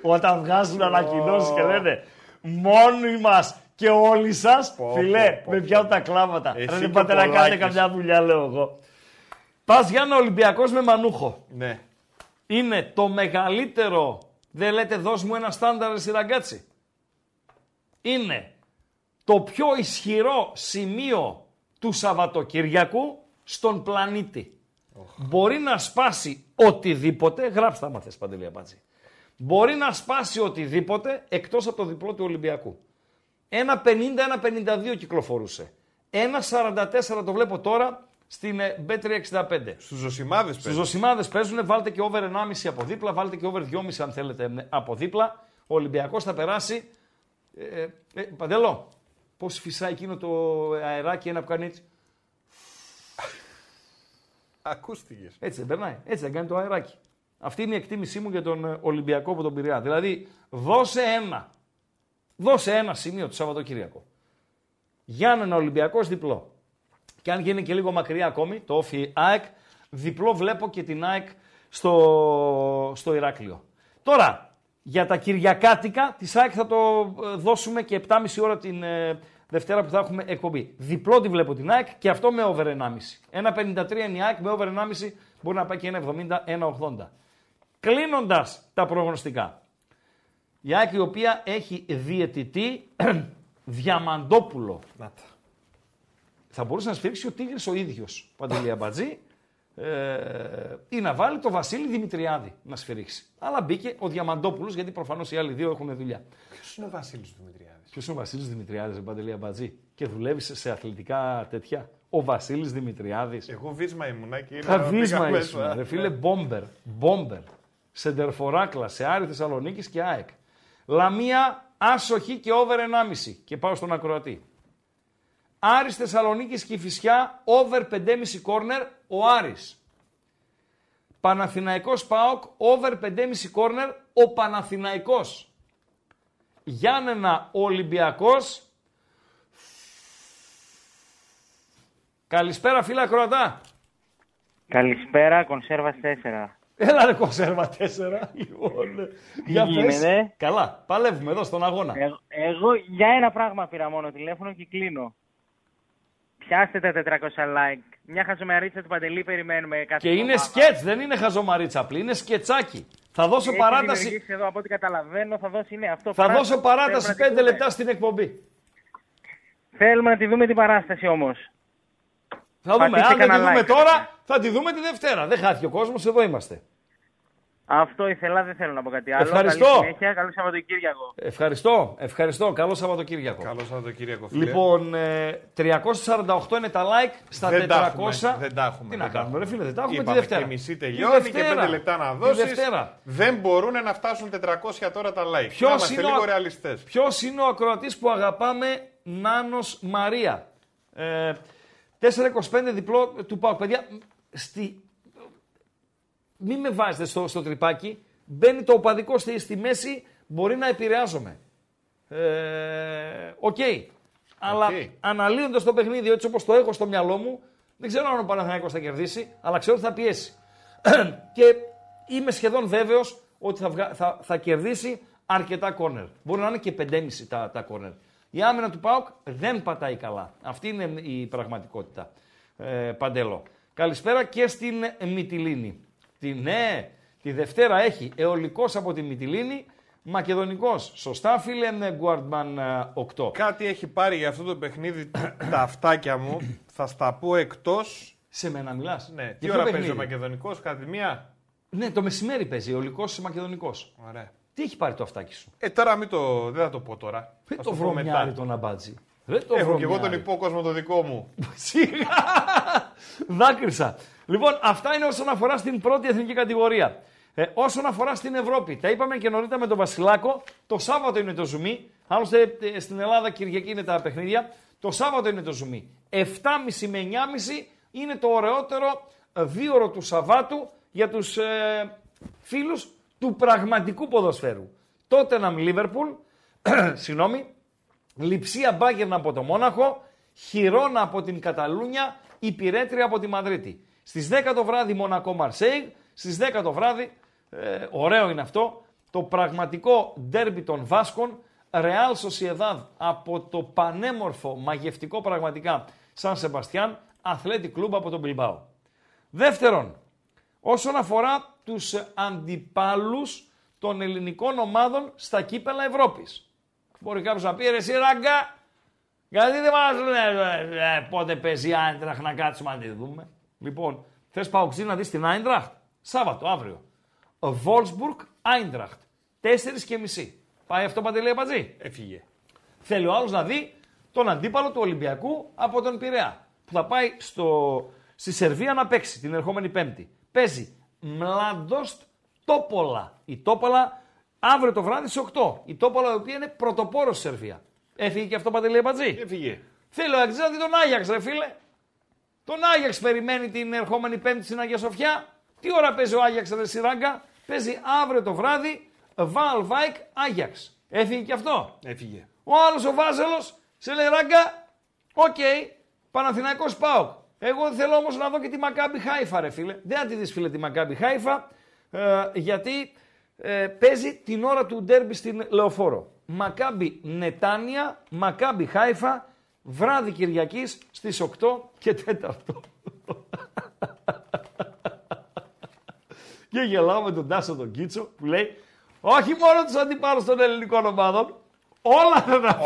Όταν βγάζουν ανακοινώσεις και λένε μόνοι μας και όλοι σας, φιλέ, πω, πω, με πιάνουν τα κλάματα. Εσύ Ρε και δεν ο πάτε να κάνετε Πολάκης. καμιά δουλειά, λέω εγώ. Πας για ένα Ολυμπιακός με μανούχο. ναι. Είναι το μεγαλύτερο. Δεν λέτε δώσ' μου ένα στάνταρ στη ραγκάτσι. Είναι το πιο ισχυρό σημείο του Σαββατοκυριακού στον πλανήτη. Μπορεί να σπάσει οτιδήποτε, γράψτε άμα θες Παντελή Απάτση. Μπορεί να σπάσει οτιδήποτε εκτός από το διπλό του Ολυμπιακού. Ένα 50, ένα 52 κυκλοφορούσε. Ένα 44 το βλέπω τώρα στην ε, B365. Στους Ζωσιμάδες Στους Ζωσιμάδες παίζουν, βάλτε και over 1,5 από δίπλα, βάλτε και over 2,5 αν θέλετε ε, από δίπλα. Ο Ολυμπιακός θα περάσει. Ε, ε, Παντελό, πώς φυσάει εκείνο το αεράκι ένα που κάνει έτσι. Ακούστηκες. Έτσι δεν περνάει. Έτσι δεν κάνει το αεράκι. Αυτή είναι η εκτίμησή μου για τον ε, Ολυμπιακό από τον Πειραιά. Δηλαδή, δώσε ένα. Δώσε ένα σημείο το Σαββατοκύριακο. Γιάννενα Ολυμπιακός διπλό. Και αν γίνει και λίγο μακριά ακόμη, το όφι ΑΕΚ, διπλό βλέπω και την ΑΕΚ στο, στο Ηράκλειο. Τώρα, για τα Κυριακάτικα, της ΑΕΚ θα το ε, δώσουμε και 7,5 ώρα την ε, Δευτέρα που θα έχουμε εκπομπή. Διπλό τη βλέπω την ΑΕΚ και αυτό με over 1,5. Ένα 53 είναι η ΑΕΚ, με over 1,5 μπορεί να πάει και ένα 70, 1,80. Κλείνοντας τα προγνωστικά. Η ΑΕΚ η οποία έχει διαιτητή Διαμαντόπουλο. Θα μπορούσε να σφίξει ο Τίγρης ο ίδιος, Παντελή Αμπατζή, ε, ή να βάλει το Βασίλη Δημητριάδη να σφυρίξει. Αλλά μπήκε ο Διαμαντόπουλος, γιατί προφανώς οι άλλοι δύο έχουν δουλειά. Ποιος είναι ο Βασίλης Δημητριάδης; Ποιος είναι ο Βασίλης Δημητριάδης, Παντελή Αμπατζή, και δουλεύει σε αθλητικά τέτοια; Ο Βασίλης Δημητριάδης. Εγώ βίσμα ήμουνα και Τα είδα βίσμα πήγα ήσουν, μέσα. ρε φίλε, μπόμπερ. Μπόμπερ. Σεντερφοράκλα σε Άρη Θεσσαλονίκης και ΑΕΚ. Λαμία, άσοχη και over 1,5. Και πάω στον ακροατή. Άρης Θεσσαλονίκης και Φυσιά, over 5,5 κόρνερ, ο Άρης. Παναθηναϊκός ΠΑΟΚ, over 5,5 κόρνερ, ο Παναθηναϊκός. Γιάννενα Ολυμπιακός. Καλησπέρα φίλα ακροατά. Καλησπέρα, κονσέρβα 4. Έλα ρε κονσέρβα 4. Λοιπόν, για πες. γίνεται; Καλά, παλεύουμε εδώ στον αγώνα. Εγώ, εγώ για ένα πράγμα πήρα μόνο τηλέφωνο και κλείνω. Πιάστε τα 400 like. Μια χαζομαρίτσα του Παντελή περιμένουμε κάθε Και είναι εβδομάδα. σκέτς, δεν είναι χαζομαρίτσα απλή, είναι σκετσάκι. Θα δώσω Έχει παράταση, δημιουργήσει Εδώ, από ό,τι καταλαβαίνω, θα δώσει είναι αυτό. θα παράσταση. δώσω παράταση Θέλουμε να 5 τη δούμε. λεπτά στην εκπομπή. Θέλουμε να τη δούμε την παράσταση όμως. Θα δούμε. Πατήστε Αν δεν τη κανένα δούμε like. τώρα, θα τη δούμε τη Δευτέρα. Δεν χάθηκε ο κόσμος, εδώ είμαστε. Αυτό ήθελα, δεν θέλω να πω κάτι άλλο. Ευχαριστώ. Καλή συνέχεια, καλό Σαββατοκύριακο. Ευχαριστώ, ευχαριστώ. Καλό Σαββατοκύριακο. Καλό Σαββατοκύριακο, φίλε. Λοιπόν, ε, 348 είναι τα like στα δεν 400. τα έχουμε. Δεν τα έχουμε. Τι δεν να τα κάνουμε, ρε έχουμε. φίλε, δεν τα έχουμε τη Είπαμε Δευτέρα. Και μισή Τη τελειώνει και Δευτέρα. 5 λεπτά να Τη δώσεις. Δευτέρα. Δεν μπορούν να φτάσουν 400 τώρα τα like. Ποιος Να είμαστε είναι, λίγο ο... ρεαλιστές. Ποιος είναι ο ακροατής που αγαπάμε Νάνος Μαρία; Ε, 4,25 διπλό του ΠΑΟΚ. Παιδιά, στη... μην με βάζετε στο, στο τρυπάκι. Μπαίνει το οπαδικό στη, στη μέση, μπορεί να επηρεάζομαι. Ε, Οκ. Αλλά αναλύοντας το παιχνίδι έτσι όπως το έχω στο μυαλό μου, δεν ξέρω αν ο Παναθηναϊκός θα κερδίσει, αλλά ξέρω ότι θα πιέσει. και είμαι σχεδόν βέβαιος ότι θα, βγα- θα, θα κερδίσει αρκετά κόρνερ. Μπορεί να είναι και 5,5 τα, τα κόρνερ. Η άμυνα του ΠΑΟΚ δεν πατάει καλά. Αυτή είναι η πραγματικότητα. Ε, Παντέλο. Καλησπέρα και στην Μυτιλίνη. Τη, ναι, τη Δευτέρα έχει αιωλικός από τη Μυτιλίνη, Μακεδονικός. Σωστά φίλε με Γκουαρντμαν 8. Κάτι έχει πάρει για αυτό το παιχνίδι τα αυτάκια μου. Θα στα πω εκτός. Σε μένα μιλάς; Ναι, τι Για ποιο ώρα παίζει παιχνίδι; ο Μακεδονικός, κατά τη μία; Ναι, το μεσημέρι παίζει αιωλικός Μακεδονικός. Ωραία. Τι έχει πάρει το αυτάκι σου; Ε, τώρα μην το, δεν θα το πω τώρα. Δεν Θα το σου πω βρωμιάρι τον αμπάτζι. Δεν το Έχω και εγώ τον βρωμιάρι. υπόκοσμο το δικό μου. Σιγά! Δάκρυσα. Λοιπόν, αυτά είναι όσον αφορά στην πρώτη εθνική κατηγορία. Ε, όσον αφορά στην Ευρώπη, τα είπαμε και νωρίτερα με τον Βασιλάκο. Το Σάββατο είναι το ζουμί. Άλλωστε ε, στην Ελλάδα Κυριακή είναι τα παιχνίδια. Το Σάββατο είναι το ζουμί. 7.30 με 9.30 είναι το ωραιότερο ε, δίωρο του Σαββάτου για τους ε, φίλους του πραγματικού ποδοσφαίρου. Τότεναμ Λίβερπουλ, συγγνώμη, Λιψία Μπάγκερν από το Μόναχο, Χιρόνα από την Καταλούνια, Υπηρέτρια από τη Μαδρίτη. Στις 10 το βράδυ Μονακό Μαρσέιγ, στις 10 το βράδυ, ε, ωραίο είναι αυτό, το πραγματικό ντέρμπι των Βάσκων, Ρεάλ Σοσιεδάδ από το πανέμορφο, μαγευτικό πραγματικά Σαν Σεμπαστιάν, Αθλέτη Κλούμπ από τον Μπιλμπάο. Δεύτερον, όσον αφορά τους αντιπάλους των ελληνικών ομάδων στα κύπελα Ευρώπης. Μπορεί κάποιος να πει, ρε εσύ ραγκά, γιατί δεν μας λες ε, πότε παίζει η Άιντραχ να κάτσουμε να τη δούμε. Λοιπόν, θες Παοξή να δεις την Άιντραχτ, Σάββατο, αύριο. Βόλσμπουργκ, Άιντραχτ, 4 και μισή. Πάει αυτό Παντελή Πατζή; Έφυγε. Θέλει ο άλλος να δει τον αντίπαλο του Ολυμπιακού από τον Πειραιά. Που θα πάει στο, στη Σερβία να παίξει την ερχόμενη Πέμπτη. Παίζει Μλαντόστ Τόπολα. Η Τόπολα αύριο το βράδυ σε 8. Η Τόπολα η οποία είναι πρωτοπόρος στη Σερβία. Έφυγε και αυτό παντελή Μπατζή. Έφυγε. Θέλει ο Αγγλής να δει τον Άγιαξ, ρε φίλε. Τον Άγιαξ περιμένει την ερχόμενη Πέμπτη στην Αγία Σοφιά. Τι ώρα παίζει ο Άγιαξ, ρε Σιράγκα. Παίζει αύριο το βράδυ Βαλβάικ Άγιαξ. Έφυγε και αυτό; Έφυγε. Ο άλλος ο Βάζελος σε λέει ράγκα, OK, okay, Παναθηναϊκός ΠΑΟΚ. Εγώ θέλω όμως να δω και τη Μακάμπι Χάιφα, ρε φίλε. Δεν θα τη δεις, φίλε, τη Μακάμπι Χάιφα, ε, γιατί ε, παίζει την ώρα του ντέρμπι στην Λεωφόρο. Μακάμπι Νετάνια, Μακάμπι Χάιφα, βράδυ Κυριακής στις 8 και 4. και γελάω με τον Τάσο τον Κίτσο που λέει όχι μόνο τους αντιπάλους των ελληνικών ομάδων, όλα θα τα πεις.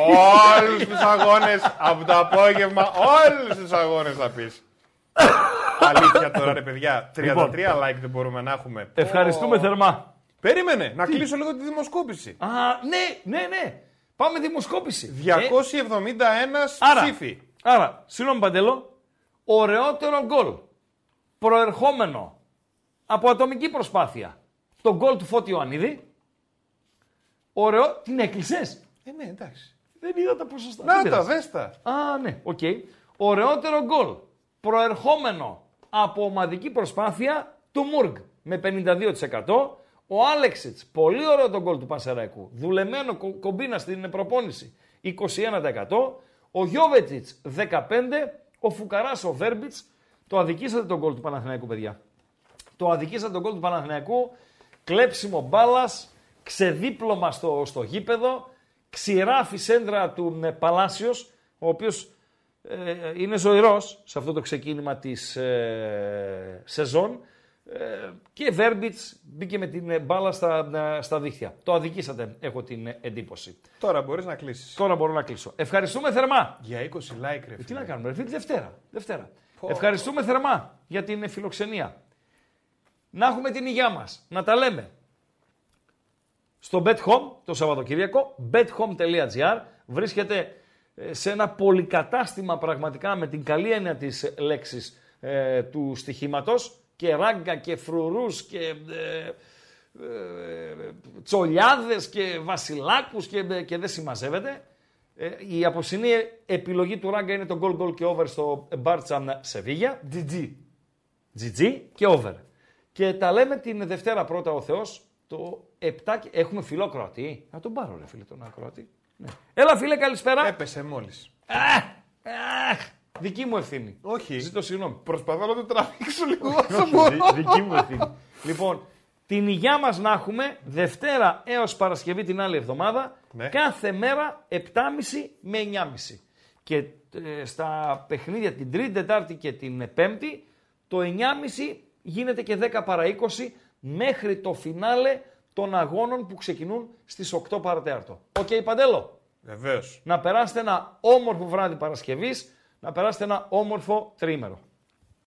Όλους τους αγώνες από το απόγευμα, όλους τους αγώνες θα πεις. Αλήθεια τώρα, ρε παιδιά. 33 Λοιπόν. like δεν μπορούμε να έχουμε. Ευχαριστούμε θερμά. Περίμενε, να κλείσω λίγο τη δημοσκόπηση. Α, ναι, ναι, ναι. Πάμε δημοσκόπηση. 271 άρα, ψήφοι. Άρα, συγγνώμη Παντελό, ωραιότερο γκολ προερχόμενο από ατομική προσπάθεια. Το γκολ του Φώτη Ιωαννίδη. Ωραίο, την έκλεισες; Ε, ναι, εντάξει. Δεν είδα τα ποσοστά. Να Δεν τα, πειράζει. δες τα. Α, ναι, οκ. Ωραιότερο γκολ προερχόμενο από ομαδική προσπάθεια του Μουργκ με 52%. Ο Άλεξιτς, πολύ ωραίο το γκολ του Πανσεραϊκού. Δουλεμένο κο- κομπίνα στην προπόνηση, 21%. Ο Γιόβετιτς, 15%. Ο Φουκαράς, ο Βέρμπιτς. Το αδικήσατε τον γκολ του Παναθηναϊκού, παιδιά. Το αδικήσατε τον γκολ του Παναθηναϊκού. Κλέψιμο μπάλας, ξεδίπλωμα στο, στο γήπεδο, ξηράφη σέντρα του ε, Παλάσιος, ο οποίος ε, είναι ζωηρός σε αυτό το ξεκίνημα της ε, σεζόν ε, και Βέρμπιτς μπήκε με την ε, μπάλα στα, ε, στα δίχτυα. Το αδικήσατε, έχω την ε, εντύπωση. Τώρα μπορείς να κλείσεις. Τώρα μπορώ να κλείσω. Ευχαριστούμε θερμά. Για 20 like, ρε Ε, Τι φίλε. να κάνουμε, ρε φίλε, Δευτέρα. Δευτέρα. Ευχαριστούμε θερμά για την φιλοξενία. Να έχουμε την υγειά μας, να τα λέμε. Στο Bet Home το Σαββατοκύριακο, bethome.gr βρίσκεται ε, σε ένα πολυκατάστημα πραγματικά με την καλή έννοια της λέξης ε, του στοιχήματος και ράγκα και φρουρούς και ε, ε, τσολιάδες και βασιλάκους και, ε, και δεν συμμαζεύεται. Ε, η απόψινή επιλογή του ράγκα είναι το goal goal και over στο Μπάρτσαν Σεβίγια. GG. GG και over. Και τα λέμε την Δευτέρα πρώτα ο Θεός, το 7 και... Έχουμε φιλό Κροατή. Να τον πάρω ρε φίλε τον Ακροατή. Ναι. Έλα φίλε καλησπέρα. Έπεσε μόλις. Αχ, αχ, δική μου ευθύνη. Όχι. Ζήτω συγγνώμη. Προσπαθώ να το τραβήξω λίγο όσο Όχι, μπορώ. δι- δική μου ευθύνη. λοιπόν, την υγειά μας να έχουμε Δευτέρα έως Παρασκευή την άλλη εβδομάδα, Ναι. κάθε μέρα 7.30 με 9.30. Και ε, στα παιχνίδια την Τρίτη, Τετάρτη και την Πέμπτη, το 9.30 γίνεται και 10 παρα 20 μέχρι το φινάλε των αγώνων που ξεκινούν στις 8 παρά τέταρτο. Οκ, Παντέλο. Βεβαίως. Να περάσετε ένα όμορφο βράδυ Παρασκευής, να περάσετε ένα όμορφο τριήμερο.